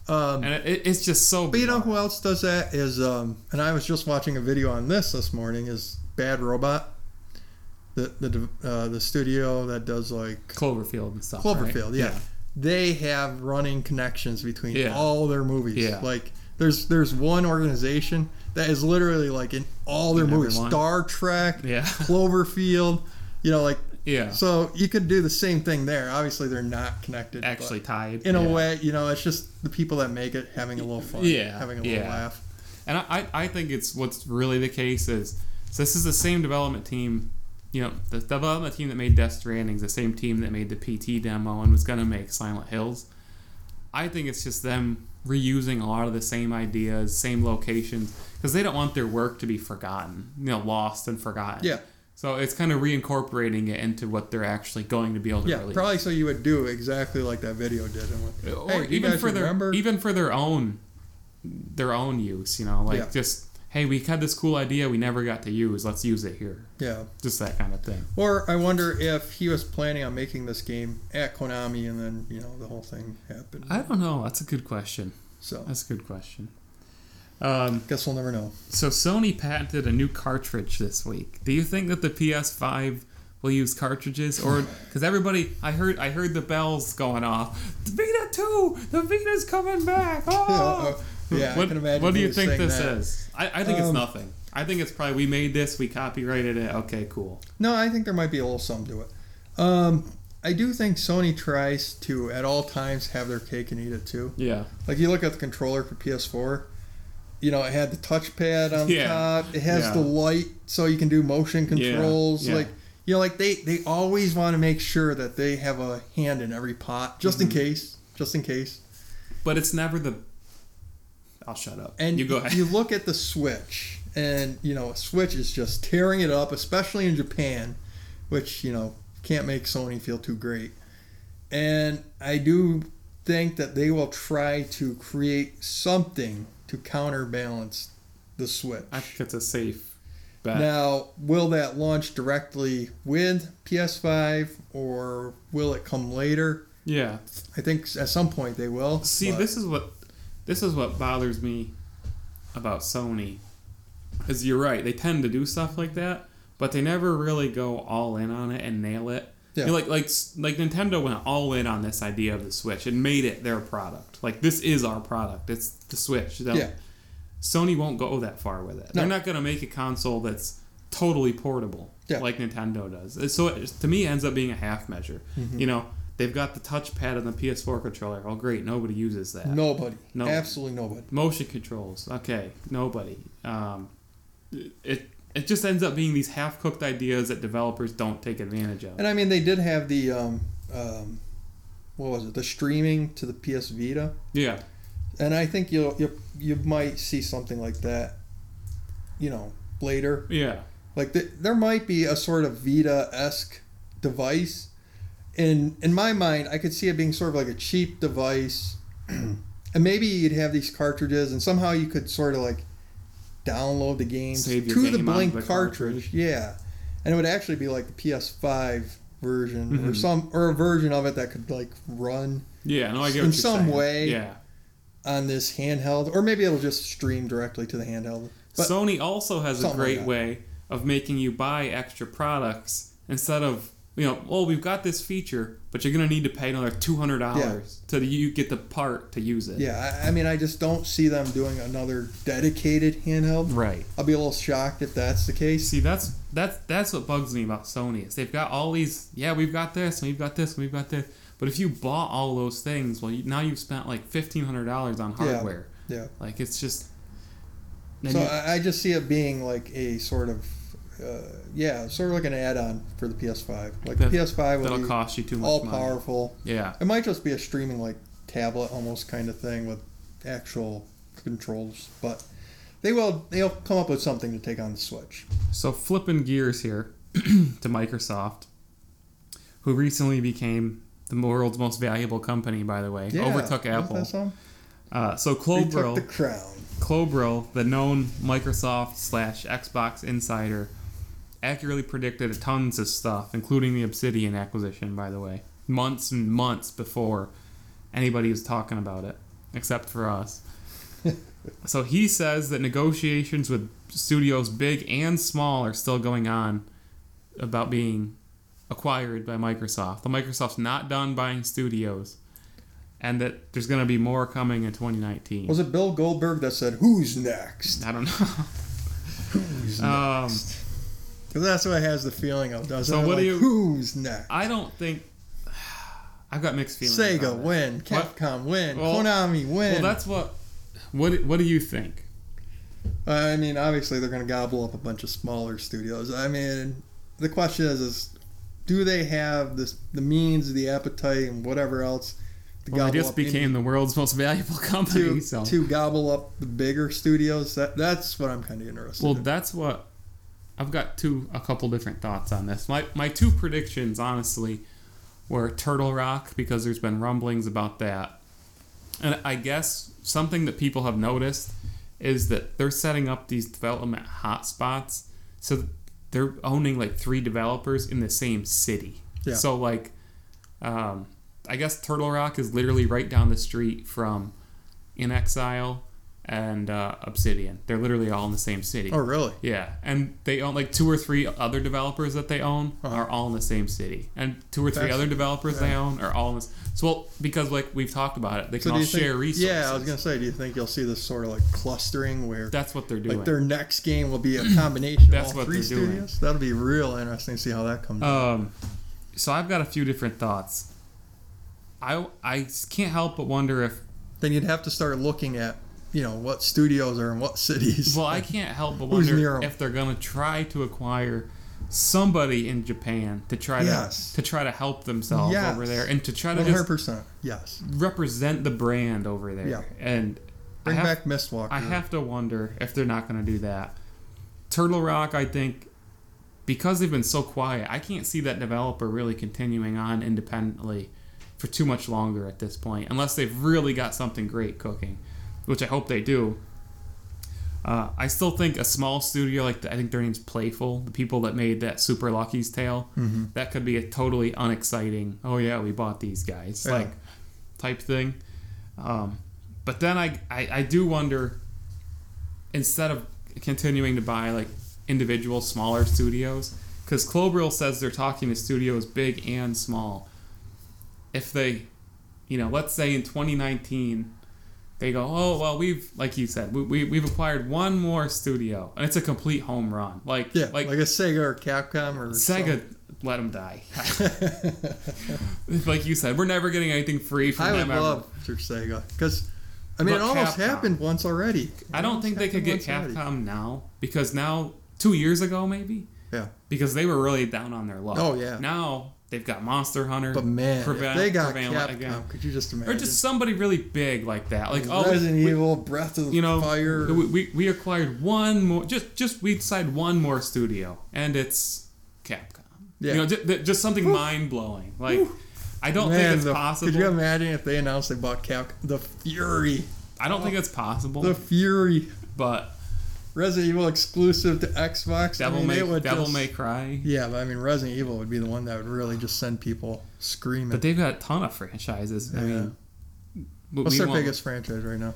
Um, and it, it's just so. but you know who else does that is, um, and I was just watching a video on this this morning. Is Bad Robot, the the uh, the studio that does like Cloverfield and stuff. Cloverfield, right? yeah. They have running connections between Yeah. all their movies. Yeah. Like there's there's one organization that is literally like in all their In movies. everyone. Star Trek, Yeah. Cloverfield, you know, like Yeah. so you could do the same thing there. Obviously they're not connected. Actually tied. in a way, you know, it's just the people that make it having a little fun. Yeah, Having a little yeah. laugh. And I, I I think it's what's really the case is so this is the same development team. You know, the development team that made Death Stranding is the same team that made the PT demo and was gonna make Silent Hills. I think it's just them reusing a lot of the same ideas, same locations, because they don't want their work to be forgotten, you know, lost and forgotten. Yeah. So it's kind of reincorporating it into what they're actually going to be able to Yeah, release. probably so you would do exactly like that video did. And or hey, you even for remember? their even for their own their own use you know like Yeah. just hey we had this cool idea we never got to use let's use it here. Yeah. just that kind of thing. Or I wonder if he was planning on making this game at Konami, and then you know the whole thing happened. i don't know that's a good question. So. That's a good question. Um, guess we'll never know. so sony patented a new cartridge this week. Do you think that the ps5 will use cartridges or because everybody i heard i heard the bells going off. The vita 2 the vita's coming back! Oh! Yeah, uh, yeah, I what, can imagine what do you think this that. is I, I think it's Um, nothing i think it's probably we made this we copyrighted it okay cool No, I think there might be a little something to it. Um, I do think Sony tries to at all times have their cake and eat it too. yeah Like you look at the controller for PS4, you know, it had the touchpad on Yeah. top. It has Yeah. the light so you can do motion controls. yeah. Like you know, like they they always want to make sure that they have a hand in every pot, just in Mm-hmm. case, just in case. but it's never the i'll shut up And you go ahead you look at the Switch, and you know, Switch is just tearing it up, especially in Japan, which you know can't make Sony feel too great. And I do think that they will try to create something to counterbalance the Switch. i think it's a safe bet Now, will that launch directly with PS5 or will it come later? yeah I think at some point they will. see but- this is what this is what bothers me about sony is you're right they tend to do stuff like that but they never really go all in on it and nail it Yeah. You know, like like like Nintendo went all in on this idea of the Switch and made it their product. Like this is our product. It's the Switch. They'll- Yeah. Sony won't go that far with it. No. They're not going to make a console that's totally portable Yeah. like Nintendo does. So it, to me, it ends up being a half measure. Mm-hmm. You know, they've got the touchpad on the PS4 controller. Oh, great, nobody uses that. Nobody. No. Absolutely nobody. Motion controls. Okay, nobody. Um, it it just ends up being these half cooked ideas that developers don't take advantage of. And I mean, they did have the um, um, what was it? The streaming to the PS Vita, Yeah, and I think you'll you you might see something like that. You know, later. yeah, Like the, there might be a sort of Vita esque device. In in my mind, I could see it being sort of like a cheap device, and maybe you'd have these cartridges, and somehow you could sort of like download the games Save to the game on blank the cartridge. cartridge. Yeah, and it would actually be like the PS5 version or Mhm. some or a version of it that could like run yeah. No, I get In some saying. way, Yeah. on this handheld, or maybe it'll just stream directly to the handheld. But Sony also has a something like great way of making you buy extra products instead of you know, well, we've got this feature, but you're gonna need to pay another two hundred dollars to you get the part to use it. yeah, I, I mean, I just don't see them doing another dedicated handheld. Right. I'll be a little shocked if that's the case. See, that's that's that's what bugs me about Sony is they've got all these. Yeah, we've got this, and we've got this, and we've got this. But if you bought all those things, well, you, now you've spent like fifteen hundred dollars on hardware. Yeah. yeah. Like it's just. So you- I, I just see it being like a sort of, uh, yeah, sort of like an add-on for the PS5. Like That- the PS5 will that'll be cost you too much all money. powerful. Yeah. It might just be a streaming like tablet almost kind of thing with actual controls, but they will they'll come up with something to take on the Switch. So flipping gears here to Microsoft, who recently became the world's most valuable company, by the way, Yeah, overtook Apple. Uh, so took the crown. The known Microsoft slash Xbox insider, accurately predicted tons of stuff, including the Obsidian acquisition, by the way, months and months before anybody was talking about it, except for us. so he says that negotiations with studios big and small are still going on about being acquired by Microsoft. The Microsoft's not done buying studios. And that there's going to be more coming in 2019. Was it Bill Goldberg that said, "Who's next? I don't know. Who's Um, next?" Because that's what it has the feeling of, doesn't So it? what do you- Who's next? I don't think. I've got mixed feelings. Sega win, Capcom win, Well- Konami win. Well, that's what. What What do you think? Uh, I mean, obviously they're going to gobble up a bunch of smaller studios. I mean, the question is, is do they have this the means, the appetite, and whatever else to Well, they just became the world's most valuable company. to, so. to gobble up the bigger studios? That that's what I'm kind of interested. well, in. that's what. I've got two, a couple different thoughts on this. My my two predictions, honestly, were Turtle Rock because there's been rumblings about that, and I guess something that people have noticed is that they're setting up these development hotspots, so they're owning like three developers in the same city. Yeah. So like, um, I guess Turtle Rock is literally right down the street from inXile and uh, Obsidian. They're literally all in the same city. oh, really? Yeah, and they own like two or three other developers that they own Uh-huh. are all in the same city, and two or three That's- other developers they own are all in this. So, well, because like we've talked about it, they So can all you think, share resources. Yeah, I was gonna say, do you think you'll see this sort of like clustering where That's what they're doing. like their next game will be a combination That's of all what three they're doing. studios? That'll be real interesting to see how that comes. out. Um, so I've got a few different thoughts. I I can't help but wonder if Then you'd have to start looking at you know what studios are in what cities. well I can't help but wonder if they're gonna try to acquire somebody in Japan to try Yes. to to try to help themselves Yes. over there and to try to hundred percent. Yes. represent the brand over there. Yeah. And Bring have, back Mistwalker. I have to wonder if they're not going to do that. Turtle Rock, I think, because they've been so quiet, I can't see that developer really continuing on independently for too much longer at this point, unless they've really got something great cooking, which I hope they do. Uh, I still think a small studio like the, I think their name's Playful, the people that made that Super Lucky's Tale, Mm-hmm. that could be a totally unexciting. Oh yeah, we bought these guys, Yeah. like type thing. Um, but then I, I I do wonder instead of continuing to buy like individual smaller studios, because Klobrille says they're talking to studios big and small. If they, you know, let's say in 2019, they go, oh well, we've like you said, we, we we've acquired one more studio, and it's a complete home run. Like yeah, like, like, a Sega or Capcom or Sega some- let them die. like you said, we're never getting anything free from I would them. ever. love for Sega because I mean But it almost Capcom. happened once already. I don't think they could get once already. Capcom now because now two years ago maybe Yeah. because they were really down on their luck. Oh, yeah. Now they've got Monster Hunter. But man, they got Capcom, again. could you just imagine? or just somebody really big like that. Like oh, Resident we, Evil, Breath of you know, Fire. we, we we acquired one more. Just just we decided one more studio, and it's Capcom. Yeah. You know, just, just something mind blowing. Like I don't Man, think it's the- possible. Could you imagine if they announced they bought Cap? The Fury, I don't think it's possible. the Fury, but Resident Evil exclusive to Xbox. Devil I mean, may would Devil just- may cry. Yeah, but I mean, Resident Evil would be the one that would really just send people screaming. But they've got a ton of franchises. I mean, What's their biggest franchise right now?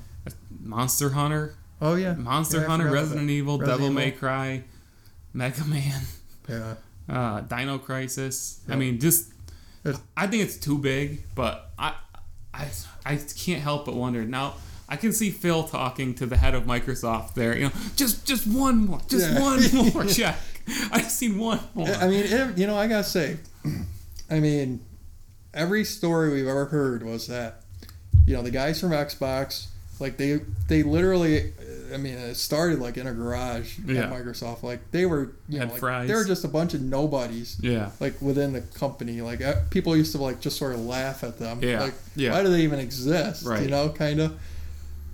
Monster Hunter, Oh yeah, Monster Yeah, Hunter, Resident. Evil, Resident Devil May Cry, Mega Man, Yeah, uh, Dino Crisis. I mean, just It's- I think it's too big, but I, I, I can't help but wonder now. I can see Phil talking to the head of Microsoft there. You know, just just one more, just Yeah. one more check. I just seen one more. I mean, you know, I gotta say, I mean, every story we've ever heard was that, you know, the guys from Xbox, like they they literally, I mean, it started like in a garage Yeah. at Microsoft. Like they were, you Had know, like, fries. they were just a bunch of nobodies. yeah, Like within the company, like people used to like just sort of laugh at them. Yeah. Like, Yeah. why do they even exist? Right. You know, kind of.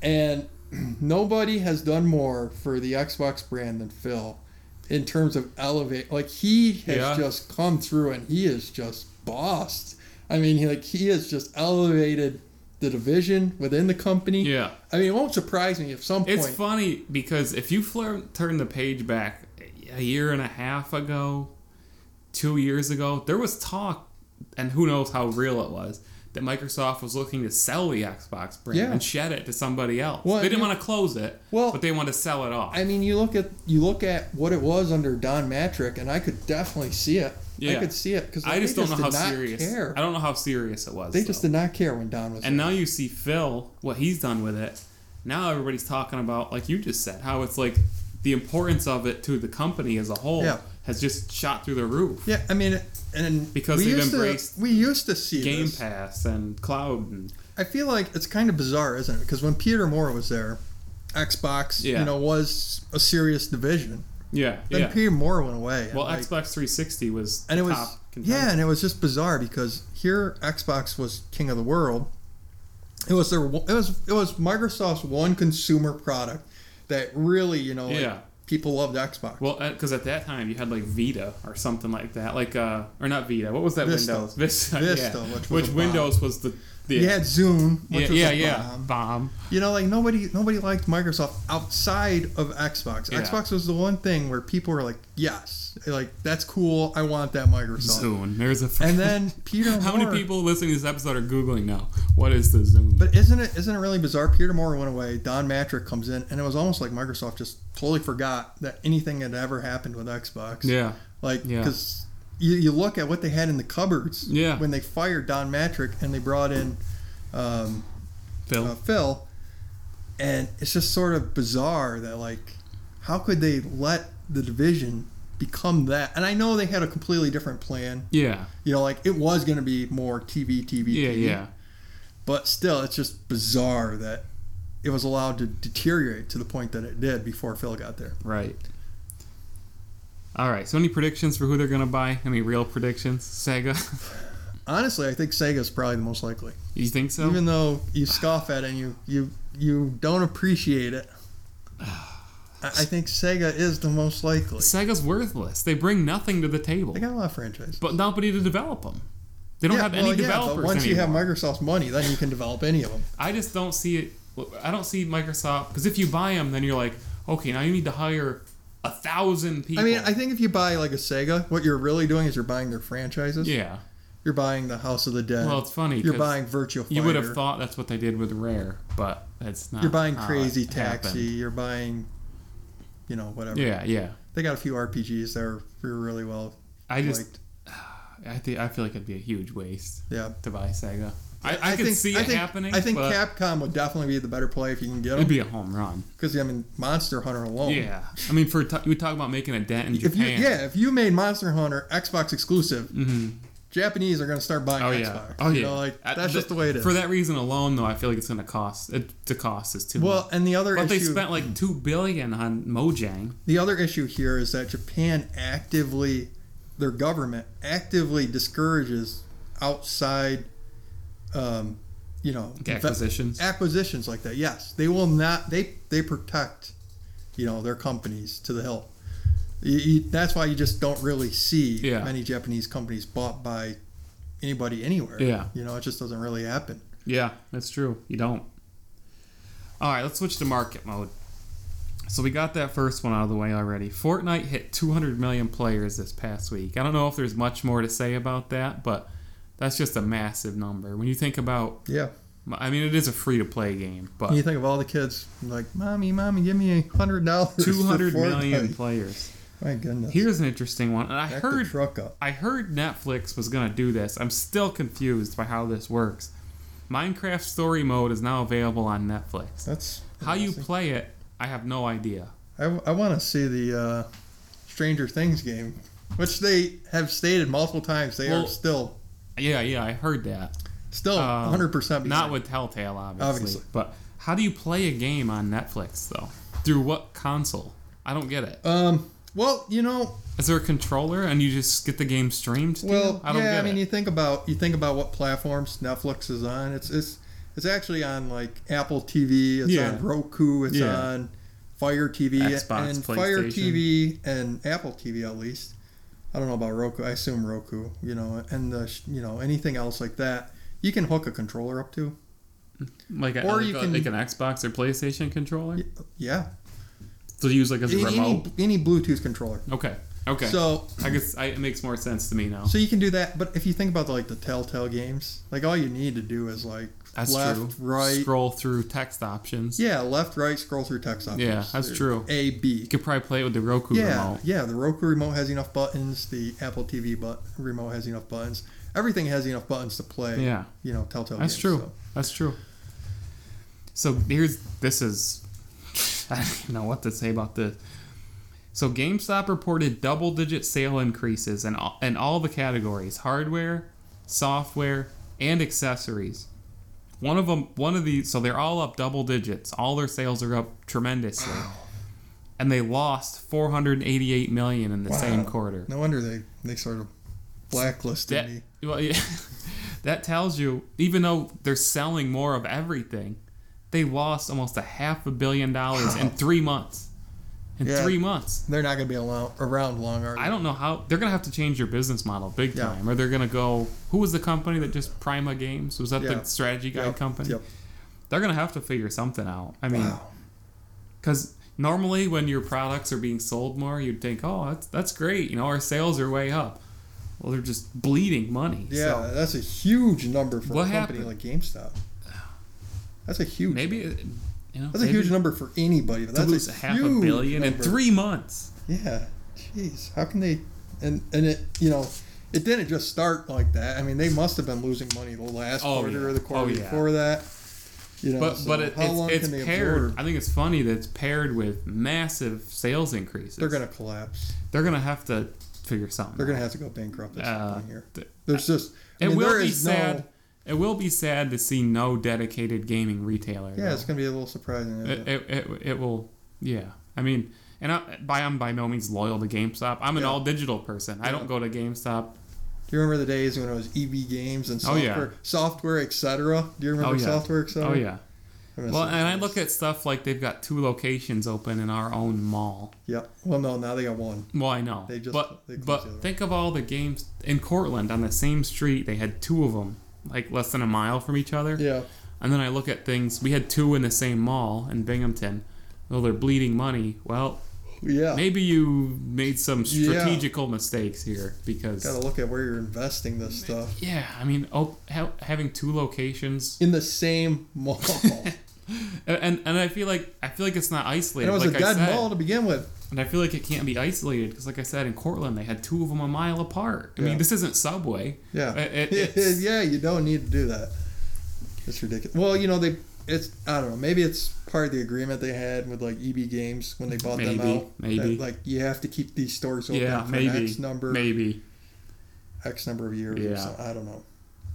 And nobody has done more for the Xbox brand than Phil, in terms of elevate. Like he has Yeah. just come through and he is just bossed. I mean, he like he has just elevated the division within the company. yeah. I mean, it won't surprise me if some It's point. funny because if you turn the page back a year and a half ago, two years ago, there was talk, and who knows how real it was, that Microsoft was looking to sell the Xbox brand Yeah. and shed it to somebody else. Well, they didn't you- want to close it, Well, but they wanted to sell it off. I mean, you look at you look at what it was under Don Mattrick, and I could definitely see it. I could see it because I just don't know how serious. Care. I don't know how serious it was. They just did not care when Don was. And there. now you see Phil, what he's done with it. Now everybody's talking about, like you just said, how it's like the importance of it to the company as a whole Yeah. Has just shot through the roof. yeah, I mean, and Because we they've used embraced To, we used to see Game this. Pass and cloud and I feel like it's kind of bizarre, isn't it? Because when Peter Moore was there, Xbox, Yeah. you know, was a serious division. yeah, Then yeah. Peter Moore went away. Well, like, Xbox 360 was and it was top contender. yeah, and it was just bizarre because here Xbox was king of the world. It was their it was it was Microsoft's one consumer product that really you know like, Yeah. People loved Xbox. Well, because at that time you had like Vita or something like that, like uh, or not Vita. What was that Vista. Windows? Vista. Vista, yeah. which was bomb. Windows was the, the you had Zune, yeah which was yeah a yeah bomb. bomb. You know, like nobody nobody liked Microsoft outside of Xbox. Yeah. Xbox was the one thing where people were like, "Yes, like that's cool. I want that Microsoft." Zune. There's a. And then Peter how Moore, many people listening to this episode are googling now? What is the Zune? But isn't it isn't it really bizarre? Peter Moore went away. Don Mattrick comes in, and it was almost like Microsoft just totally forgot that anything had ever happened with Xbox. yeah, Like Yeah. because you, you look at what they had in the cupboards. Yeah. When they fired Don Mattrick and they brought in um, Phil. uh, Phil, and it's just sort of bizarre that like, how could they let the division become that? And I know they had a completely different plan. yeah, You know, like it was going to be more TV, TV, yeah, TV. yeah. But still, it's just bizarre that it was allowed to deteriorate to the point that it did before Phil got there. Right. All right. So, any predictions for who they're gonna buy? Any real predictions? Sega. Honestly, I think Sega's probably the most likely. you think so? Even though you scoff at it and you you you don't appreciate it, I I think Sega is the most likely. Sega's worthless. They bring nothing to the table, They got a lot of franchises. but nobody to develop them. They don't Yeah, have well, any yeah, developers But once you have anymore. Microsoft's money, then you can develop any of them. I just don't see it. I don't see Microsoft because if you buy them, then you're like, okay, now you need to hire a thousand people. I mean, I think if you buy like a Sega, what you're really doing is you're buying their franchises. yeah. You're buying the House of the Dead. Well, it's funny. You're buying Virtual Fighter. You would have thought that's what they did with Rare, but that's not. You're buying Crazy Taxi. happened. You're buying, you know, whatever. Yeah, yeah. They got a few RPGs that are really well I just, liked. I think I feel like it'd be a huge waste Yeah. to buy Sega. I, I, could think, see I it think, happening. I think Capcom would definitely be the better play if you can get them. it'd be a home run. Because I mean, Monster Hunter alone. Yeah, I mean, for we talk about making a dent in If you, Japan. yeah, if you made Monster Hunter Xbox exclusive, hmm Japanese are going to start buying Oh Xbox. yeah. Oh You yeah. know, like that's just th- the way it is. For that reason alone, though, I feel like it's going to cost. It, the cost is too. well, much. and the other but they spent like two billion on Mojang. the other issue here is that Japan actively, their government actively discourages outside, um, you know, acquisitions. acquisitions like that. Yes, they will not. They they protect, you know, their companies to the hilt. You, you, that's why you just don't really see Yeah. many Japanese companies bought by anybody anywhere. Yeah. you know, it just doesn't really happen. Yeah, that's true. You don't. All right, let's switch to market mode. So we got that first one out of the way already. Fortnite hit 200 million players this past week. I don't know if there's much more to say about that, but that's just a massive number. When you think about, Yeah. I mean, it is a free to play game, but you think of all the kids like, "Mommy, mommy, give me a hundred dollars." 200 million players. My goodness. Here's an interesting one. And I Back heard truck up. I heard Netflix was going to do this. I'm still confused by how this works. Minecraft Story Mode is now available on Netflix. That's How you play it, I have no idea. I, I want to see the uh, Stranger Things game, which they have stated multiple times they Well, are still Yeah, yeah, I heard that. still Um, 100 percent Not with Telltale, obviously. Obviously. But how do you play a game on Netflix, though? Through what console? I don't get it. Um. Well, you know, Is there a controller and you just get the game streamed to well, you? I don't yeah. get I mean, it. you think about you think about what platforms Netflix is on. It's it's it's actually on like Apple TV. It's Yeah. on Roku. It's Yeah. on Fire TV Xbox, and Fire TV and Apple TV at least. I don't know about Roku. I assume Roku. You know, and the you know anything else like that, you can hook a controller up to. Like, a, or like, you a- can- like an Xbox or PlayStation controller? Yeah, So you use like as a any, remote? any, any Bluetooth controller. Okay. Okay. So I guess I, it makes more sense to me now. so you can do that. But if you think about the, like the Telltale games, like all you need to do is like That's left, true. right. Scroll through text options. Yeah, left, right, scroll through text options. Yeah, that's true. A, B. You could probably play it with the Roku Yeah, remote. yeah. The Roku remote has enough buttons. The Apple TV but remote has enough buttons. Everything has enough buttons to play. Yeah. You know, Telltale. That's games, true. so. That's true. So here's this is I don't even know what to say about this. So GameStop reported double-digit sale increases in all, in all the categories: hardware, software, and accessories. One of them, one of these, so they're all up double digits. All their sales are up tremendously, and they lost 488 million in the same quarter. No wonder they they sort of blacklisted That, me. well, yeah, that tells you, even though they're selling more of everything, they lost almost a half a billion dollars in three months. In Yeah. three months. They're not going to be allow- around long, are they? I don't know how they're gonna have to change their business model big Yeah. time, or they're gonna go. Who was the company that just Prima Games? Was that Yeah. the strategy guide Yep, company? Yep. They're gonna have to figure something out. I mean, Wow. because normally when your products are being sold more, you'd think, oh, that's that's great. You know, our sales are way up. Well, they're just bleeding money. Yeah, So that's a huge number for a company happened? like GameStop. That's a huge. maybe, number. it- you know, That's a huge number for anybody. But to that's lose a half a billion in three months. Yeah, jeez, how can they? And and it, you know, it didn't just start like that. I mean, they must have been losing money the last Oh, quarter yeah. or the quarter Oh, yeah. before that. You know, But so but it, how long it's, can it's they paired. absorb? I think it's funny that it's paired with massive sales increases. They're gonna collapse. they're gonna have to figure something. They're gonna out. have to go bankrupt at Uh, here. There's just. I It mean, will be is no- sad. It will be sad to see no dedicated gaming retailer. Yeah, though. it's gonna be a little surprising. it, it? it, it, will. Yeah, I mean, and I, by I'm by no means loyal to GameStop. I'm an Yeah. all digital person. I don't go to GameStop. Do you remember the days when it was EB Games and Oh, yeah. software, software, etc. Do you remember Oh, yeah. software, etc.? Oh yeah. Well, and I look at stuff like they've got two locations open in our own mall. Yep. Well, no, now they got one. Well, I know. They just- but but the think of all the games in Cortland on the same street. They had two of them, like less than a mile from each other. Yeah. And then I look at things. We had two in the same mall in Binghamton. Well, they're bleeding money. Well, Yeah. maybe you made some Yeah. strategical mistakes here because Got to look at where you're investing this stuff. yeah, I mean, oh, ha- having two locations In the same mall. and, and and I feel like I feel like it's not and isolated. it was like a dead mall to begin with. And I feel like it can't be isolated because, like I said, in Cortland they had two of them a mile apart. I Yeah. mean, this isn't Subway. Yeah. It- it- yeah, you don't need to do that. It's ridiculous. Well, you know they. It's I don't know. Maybe it's part of the agreement they had with like EB Games when they bought them out. maybe. that, like you have to keep these stores open Yeah, for maybe. X number Maybe. X number of years. Yeah. Or something. I don't know.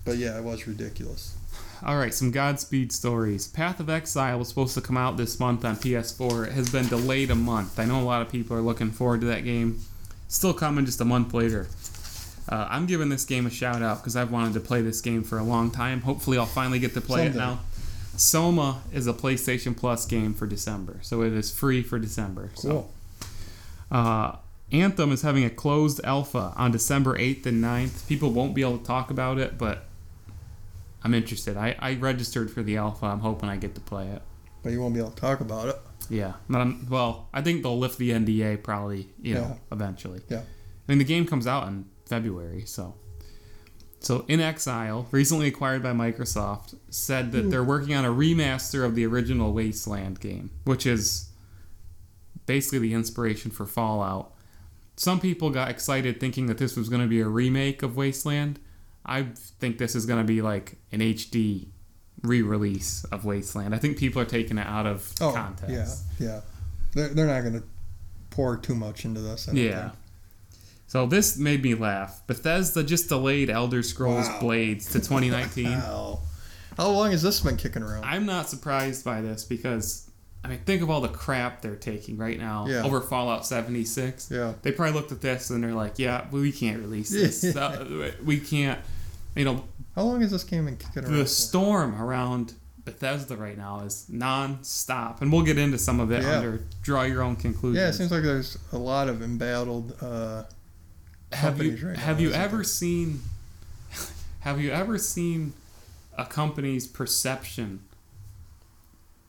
But yeah, it was ridiculous. All right, some Godspeed stories. Path of Exile was supposed to come out this month on PS4. It has been delayed a month. I know a lot of people are looking forward to that game. Still coming just a month later. Uh, I'm giving this game a shout out because I've wanted to play this game for a long time. Hopefully, I'll finally get to play Someday. it now. Soma is a PlayStation Plus game for December, so it is free for December. So Cool. uh, Anthem is having a closed alpha on December 8th and 9th. People won't be able to talk about it, but I'm interested. I, I registered for the alpha. I'm hoping I get to play it. But you won't be able to talk about it. Yeah. But I'm, well, I think they'll lift the NDA probably, you know, Yeah. eventually. Yeah. I mean, the game comes out in February, so. So, inXile, recently acquired by Microsoft, said that hmm. they're working on a remaster of the original Wasteland game, which is basically the inspiration for Fallout. Some people got excited thinking that this was going to be a remake of Wasteland. I think this is going to be like an HD re-release of Wasteland. I think people are taking it out of Oh, context. yeah, yeah. They're, they're not going to pour too much into this. Yeah. think. So this made me laugh. Bethesda just delayed Elder Scrolls Wow. Blades to 2019. How? How long has this been kicking around? I'm not surprised by this because I mean think of all the crap they're taking right now Yeah. over Fallout 76. yeah. They probably looked at this and they're like, "Yeah, we can't release this. We can't." You know, How long is this game been kicking around? the for? storm around Bethesda right now is non-stop, and we'll get into some of it Yeah. under draw your own conclusions. Yeah, it seems like there's a lot of embattled. Uh, have you companies right now, have you ever there? seen have you ever seen a company's perception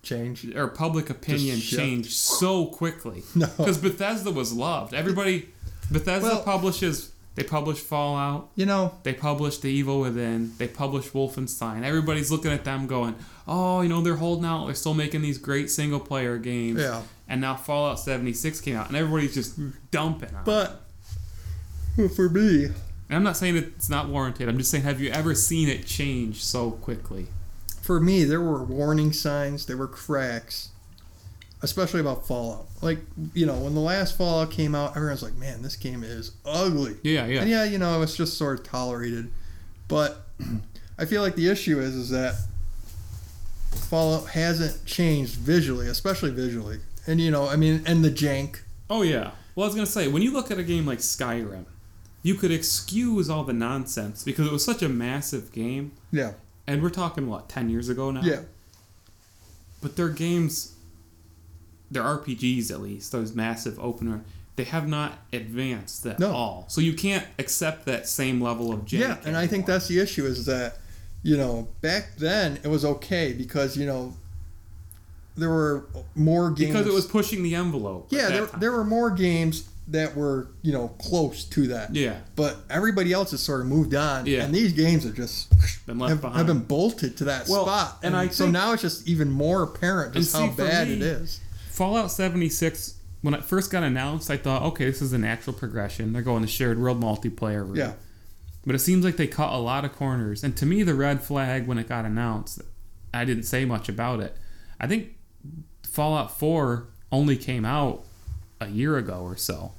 change. or public opinion change so quickly No. because bethesda was loved everybody bethesda Well- publishes they publish fallout You know, they publish the evil within they publish wolfenstein everybody's looking at them going oh you know they're holding out they're still making these great single player games yeah. and now fallout 76 came out and everybody's just dumping on. But for me, And I'm not saying it's not warranted. I'm just saying, have you ever seen it change so quickly? for me, there were warning signs. There were cracks, especially about Fallout. Like you know, when the last Fallout came out, everyone's like, "Man, this game is ugly." Yeah, yeah. And yeah, you know, it's just sort of tolerated. But I feel like the issue is is that Fallout hasn't changed visually, especially visually. And you know, I mean, and the jank. Oh yeah. Well, I was gonna say, when you look at a game like Skyrim, you could excuse all the nonsense because it was such a massive game, Yeah. and we're talking what ten years ago now. Yeah. But their games, their RPGs at least, those massive open world, they have not advanced at No. all. So you can't accept that same level of jank. Yeah, and I think that's the issue is that, you know, back then it was okay because, you know, there were more games. because it was pushing the envelope. Yeah, there, time. there were more games that were, you know, close to that. Yeah, But everybody else has sort of moved on. Yeah. And these games are just been left have, behind. have been bolted to that Well, spot. and I so now it's just even more apparent just And how see, bad me- it is. Fallout 76, when it first got announced, I thought, okay, this is a natural progression. They're going the shared world multiplayer route. Yeah. But it seems like they cut a lot of corners. And to me, the red flag when it got announced, I didn't say much about it. I think Fallout 4 only came out a year ago or so.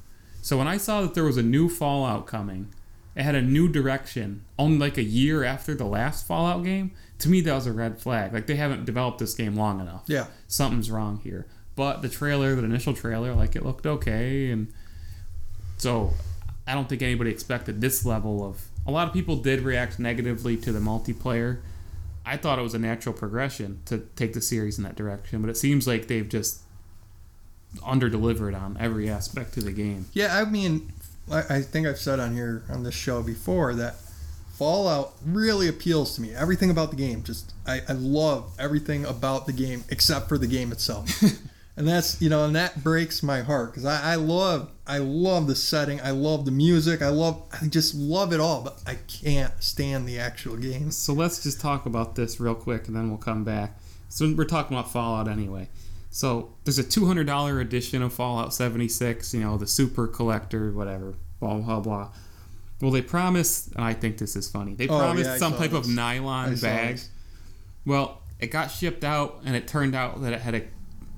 So when I saw that there was a new Fallout coming, it had a new direction, only like a year after the last Fallout game, to me that was a red flag. Like they haven't developed this game long enough Yeah. something's wrong here. But the trailer, the initial trailer, like it looked okay, and so I don't think anybody expected this level of. A lot of people did react negatively to the multiplayer. I thought it was a natural progression to take the series in that direction, but it seems like they've just under-delivered on every aspect of the game. Yeah, I mean, I, I think I've said on here on this show before that Fallout really appeals to me. Everything about the game, just I, I love everything about the game except for the game itself. and that's you know, and that breaks my heart because I, I love I love the setting, I love the music, I love I just love it all, but I can't stand the actual games. So let's just talk about this real quick, and then we'll come back. So we're talking about Fallout anyway. So there's a $200 edition of Fallout 76, you know, the super collector, whatever, blah blah blah. Well, they promised, and I think this is funny. They Oh, promised yeah, some type of this. I nylon saw bag. Well, it got shipped out, and it turned out that it had a,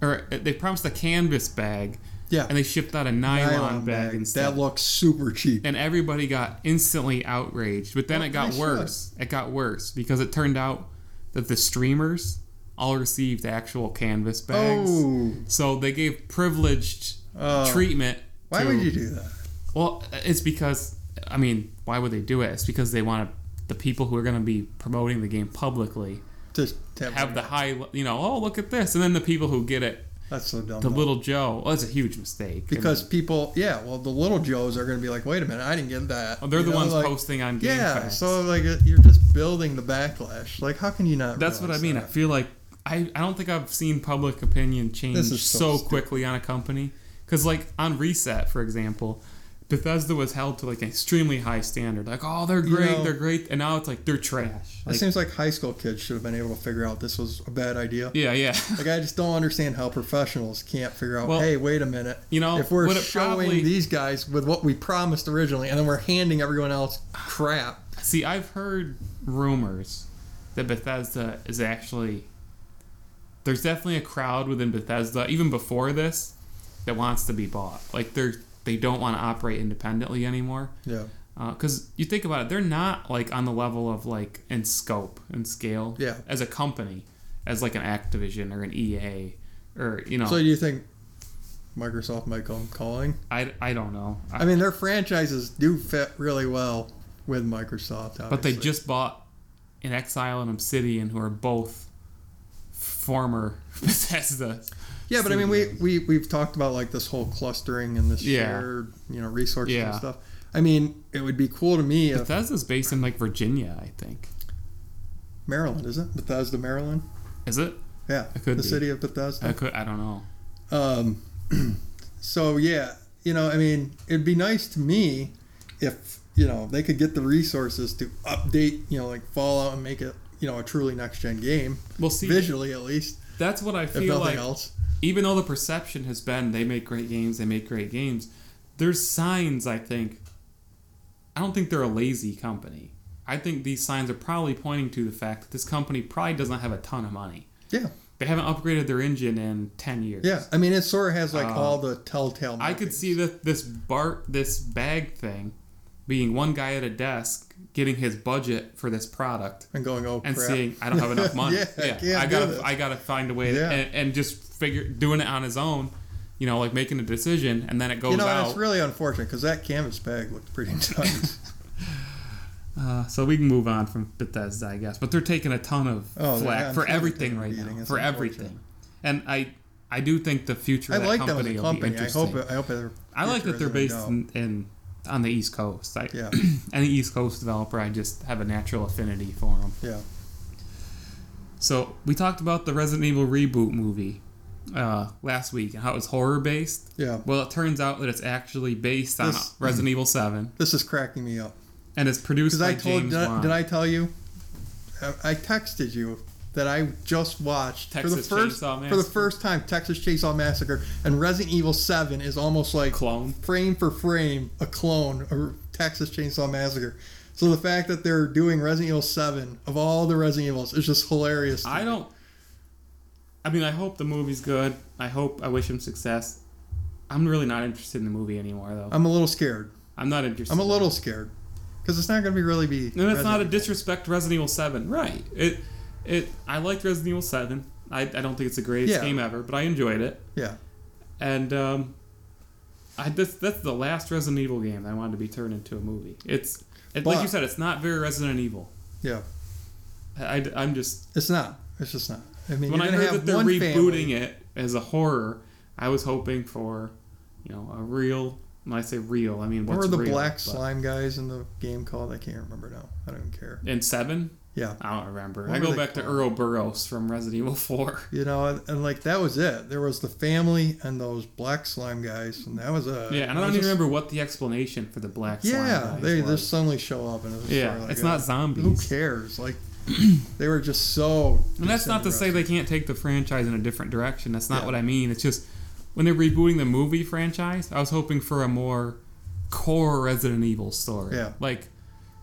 or uh, they promised a canvas bag, Yeah. and they shipped out a nylon, bag, instead. That looks super cheap. and everybody got instantly outraged. But then Well, it got should. worse. It got worse because it turned out that the streamers all received actual canvas bags. Oh. So they gave privileged Oh. treatment. Why to- would you do that? Well, it's because I mean, why would they do it? It's because they want the people who are going to be promoting the game publicly to have, have the high, you know, oh look at this, and then the people who get it, That's so dumb. the though. little Joe. Well, that's a huge mistake I because mean, people, yeah, well, the little Joes are going to be like, wait a minute, I didn't get that. oh, they're You the know, ones like, posting on Game Yeah, Facts. so like you're just building the backlash. Like, how can you not? That's what I mean. I feel like I, I don't think I've seen public opinion change so, so quickly on a company. Because like on Reset, for example, Bethesda was held to like an extremely high standard. Like, oh, they're You great, know- they're great, and now it's like they're trash. It seems like high school kids should have been able to figure out this was a bad idea. yeah, yeah. Like, I just don't understand how professionals can't figure out. Well, hey, wait a minute. You know, if we're showing probably- these guys with what we promised originally, and then we're handing everyone else crap. See, I've heard rumors that Bethesda is actually. There's definitely a crowd within Bethesda, even before this, that wants to be bought. Like they're they don't want to operate independently anymore. Yeah, uh, Because you think about it, they're not like on the level of like in scope and scale. Yeah. As a company, as like an Activision or an EA, or you know, So do you think Microsoft might come calling? I, I don't know. I mean, their franchises do fit really well with Microsoft. Obviously. But they just bought an Exile and Obsidian, who are both former Bethesda. Yeah, but I mean, we, we we've talked about like this whole clustering and this Yeah. shared you know resources and stuff. I mean, it would be cool to me if Bethesda's based in like Virginia, I think. Maryland is it Bethesda, Maryland? Is it? Yeah, It could the be. city of Bethesda. I could. I don't know. Um, so yeah, you know, I mean, it'd be nice to me if you know they could get the resources to update, you know, like Fallout and make it, you know, a truly next gen game, We'll see. visually at least, That's what I feel like. else. Even though the perception has been they make great games, they make great games. There's signs. I think. I don't think they're a lazy company. I think these signs are probably pointing to the fact that this company probably doesn't have a ton of money. Yeah, They haven't upgraded their engine in ten years. yeah. I mean, it sort of has like Uh, all the telltale. I could see that this Bart this bag thing being one guy at a desk getting his budget for this product and going, oh and crap. seeing I don't have enough money. yeah, I I gotta. I gotta find a way to, and, and just figure doing it on his own. You know, like making a decision and then it goes you know, out. it's really unfortunate because that canvas bag looked pretty nice. uh, so we can move on from Bethesda, I guess. But they're taking a ton of Oh, flack I'm for everything right now. It's For everything, and I I do think the future I of that like them as company will company. I interesting. hope. It, I hope. I like that they're based in, in on the East Coast. I, Yeah, any East Coast developer, I just have a natural affinity for them. yeah. So we talked about the Resident Evil reboot movie uh, last week and how it was horror based. Yeah. Well, it turns out that it's actually based on This- Resident Evil Seven, This is cracking me up. and it's produced by I told, James did I, Wan. did I tell you? I texted you that I just watched for the first for the first time Texas Chainsaw Massacre, and Resident Evil Seven is almost like clone? frame for frame a clone of Texas Chainsaw Massacre. So the fact that they're doing Resident Evil Seven of all the Resident Evils is just hilarious. I me. don't. I mean, I hope the movie's good. I hope I wish him success. I'm really not interested in the movie anymore, though. I'm a little scared. I'm not interested. I'm a little scared because it's not going to be really be. And it's not a disrespect to Resident Evil Seven, right? It, it. I liked Resident Evil Seven. I, I don't think it's the greatest Yeah. game ever, but I enjoyed it. Yeah. And um, I this, that's the last Resident Evil game that I wanted to be turned into a movie. It's it, like you said, it's not very Resident Evil. Yeah, I, am just. It's not. It's just not. I mean, when I heard that they're rebooting family. it as a horror, I was hoping for, you know, a real. When I say real, I mean What what's were the real, black but- slime guys in the game called? I can't remember now. I don't even care. In seven, Yeah, I don't remember. What I go back to? Earl Burroughs from Resident Evil Four. you know, and, and like that was it. There was the family and those black slime guys, and that was it. Yeah, and I don't even just- remember what the explanation for the black slime Yeah, they was. just suddenly show up, and it was yeah, like it's a- not Who cares? Like they were just so. And that's not to say they can't take the franchise in a different direction. That's not Yeah. what I mean. It's just when they're rebooting the movie franchise, I was hoping for a more core Resident Evil story. Yeah. Like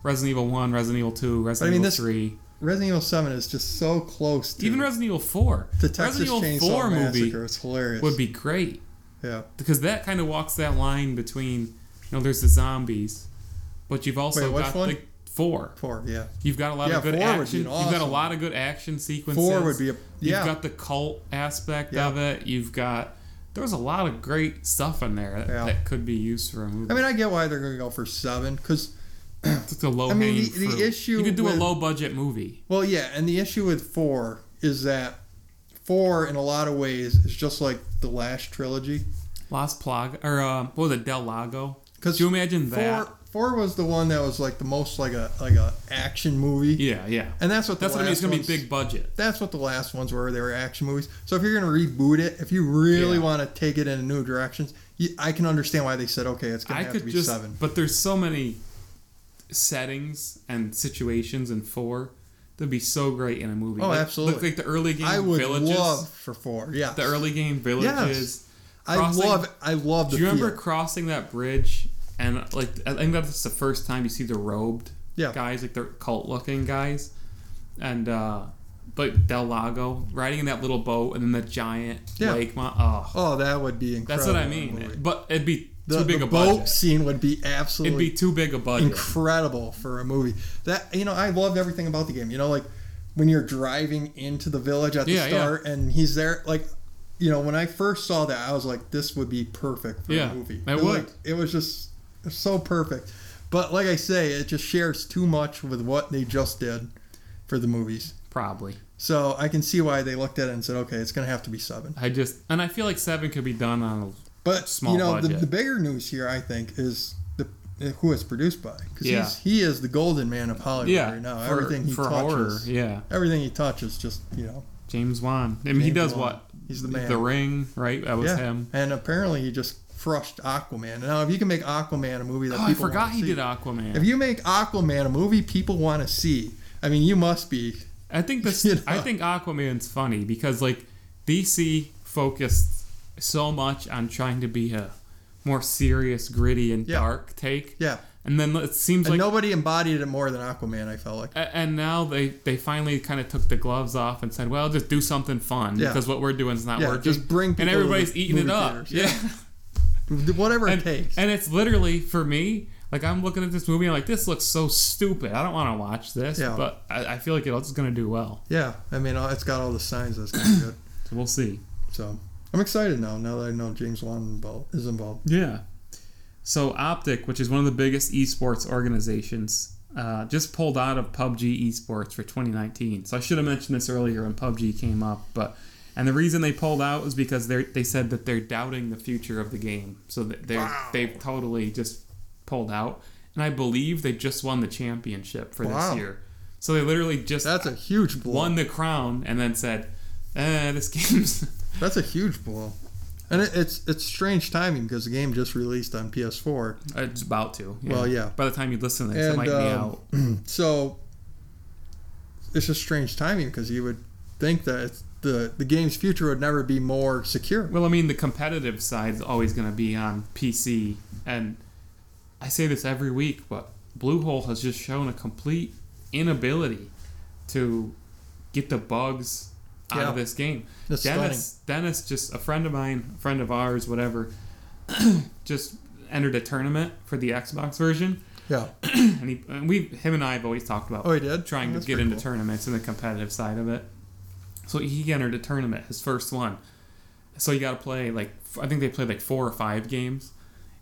Resident Evil 1, Resident Evil 2, Resident I mean, Evil this- 3. Resident Evil Seven is just so close to Even Resident Evil Four. the Texas Resident Chainsaw Four Massacre. movie It's hilarious. would be great yeah. because that kind of walks that line between you know there's the zombies, but you've also Wait, got one? the four. Four. Yeah. You've got a lot Yeah, of good four action. an You've got a lot of good action sequences. Four would be a yeah. You've got the cult aspect Yeah. of it. You've got there's a lot of great stuff in there that, Yeah. that could be used for a movie. I mean, I get why they're going to go for seven because it's a low I mean, the- the issue you could do with- a low budget movie. Well, yeah, and the issue with four is that four, in a lot of ways, is just like the last trilogy. Las Plaga or uh, what was it, Del Lago? Because you imagine four, that? four was the one that was like the most like a like a action movie, Yeah, yeah. and that's what the That's what I mean. It's gonna be big budget. That's what the last ones were. They were action movies. So if you're gonna reboot it, if you really Yeah. want to take it in a new directions, I can understand why they said okay, it's gonna I have to be just, seven. but there's so many settings and situations in four that'd be so great in a movie. Oh, like, absolutely. Look like the early game I would villages. love for four. Yeah, the early game villages. I crossing- love. I love the. Do you remember crossing that bridge and like I think that's the first time you see the robed Yeah. guys, like they're cult looking guys, and uh like Del Lago riding in that little boat and then the giant Yeah. lake. Mon- oh, Oh, that would be incredible. that's what I mean. But it'd be The, too big the a boat budget. scene would be absolutely It'd absolutely be too big a budget. incredible for a movie. That you know, I loved everything about the game. You know, like when you're driving into the village at the Yeah, yeah. start and he's there, like you know, when I first saw that, I was like, this would be perfect for Yeah, a movie. it was would. like- it was just so perfect. But like I say, it just shares too much with what they just did for the movies. Probably. So I can see why they looked at it and said, okay, it's going to have to be seven. I just and I feel like seven could be done on. But Small you know, the, budget. the bigger news here, I think, is the eh, who it's produced by because Yeah. he is the golden man of Hollywood yeah, right now. for, everything he for touches, horror. Yeah, everything he touches, just you know, James Wan. I mean, he does Wan. what? He's the man. The Ring, right? That was yeah. him. And apparently, he just crushed Aquaman. Now, if you can make Aquaman a movie that Oh, I people forgot wanna he see, did Aquaman. If you make Aquaman a movie people want to see, I mean, you must be. I think this. You know? I think Aquaman's funny because like DC focused so much on trying to be a more serious, gritty, and Yeah. dark take, Yeah, and then it seems and like. nobody embodied it more than Aquaman. I felt like. and now they, they finally kind of took the gloves off and said, "Well, just do something fun Yeah. because what we're doing is not Yeah, working." just bring people and everybody's the eating it up. theaters. Yeah, Whatever and, it takes. and it's literally for me. Like I'm looking at this movie, and I'm like, this looks so stupid. I don't want to watch this, Yeah. but I, I feel like it's going to do well. yeah, I mean, uh, it's got all the signs that's going to good. So we'll see. So I'm excited now. Now that I know James Wan is involved. Yeah. So Optic, which is one of the biggest esports organizations, uh, just pulled out of PUBG esports for 2019. So I should have mentioned this earlier when PUBG came up, but and the reason they pulled out was because they they said that they're doubting the future of the game. So they Wow. they've totally just pulled out, and I believe they just won the championship for Wow. this year. So they literally just That's a huge blow. won the crown and then said, "Eh, this game's." That's a huge blow. And it, it's it's strange timing because the game just released on PS4. It's about to. Well, yeah. By the time you listen to this, it And might be um, out. so it's just strange timing because you would think that it's, the the game's future would never be more secure. Well, I mean, the competitive side is always going to be on PC, and I say this every week, but Bluehole has just shown a complete inability to get the bugs out Yeah. of this game. It's Dennis, Dennis, just a friend of mine, a friend of ours, whatever, just entered a tournament for the Xbox version, Yeah. and he, and we, him and I have always talked about Oh, he did. trying Oh, to get into cool. tournaments and the competitive side of it. So he entered a tournament, his first one. So you got to play like I think they played like four or five games.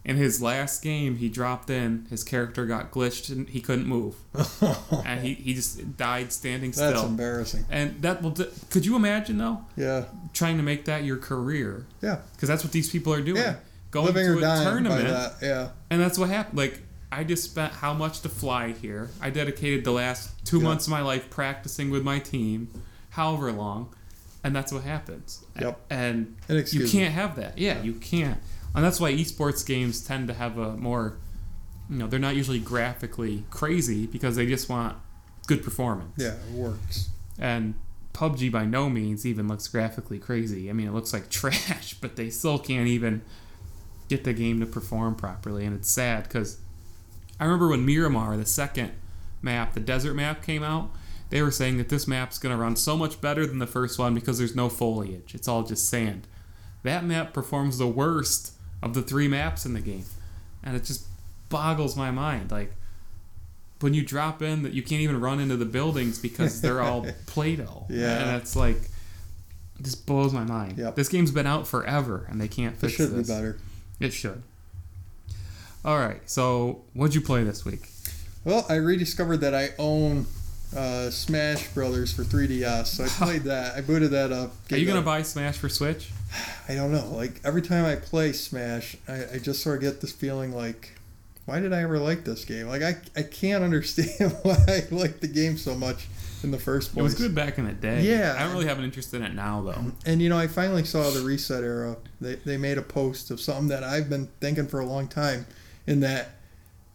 In his last game, he dropped in. His character got glitched and he couldn't move, and he, he just died standing still. That's embarrassing. And that will. d- Could you imagine though Yeah. trying to make that your career? Yeah. Because that's what these people are doing. Yeah. Going Living to a tournament. Yeah. and that's what happened. Like, I just spent how much to fly here. I dedicated the last two Yeah. months of my life practicing with my team, however long, and that's what happens. Yep. And you can't have that. Yeah, you can't. And that's why esports games tend to have a more, you know, they're not usually graphically crazy because they just want good performance. Yeah, it works. And PUBG by no means even looks graphically crazy. I mean, it looks like trash, but they still can't even get the game to perform properly. And it's sad because I remember when Miramar, the second map, the desert map, came out, they were saying that this map's going to run so much better than the first one because there's no foliage. It's all just sand. That map performs the worst of the three maps in the game. And it just boggles my mind. Like, when you drop in, that you can't even run into the buildings because they're all Play Doh. Yeah. And it's like, this blows my mind. Yep. This game's been out forever and they can't fix It should this. be better. It should. All right. So, what'd you play this week? Well, I rediscovered that I own uh, Smash Brothers for 3DS, so I played that. I booted that up. Are you gonna buy Smash for Switch? I don't know. Like every time I play Smash, I, I just sort of get this feeling like, why did I ever like this game? Like I, I can't understand why I like the game so much in the first place. It was good back in the day. Yeah. I don't really have an interest in it now, though. And you know, I finally saw the ResetEra. They they made a post of something that I've been thinking for a long time, in that,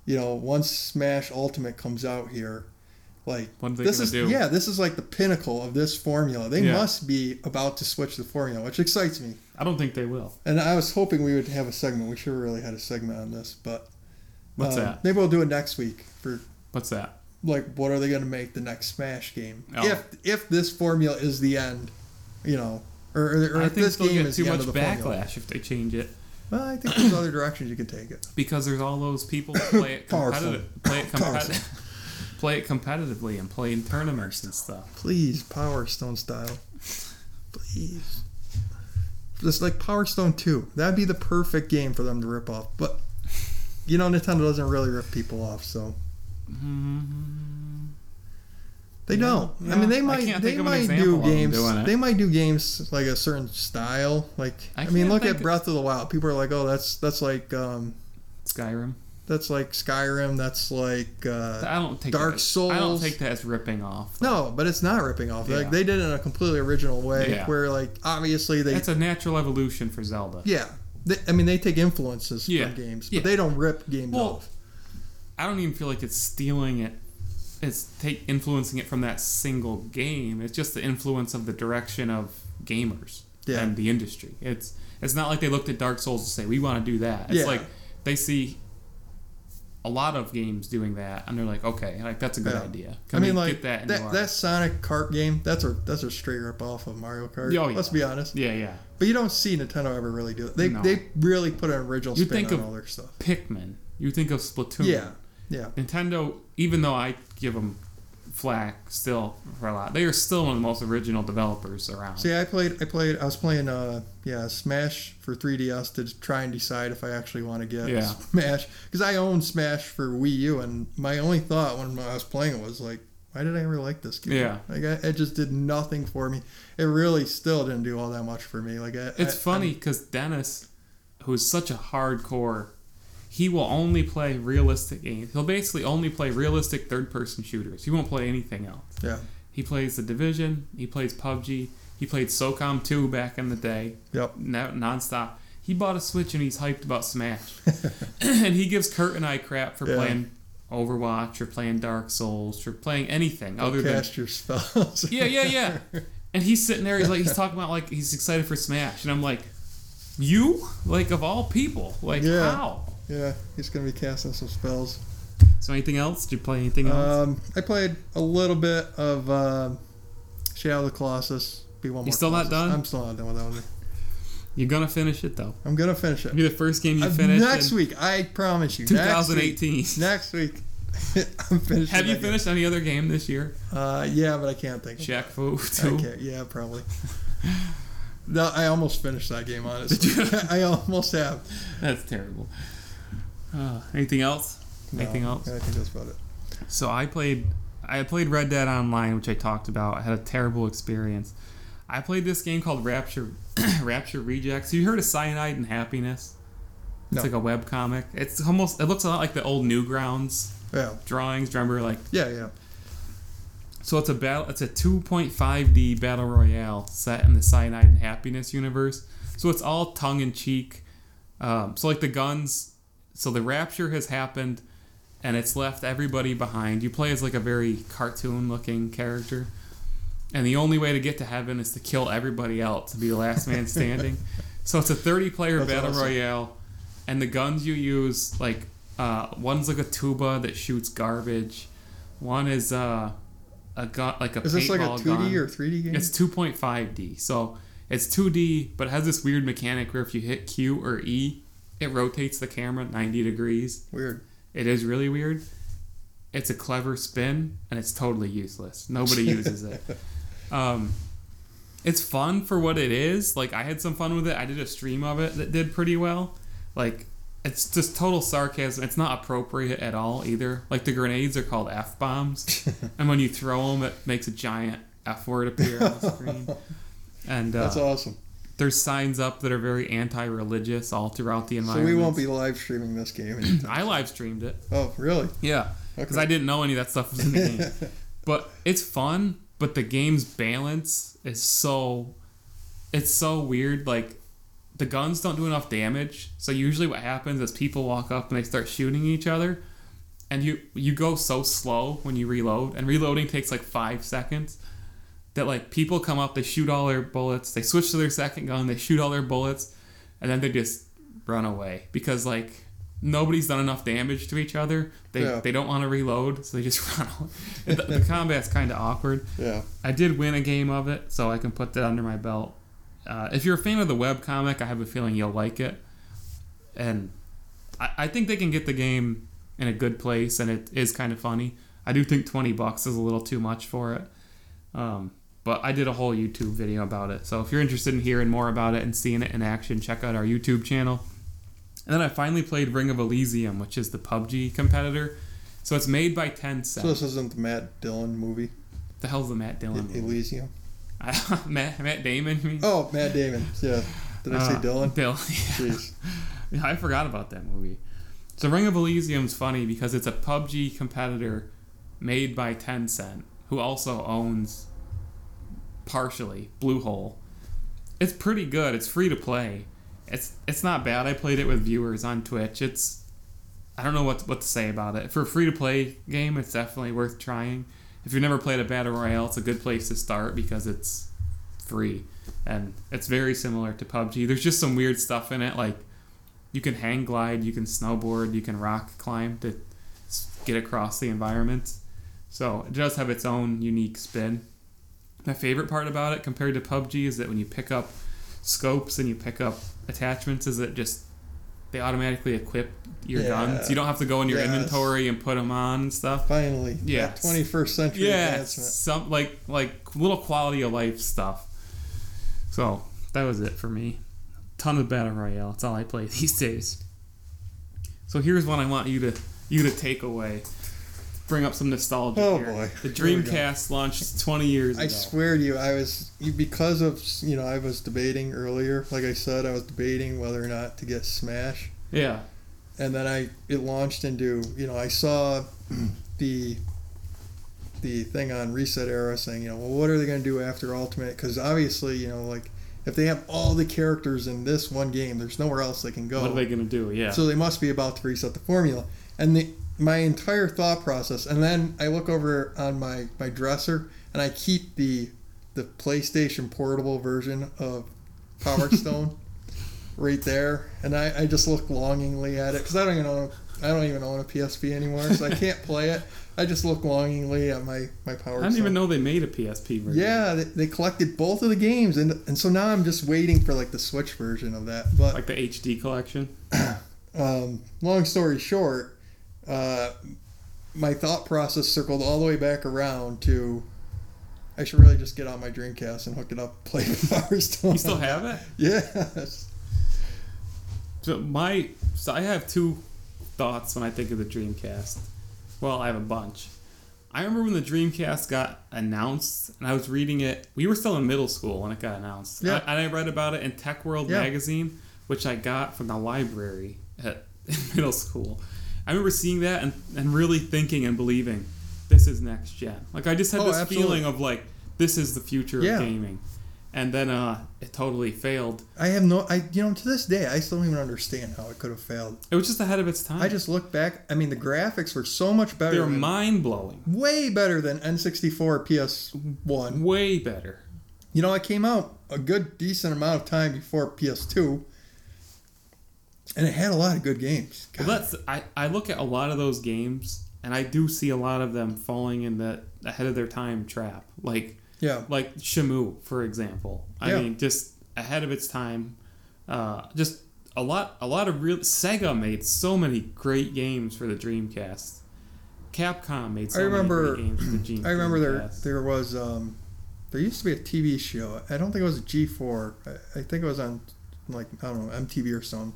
you know, once Smash Ultimate comes out here, like What this is do? yeah, this is like the pinnacle of this formula. They Yeah. must be about to switch the formula, which excites me. I don't think they will. And I was hoping we would have a segment. We should have really had a segment on this, but What's um, that? Maybe we'll do it next week for What's that? like what are they going to make the next Smash game? Oh. If if this formula is the end, you know, or, or, or if this game is too the end much of the formula. backlash if they change it Well, I think there's other directions you can take it. because there's all those people that play it competitive, play it competitive, play it competitively and play in tournaments and stuff. Please, Power Stone style. Please. Just like Power Stone 2. That'd be the perfect game for them to rip off. But, you know, Nintendo doesn't really rip people off, so. Mm, They Yeah, don't. yeah. I mean, they might. They think of an might do games. They might do games like a certain style. Like I I, mean, look at Breath of the Wild. People are like, "Oh, that's that's like um, Skyrim. That's like Skyrim. That's like uh, I don't take Dark that as, I don't Souls. take that as ripping off. no." But it's not ripping off. Yeah. Like they did it in a completely original way, Yeah. where like obviously they It's a natural evolution for Zelda. yeah. They, I mean, they take influences Yeah. from games, but they don't rip games Well, off. I don't even feel like it's stealing it. It's take influencing it from that single game. It's just the influence of the direction of gamers and the industry. It's it's not like they looked at Dark Souls to say we want to do that. It's like they see a lot of games doing that, and they're like, okay, like that's a good Yeah. idea. I Can mean, we like get that that that, Sonic Kart game. That's a that's a straight rip off of Mario Kart. Oh, yeah. Let's be honest. yeah, yeah. But you don't see Nintendo ever really do it. They No. they really put an original You spin think on of- all their stuff. Pikmin. You think of Splatoon. Yeah, yeah. Nintendo, even though I give them flack still for a lot, they are still one of the most original developers around. See, I played I played I was playing uh yeah Smash for 3DS to try and decide if I actually want to get Yeah. Smash because I own Smash for Wii U and my only thought when I was playing it was like why did I ever like this game? Yeah. like I, it just did nothing for me. It really still didn't do all that much for me. Like I, It's I- funny because Dennis, who's such a hardcore, he will only play realistic games. He'll basically only play realistic third-person shooters. He won't play anything else. yeah He plays The Division. He plays PUBG. He played SOCOM 2 back in the day, yep no, nonstop. He bought a Switch and he's hyped about Smash. and he gives Kurt and I crap for Yeah. playing Overwatch or playing Dark Souls or playing anything other than cast your spells. yeah, yeah, yeah. And he's sitting there, he's like, he's talking about like he's excited for Smash, and I'm like, you, like of all people, like Yeah. how? Yeah, he's gonna be casting some spells. So anything else? Did you play anything else? Um, I played a little bit of um Shadow of the Colossus. Be one more. still not Colossus. done? I'm still not done with that one. You're gonna finish it though. I'm gonna finish it. It'll be the first game you Uh, finish. next in week. I promise you. Next week. 2018. Next week. I'm finishing. Have you that finished any other game this year? Uh, yeah, but I can't think. of Shaq Fu. I can't. Yeah, probably. No, I almost finished that game. Honestly, I almost have. That's terrible. Uh, anything else? No, Anything else? I think that's about it. So I played I played Red Dead Online, which I talked about. I had a terrible experience. I played this game called Rapture Rapture Rejects. You heard of Cyanide and Happiness? It's No. like a web comic. It's almost it looks a lot like the old Newgrounds Yeah, drawings. Remember like yeah, yeah. so it's a battle it's a 2.5D battle royale set in the Cyanide and Happiness universe. So it's all tongue in cheek. Um, so like the guns so the rapture has happened and it's left everybody behind. You play as like a very cartoon looking character. And the only way to get to heaven is to kill everybody else to be the last man standing. so it's a 30 player That's battle awesome. royale and the guns you use like uh, one's like a tuba that shoots garbage. One is uh, a gun like a Is this like a paintball 2D gun. or 3D game? It's 2.5D. So it's 2D, but it has this weird mechanic where if you hit Q or E, it rotates the camera 90 degrees. Weird. It is really weird. It's a clever spin, and it's totally useless. Nobody uses it. Um, it's fun for what it is. Like I had some fun with it. I did a stream of it that did pretty well. Like it's just total sarcasm. It's not appropriate at all either. Like the grenades are called f bombs, and when you throw them, it makes a giant f word appear on the screen. And uh, That's awesome. There's signs up that are very anti-religious all throughout the environment. So we won't be live streaming this game. I live streamed it. oh, really? Yeah, because Okay. I didn't know any of that stuff was in the game. but it's fun. But the game's balance is so, it's so weird. Like the guns don't do enough damage. So usually what happens is people walk up and they start shooting each other, and you you go so slow when you reload, and reloading takes like five seconds. That like people come up, they shoot all their bullets, they switch to their second gun, they shoot all their bullets, and then they just run away because like nobody's done enough damage to each other. They Yeah. they don't want to reload, so they just run away. The, the combat's kind of awkward. Yeah. I did win a game of it, so I can put that under my belt. Uh, if you're a fan of the web comic, I have a feeling you'll like it. And I, I think they can get the game in a good place, and it is kind of funny. I do think 20 bucks is a little too much for it. Um, but I did a whole YouTube video about it. So if you're interested in hearing more about it and seeing it in action, check out our YouTube channel. And then I finally played Ring of Elysium, which is the PUBG competitor. So it's made by Tencent. So this isn't the Matt Dillon movie, the hell's the Matt Dillon? Movie? Elysium. Matt, Matt Damon? Oh, Matt Damon. Yeah. Did I say Uh, Dillon? Bill. Jeez. Yeah, I forgot about that movie. So Ring of Elysium's funny because it's a PUBG competitor made by Tencent, who also owns partially Bluehole. It's pretty good. It's free to play. It's it's not bad. I played it with viewers on Twitch. It's I don't know what what to say about it. For a free to play game, it's definitely worth trying. If you've never played a battle royale, it's a good place to start because it's free and it's very similar to PUBG. There's just some weird stuff in it, like you can hang glide, you can snowboard, you can rock climb to get across the environment. So it does have its own unique spin. My favorite part about it compared to PUBG is that when you pick up scopes and you pick up attachments, is it just they automatically equip your Yeah. guns. You don't have to go in your Yes. inventory and put them on and stuff. Finally. Yeah. 21st century Yeah, advancement. some like like little quality of life stuff. So that was it for me. Ton of battle royale. That's all I play these days. So here's one I want you to you to take away. Bring up some nostalgia Oh, here. boy. The Here we go. Dreamcast launched 20 years ago. I swear to you, I was because of you know I was debating earlier. Like I said, I was debating whether or not to get Smash, Yeah. and then I it launched into you know I saw the the thing on ResetEra saying you know well what are they going to do after Ultimate? Because obviously you know like if they have all the characters in this one game, there's nowhere else they can go. What are they gonna do? Yeah. So they must be about to reset the formula. And the, my entire thought process, and then I look over on my, my dresser and I keep the the PlayStation portable version of Power Stone right there, and I, I just look longingly at it because I don't even own I don't even own a PSP anymore, so I can't play it. I just look longingly at my my Power. Stone. I didn't Stone. even know they made a PSP version. Yeah, they, they collected both of the games, and and so now I'm just waiting for like the Switch version of that. But Like the HD collection. um, long story short, uh, my thought process circled all the way back around to I should really just get on my Dreamcast and hook it up, play Power Stone. You still have it? Yes. So my so I have two thoughts when I think of the Dreamcast. Well, I have a bunch. I remember when the Dreamcast got announced, and I was reading it. We were still in middle school when it got announced. Yeah. I, and I read about it in Tech World Yeah. magazine, which I got from the library at in middle school. I remember seeing that and, and really thinking and believing this is next gen. Like I just had Oh, this absolutely. feeling of like this is the future Yeah. of gaming. And then uh, it totally failed. I have no, I you know to this day I still don't even understand how it could have failed. It was just ahead of its time. I just look back. I mean, the graphics were so much better. They're mind blowing. way better than N64 PS1. Way better. You know, it came out a good decent amount of time before PS2, and it had a lot of good games. Well, that's I, I look at a lot of those games and I do see a lot of them falling in the ahead of their time trap. Like Yeah. like Shenmue, for example. I Yeah. mean, just ahead of its time. Uh, just a lot, a lot of real. Sega made so many great games for the Dreamcast. Capcom made so I remember- many great games for the Dream, I remember there there was um, there used to be a TV show. I don't think it was G4. I, I think it was on like I don't know MTV or something,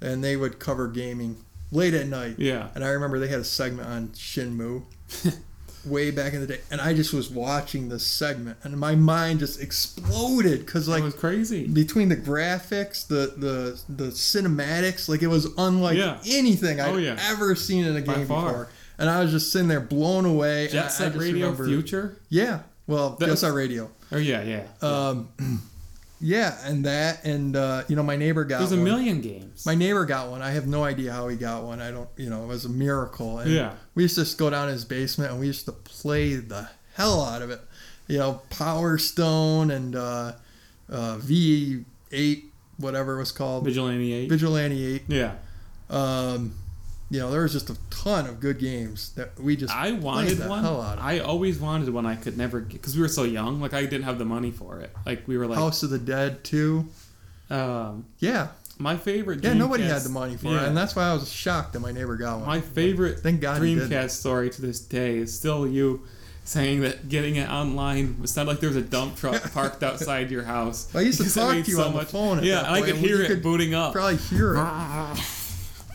and they would cover gaming late at night. Yeah, And I remember they had a segment on Shenmue way back in the day, and I just was watching this segment, and my mind just exploded because like it was crazy. between the graphics, the the the cinematics, like it was unlike Yeah. anything I've Oh, yeah. ever seen in a By game far. before. And I was just sitting there blown away. and I- I Jet Set Radio Future. Yeah, well, that's was- our radio. Oh yeah, yeah. Um, yeah, and that, and uh, you know, my neighbor got There's a one. million games. My neighbor got one. I have no idea how he got one. I don't, you know, it was a miracle. And Yeah. We used to just go down his basement and we used to play the hell out of it. You know, Power Stone and uh, uh, V8, whatever it was called, Vigilante Eight. Vigilante 8. yeah, Um, you know, there was just a ton of good games that we just I wanted the one. hell out of. I always wanted one. I could never get because we were so young. Like I didn't have the money for it. Like we were like, House of the Dead 2. um, Yeah. my favorite. Yeah, nobody had the money for Yeah. it. And that's why I was shocked that my neighbor got one. My favorite Thank God. Dreamcast story to this day is still you saying that getting it online it sounded like there was a dump truck parked outside your house. I used to talk to you so on the phone Yeah, and I could hear it could booting up. Probably hear it.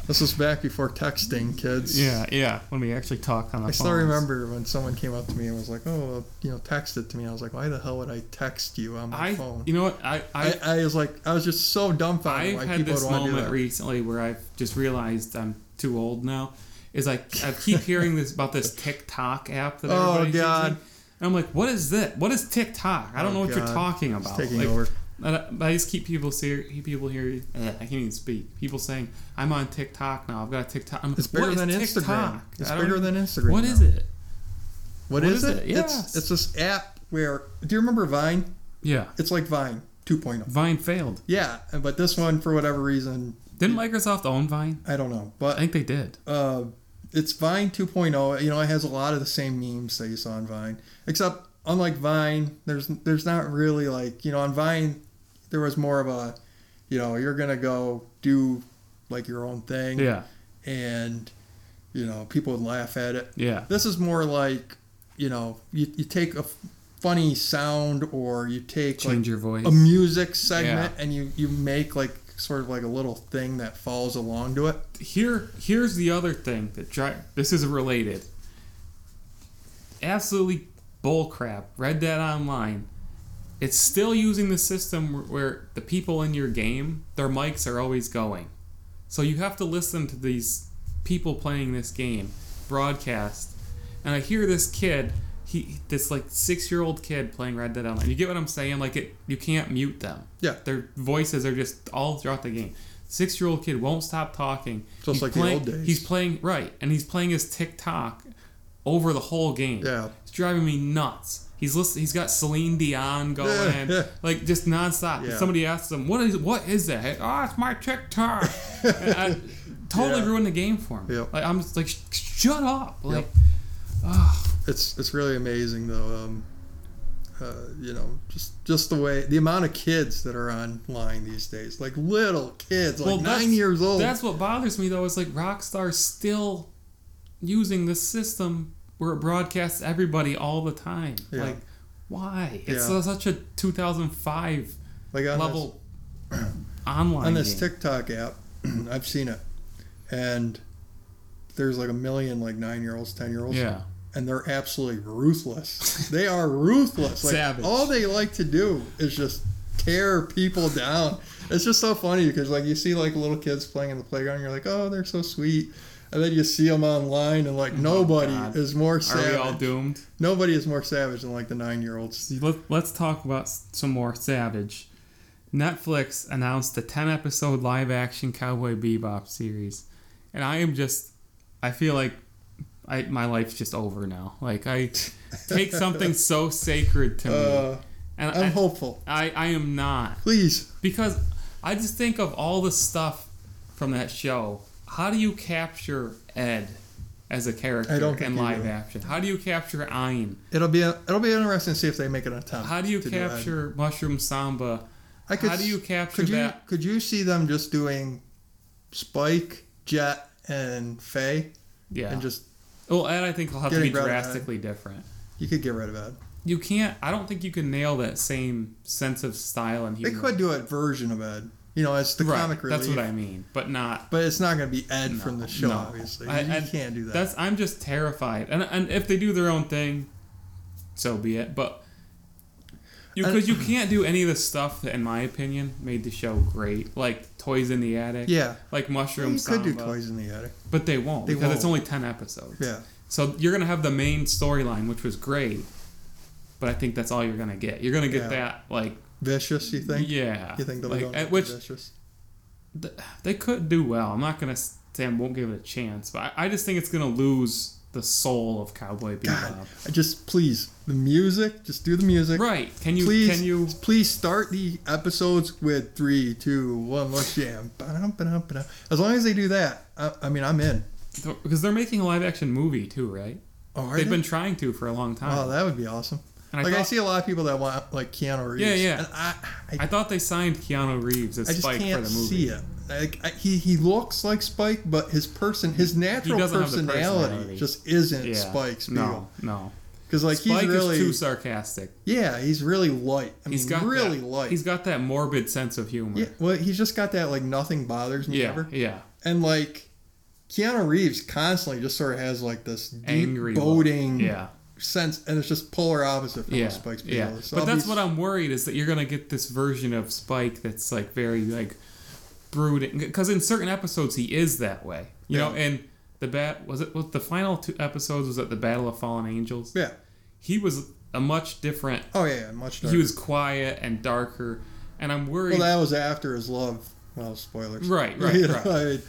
This was back before texting, kids. Yeah, yeah. When we actually talk on the phone. I still phones. remember when someone came up to me and was like, "Oh, you know, text it to me." I was like, "Why the hell would I text you on my I, phone?" you know what? I, I, I, I was like, I was just so dumbfounded I've had people this moment recently where I've just realized I'm too old now. Is I, I keep hearing this about this TikTok app that Oh, everybody's God. using. And I'm like, what is that? What is TikTok? I oh, don't Oh, know what you're God. talking It's about. taking Like, over. But I, but I just keep people ser- people here. eh, I can't even speak. People saying I'm on TikTok now. I've got a TikTok. I'm, It's bigger than TikTok? Instagram. It's bigger than Instagram. What now. is it? what what is, is it? it? Yes. It's it's this app where. Do you remember Vine? Yeah, It's like Vine 2.0. Vine failed. Yeah, but this one for whatever reason, Didn't Microsoft own Vine? I don't know, but I think they did. uh, it's Vine 2.0. You know, it has a lot of the same memes that you saw on Vine, except unlike Vine, there's there's not really like you know on Vine there was more of a you know you're gonna go do like your own thing Yeah, and you know people would laugh at it. yeah, This is more like you know you, you take a funny sound or you take change your voice. a music segment and you you make like sort of like a little thing that falls along to it. here here's the other thing that dri- this is related absolutely bullcrap read that online. It's still using the system where- the people in your game their mics are always going. So you have to listen to these people playing this game broadcast. And i hear this kid he this like six year old kid playing red dead online. You get what i'm saying? Like it you can't mute them. Yeah. their voices are just all throughout the game. Six year old kid won't stop talking. Just He's like the playing, old days. he's playing right and he's playing his tiktok over the whole game. Yeah. Driving me nuts he's listen, he's got celine dion going like just nonstop Yeah. somebody asks him what is what is that oh it's my tiktok And I totally Yeah. ruined the game for him Yep. like i'm just like shut up like It's it's really amazing though. Um, uh, you know, just just the way the amount of kids that are online these days, like little kids, like Well, nine years old. That's what bothers me though. Is like Rockstar's still using the system where it broadcasts everybody all the time. Yeah. Like, why? It's Yeah. such a 2005 like on level online. on this game. TikTok app, I've seen it, and there's like a million like nine year olds, ten year olds, yeah, and they're absolutely ruthless. they are ruthless. Like Savage. all they like to do is just tear people down. It's just so funny because like you see like little kids playing in the playground, you're like, oh, they're so sweet. And then you see them online, and like nobody Oh, God. is more savage. are we all doomed? Nobody is more savage than like the nine year olds. Let, let's talk about some more Savage. Netflix announced a 10 episode live action Cowboy Bebop series. And I am just, I feel like I, my life's just over now. Like, I take something so sacred to me. Uh, and I'm I, hopeful. I, I am not. Please. Because I just think of all the stuff from that show. How do you capture Ed as a character I don't in live action? How do you capture Ein? It'll be it'll be interesting to see if they make an attempt. How do you capture Mushroom Samba? I could, How do you capture could you, that? Could you see them just doing Spike, Jet, and Faye, Yeah. and just well, Ed, I think will have to be rid of Ed. drastically different. you could get rid of Ed. You can't. I don't think you can nail that same sense of style and They could do a version of Ed. You know, as the right. comic relief. That's what I mean, but not. But it's not going to be Ed No, from the show, no. obviously. I- you I- can't do that. That's. I'm just terrified, and and if they do their own thing, so be it. But you because you can't do any of the stuff that, in my opinion, made the show great, like Toys in the Attic, yeah. like Mushroom You could do Samba. toys in the attic. but they won't They because it's won't. only ten episodes. Yeah. So you're gonna have the main storyline, which was great, but I think that's all you're gonna get. You're gonna get Yeah. that like Vicious, you think? yeah, You think they'll like, be going uh, after which vicious? th- they could do well. I'm not gonna say I won't give it a chance, but I, I just think it's gonna lose the soul of Cowboy Bebop. God, I just please the music. Just do the music. Right? Can you please, can you please start the episodes with three, two, one. Let's jam. As long as they do that, I, I mean, I'm in. because they're making a live action movie too, right? Oh, They've they? been trying to for a long time. Oh, that would be awesome. And I like I see a lot of people that want like Keanu Reeves. Yeah, yeah. And I, I, I thought they signed Keanu Reeves as I just Spike for can't the movie. see it. Like I, he he looks like Spike, but his person, his natural doesn't have the personality, personality. just isn't Yeah. Spike Spiegel. No, no. Because like Spike he's really, too sarcastic. yeah, he's really light. I He's mean, got really that, light. He's got that morbid sense of humor. yeah, well, he's just got that like nothing bothers me yeah, ever. yeah. And like Keanu Reeves constantly just sort of has like this deep Angry, boding Yeah, sense, and it's just polar opposite from yeah, what Spike Spiegel yeah. So But I'll that's be- what I'm worried is that you're gonna get this version of Spike that's like very like brooding. Because in certain episodes he is that way. You know, and the bat was it was the final two episodes was at the Ballad of Fallen Angels. Yeah. He was a much different. Oh yeah, much. Darker. He was quiet and darker, and I'm worried. Well, that was after his love. Well, spoilers. Right, right, right. I mean,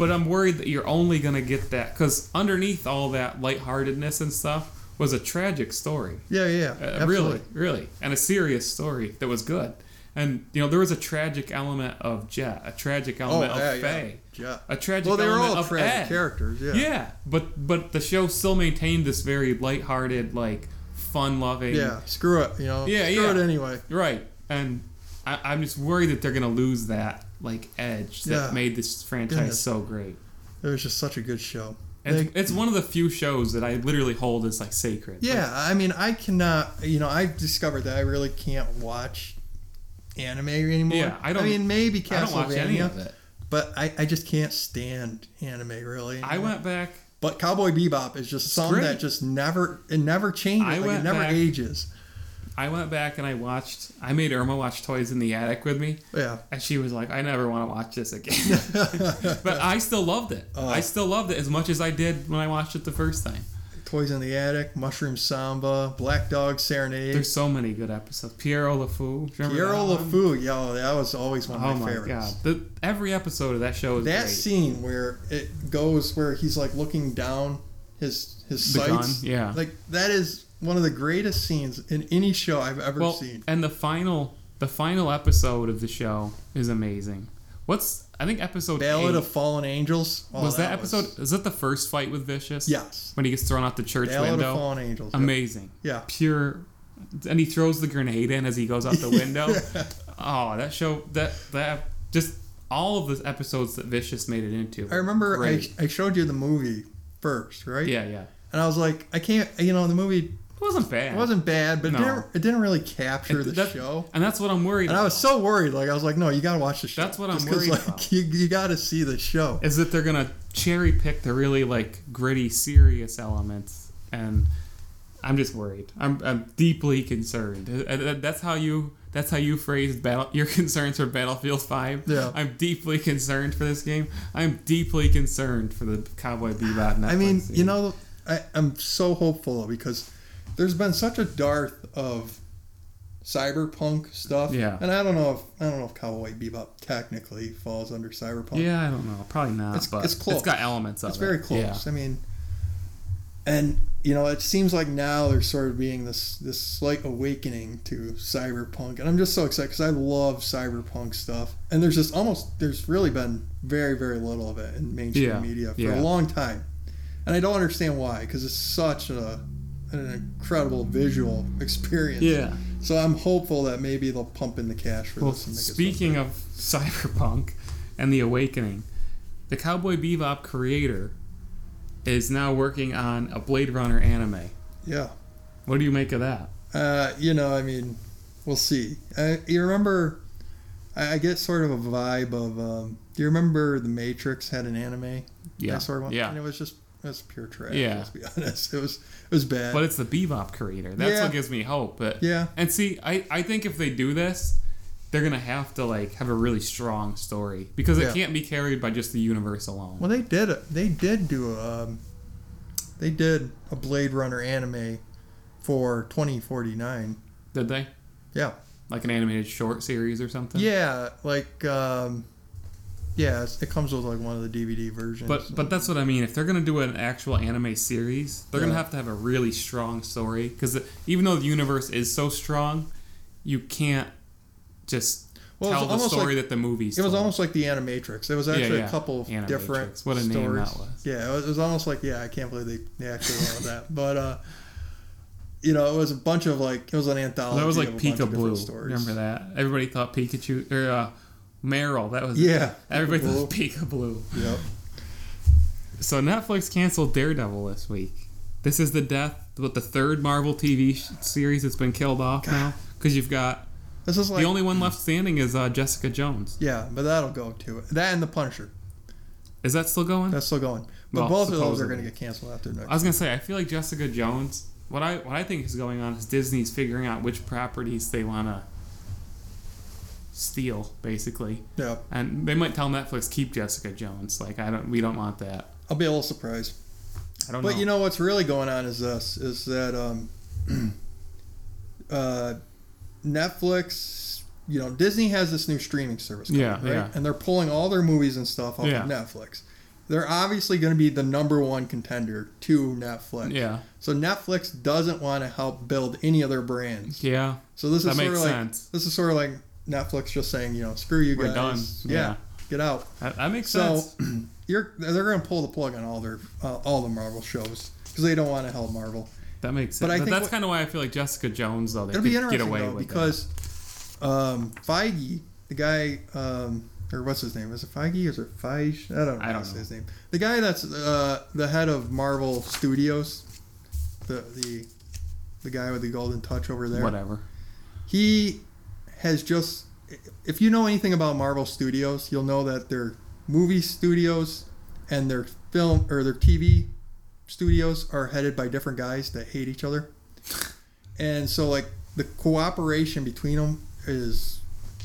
But I'm worried that you're only gonna get that because underneath all that lightheartedness and stuff was a tragic story. yeah, yeah. Uh, really, really, and a serious story that was good. And you know there was a tragic element of Jet, a tragic Oh element yeah, of. Faye, yeah. a tragic Well, they were element all of tragic Ed. characters. Yeah. Yeah, but but the show still maintained this very lighthearted, like fun-loving. Yeah. Screw it. You know. Yeah, Screw yeah. it anyway. Right, and I, I'm just worried that they're gonna lose that like edge that Yeah. made this franchise Goodness. so great. It was just such a good show. It's, They- it's one of the few shows that I literally hold as like sacred. Yeah, I mean, I cannot. You know, I discovered that I really can't watch anime anymore. Yeah, I don't- I mean, maybe Like, I don't watch any Castlevania, of it. but I, I just can't stand anime really. I went back. But Cowboy Bebop is just something great. that just never it never changes. I like went it never back- ages. I went back and I watched. I made Irma watch Toys in the Attic with me, Yeah. and she was like, "I never want to watch this again." but I still loved it. Oh. I still loved it as much as I did when I watched it the first time. Toys in the Attic, Mushroom Samba, Black Dog Serenade, There's so many good episodes. Pierrot le Fou. Remember Pierrot that one? le Fou. Yo, that was always one of Oh my, my favorites. god! The, every episode of that show is That great. scene where it goes where he's like looking down his his The gun, sights. yeah. Like that is one of the greatest scenes in any show I've ever well, seen. and the final, the final episode of the show is amazing. What's I think episode Ballad eight, of Fallen Angels. Oh, was that, episode? Is that the first fight with Vicious? Yes. When he gets thrown out the church Ballad window. of Fallen Angels. yeah. Amazing. Yeah. Pure. And he throws the grenade in as he goes out the window. oh, that show that that just all of the episodes that Vicious made it into. I remember I, I showed you the movie first, right? Yeah, yeah. And I was like, I can't. You know, the movie It wasn't bad. it wasn't bad, but No. it, didn't, it didn't really capture It- the that- show. And that's what I'm worried And I was so worried. Like I was like, no, you got to watch the show. That's what I'm worried like, about. You, you got to see the show. is that they're gonna cherry pick the really like gritty, serious elements, and I'm just worried. I'm, I'm deeply concerned. Uh, uh, That's how you. That's how you phrased battle, your concerns for Battlefield Five. Yeah. I'm deeply concerned for this game. I'm deeply concerned for the Cowboy Bebop. Netflix I mean, series. you know, I, I'm so hopeful because there's been such a dearth of cyberpunk stuff. Yeah. And I don't know if I don't know if Cowboy Bebop technically falls under cyberpunk. Yeah, I don't know. Probably not. It's- but it's close. It's got elements of It's it. It's very close. Yeah. I mean, and you know, it seems like now there's sort of being this this slight awakening to cyberpunk, and I'm just so excited because I love cyberpunk stuff. And there's just almost there's really been very very little of it in mainstream Yeah, media for yeah. a long time. and I don't understand why because it's such a an incredible visual experience. Yeah. So I'm hopeful that maybe they'll pump in the cash for Well, this. And make speaking of cyberpunk and the awakening, the Cowboy Bebop creator is now working on a Blade Runner anime. yeah, What do you make of that? uh, you know, I mean, we'll see. Uh, you remember? I, I get sort of a vibe of. Um, do you remember the Matrix had an anime? Yeah, That sort of one? yeah. And it was just was pure trash. Yeah. Let's be honest. It was it was bad. But it's the Bebop creator. That's Yeah. what gives me hope. But yeah. and see, I I think if they do this, they're gonna have to like have a really strong story because it Yeah. can't be carried by just the universe alone. Well, they did. A, they did do a. Um, they did a Blade Runner anime for 2049. Did they? Yeah. Like an animated short series or something? Yeah, like um, yeah, it comes with like one of the DVD versions. But but that's what I mean. If they're gonna do an actual anime series, they're gonna have to have a really strong story. Because even though the universe is so strong, you can't just Well, it was tell the story like- that the movies. it was told. almost like the Animatrix. There was actually yeah. a couple of different What a name stories. that was. Yeah, it was, it was almost like yeah, I can't believe they, they actually went with that. But uh, you know, it was a bunch of like it was an anthology. that was like Pika Blue. Stories. Remember that? Everybody thought Pikachu or uh, Meryl. That was Yeah. Everybody Pika thought Blue. Yep. So Netflix canceled Daredevil this week. This is the death, what the third Marvel TV sh- series that's been killed off now. Because you've got This is like the only one left standing is uh, Jessica Jones. yeah, but that'll go too. That and the Punisher. Is that still going? That's still going. But Well, both of those are going to get canceled after next. I was gonna say I feel like Jessica Jones. What I what I think is going on is Disney's figuring out which properties they wanna steal, basically, yeah, and they might tell Netflix keep Jessica Jones. Like I don't, we don't want that. I'll be a little surprised. I don't But know. you know what's really going on is this: is that um, uh, Netflix, you know, Disney has this new streaming service, coming, Yeah, right? yeah. and they're pulling all their movies and stuff off Yeah. of Netflix. They're obviously going to be the number one contender to Netflix. yeah, So Netflix doesn't want to help build any other brands. yeah, So this that is sort of like sense. this is sort of like Netflix just saying, you know, screw you We're guys. done. Yeah, Yeah. get out. That, that makes So sense. you're they're going to pull the plug on all their uh, all the Marvel shows because they don't want to help Marvel. That makes but sense. I But, think that's kind of why I feel like Jessica Jones though they It'll could be get away though because um, Feige, the guy, um, or what's his name? Is it Feige or is it Feige? I don't know. I don't how to say know. his name. The guy that's uh, the head of Marvel Studios, the the the guy with the golden touch over there. whatever. He has just. If you know anything about Marvel Studios, you'll know that their movie studios and their film or their TV studios are headed by different guys that hate each other. And so, like, the cooperation between them is,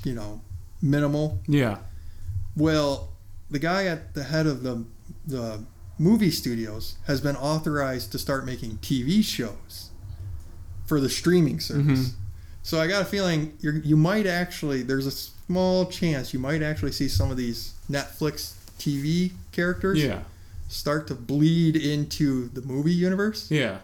you know, minimal. Yeah, Well, the guy at the head of the the movie studios has been authorized to start making TV shows for the streaming service. Mhm. So I got a feeling you're, you might actually there's a small chance you might actually see some of these Netflix TV characters yeah, start to bleed into the movie universe. yeah.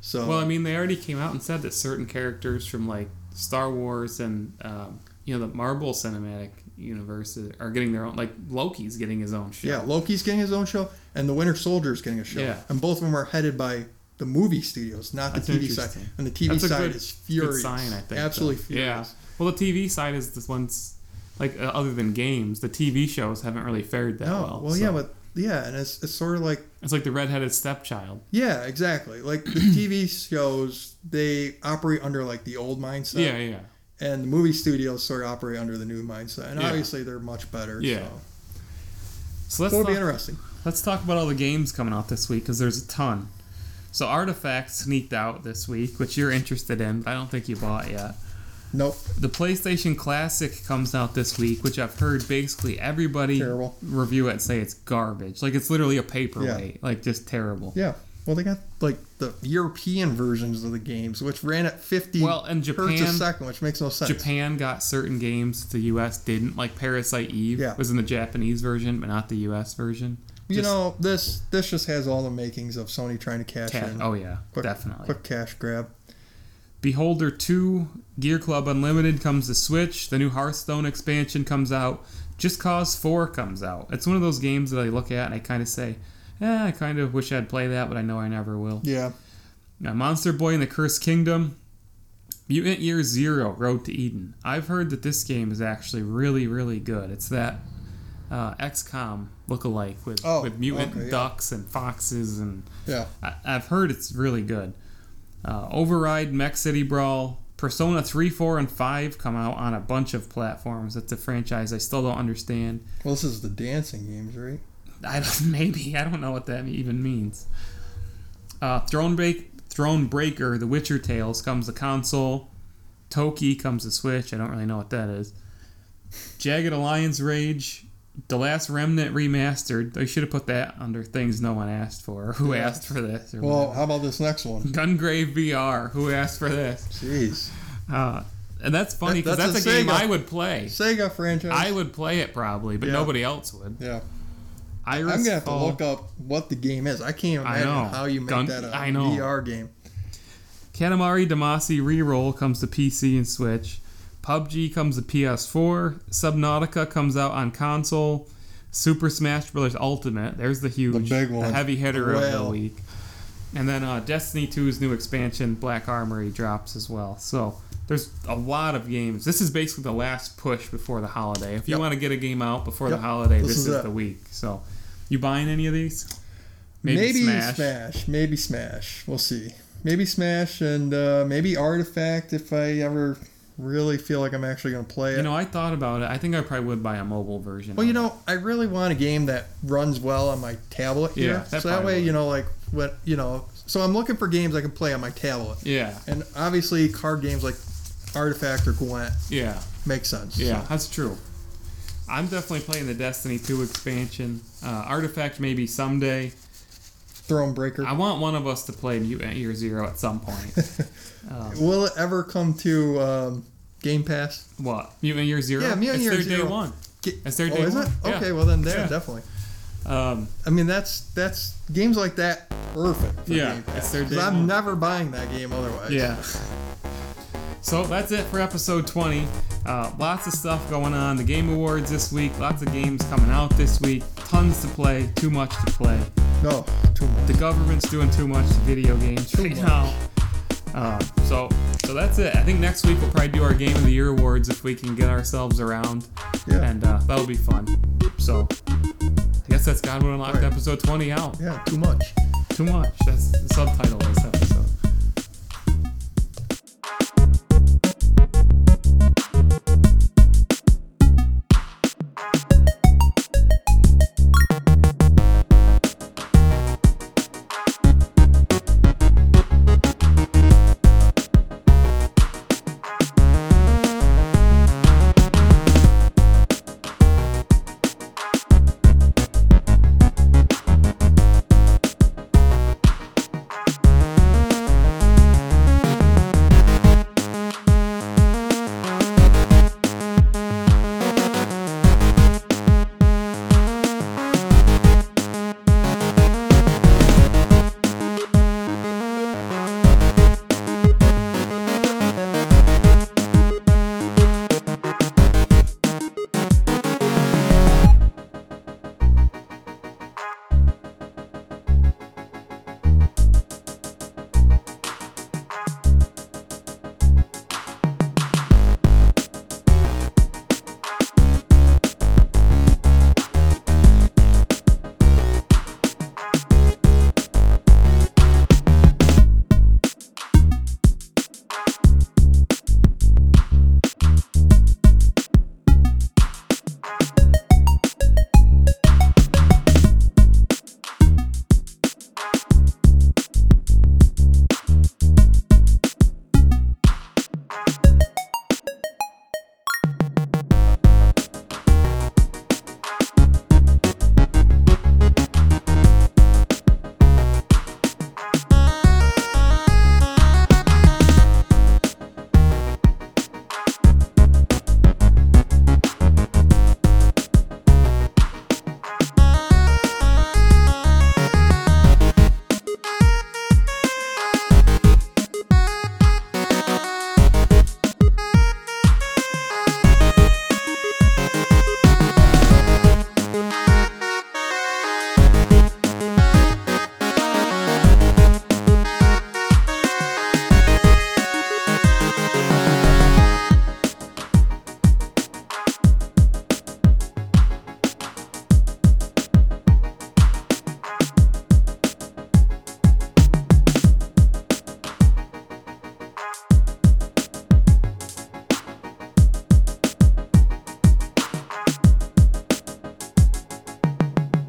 So Well, I mean, they already came out and said that certain characters from like Star Wars and um, you know the Marvel Cinematic Universe are getting their own. Like Loki's getting his own show. yeah, Loki's getting his own show, and the Winter Soldier's getting a show, Yeah. and both of them are headed by the movie studios, not the TV side. And the TV That's side good- is furious. Good sign, I think. Absolutely though. furious. Yeah. Well, the TV side is this one's like uh, other than games, the TV shows haven't really fared that No, well. well, so- yeah, but yeah, and it's it's sort of like it's like the redheaded stepchild. yeah, exactly. Like the TV shows, they operate under like the old mindset. Yeah, yeah. and the movie studios sort of operate under the new mindset, and Yeah. obviously they're much better. Yeah. so, So let's so it'll be interesting. let's talk about all the games coming out this week because there's a ton. So Artifact sneaked out this week, which you're interested in, but I don't think you bought yet. Nope, The PlayStation Classic comes out this week, which I've heard basically everybody Terrible. review it and say it's garbage. Like it's literally a paperweight, like just terrible. yeah. Well, they got like the European versions of the games, which ran at fifty Well, and hertz a Japan, second, which makes no sense. Japan got certain games the U.S. didn't. Like Parasite Eve Yeah. was in the Japanese version, but not the U.S. version. You Just know, this this just has all the makings of Sony trying to cash ca- in, oh yeah, quick, definitely. quick cash grab. Beholder 2, Gear Club Unlimited comes to Switch. The new Hearthstone expansion comes out. Just Cause 4 comes out. It's one of those games that I look at and I kind of say, eh, I kind of wish I'd play that, but I know I never will. Yeah. Uh, Monster Boy in the Cursed Kingdom, Mutant Year Zero, Road to Eden. I've heard that this game is actually really, really good. It's that uh, XCOM look-alike with, Oh, with mutant okay, yeah. ducks and foxes, and Yeah. I, I've heard it's really good. Uh, Override, Mech City Brawl, Persona 3, 4, and 5 come out on a bunch of platforms. That's a franchise I still don't understand. Well, this is the dancing games, right? I don't, maybe I don't know what that even means. Uh, Throne Break, Throne Breaker, The Witcher Tales comes to console. Toki comes to Switch. I don't really know what that is. Jagged Alliance Rage, The Last Remnant remastered. They should have put that under things no one asked for. Who Yeah. asked for this? Well, whatever. how about this next one? Gungrave VR. Who asked for this? Jeez. Uh, and that's funny because That- that's, that's a a game Sega. I would play. Sega franchise. I would play it probably, but Yeah. nobody else would. yeah. Iris I'm gonna have to look up what the game is. I can't I imagine know. how you make Gun- that a I know. VR game. Katamari Damacy Reroll comes to PC and Switch. PUBG comes to PS4. Subnautica comes out on console. Super Smash Bros. Ultimate. There's the huge, The one. heavy hitter of the week. And then uh, Destiny 2's new expansion, Black Armory, drops as well. So there's a lot of games. This is basically the last push before the holiday. If you Yep. want to get a game out before Yep. the holiday, This this, is is, the week. So you buying any of these? Maybe, Smash. Maybe Smash. We'll see. Maybe Smash and uh, maybe Artifact if I ever really feel like I'm actually going to play it. You know, I thought about it. I think I probably would buy a mobile version. well, you know, I really want a game that runs well on my tablet Yeah, that so that way, would. you know, like what you know. So I'm looking for games I can play on my tablet, Yeah, and obviously card games like Artifact or Gwent yeah, Makes sense. yeah. So, That's true. I'm definitely playing the Destiny 2 expansion. Uh, Artifact maybe someday. Thronebreaker. I want one of us to play Mutant Year Zero at some point. um, Will it ever come to um, Game Pass? what? Mutant Year Zero? Yeah, Mutant it's Year their Zero. day one. It's their oh, day is one. it? Yeah. Okay, well then, yeah, Yeah. definitely. Um, I mean, that's that's games like that perfect. For Yeah, Game Pass. it's their day I'm one. never buying that game otherwise. Yeah. So that's it for episode 20. Uh, lots of stuff going on. The Game Awards this week. Lots of games coming out this week. Tons to play. Too much to play. No, too much. The government's doing too much to video games Too right much. now. Um, so, so that's it. I think next week we'll probably do our Game of the Year awards if we can get ourselves around, Yeah. and uh, that'll be fun. So, I guess that's God Will Unlocked Right. episode 20 out. Yeah, too much. Too much. That's the subtitle of this episode.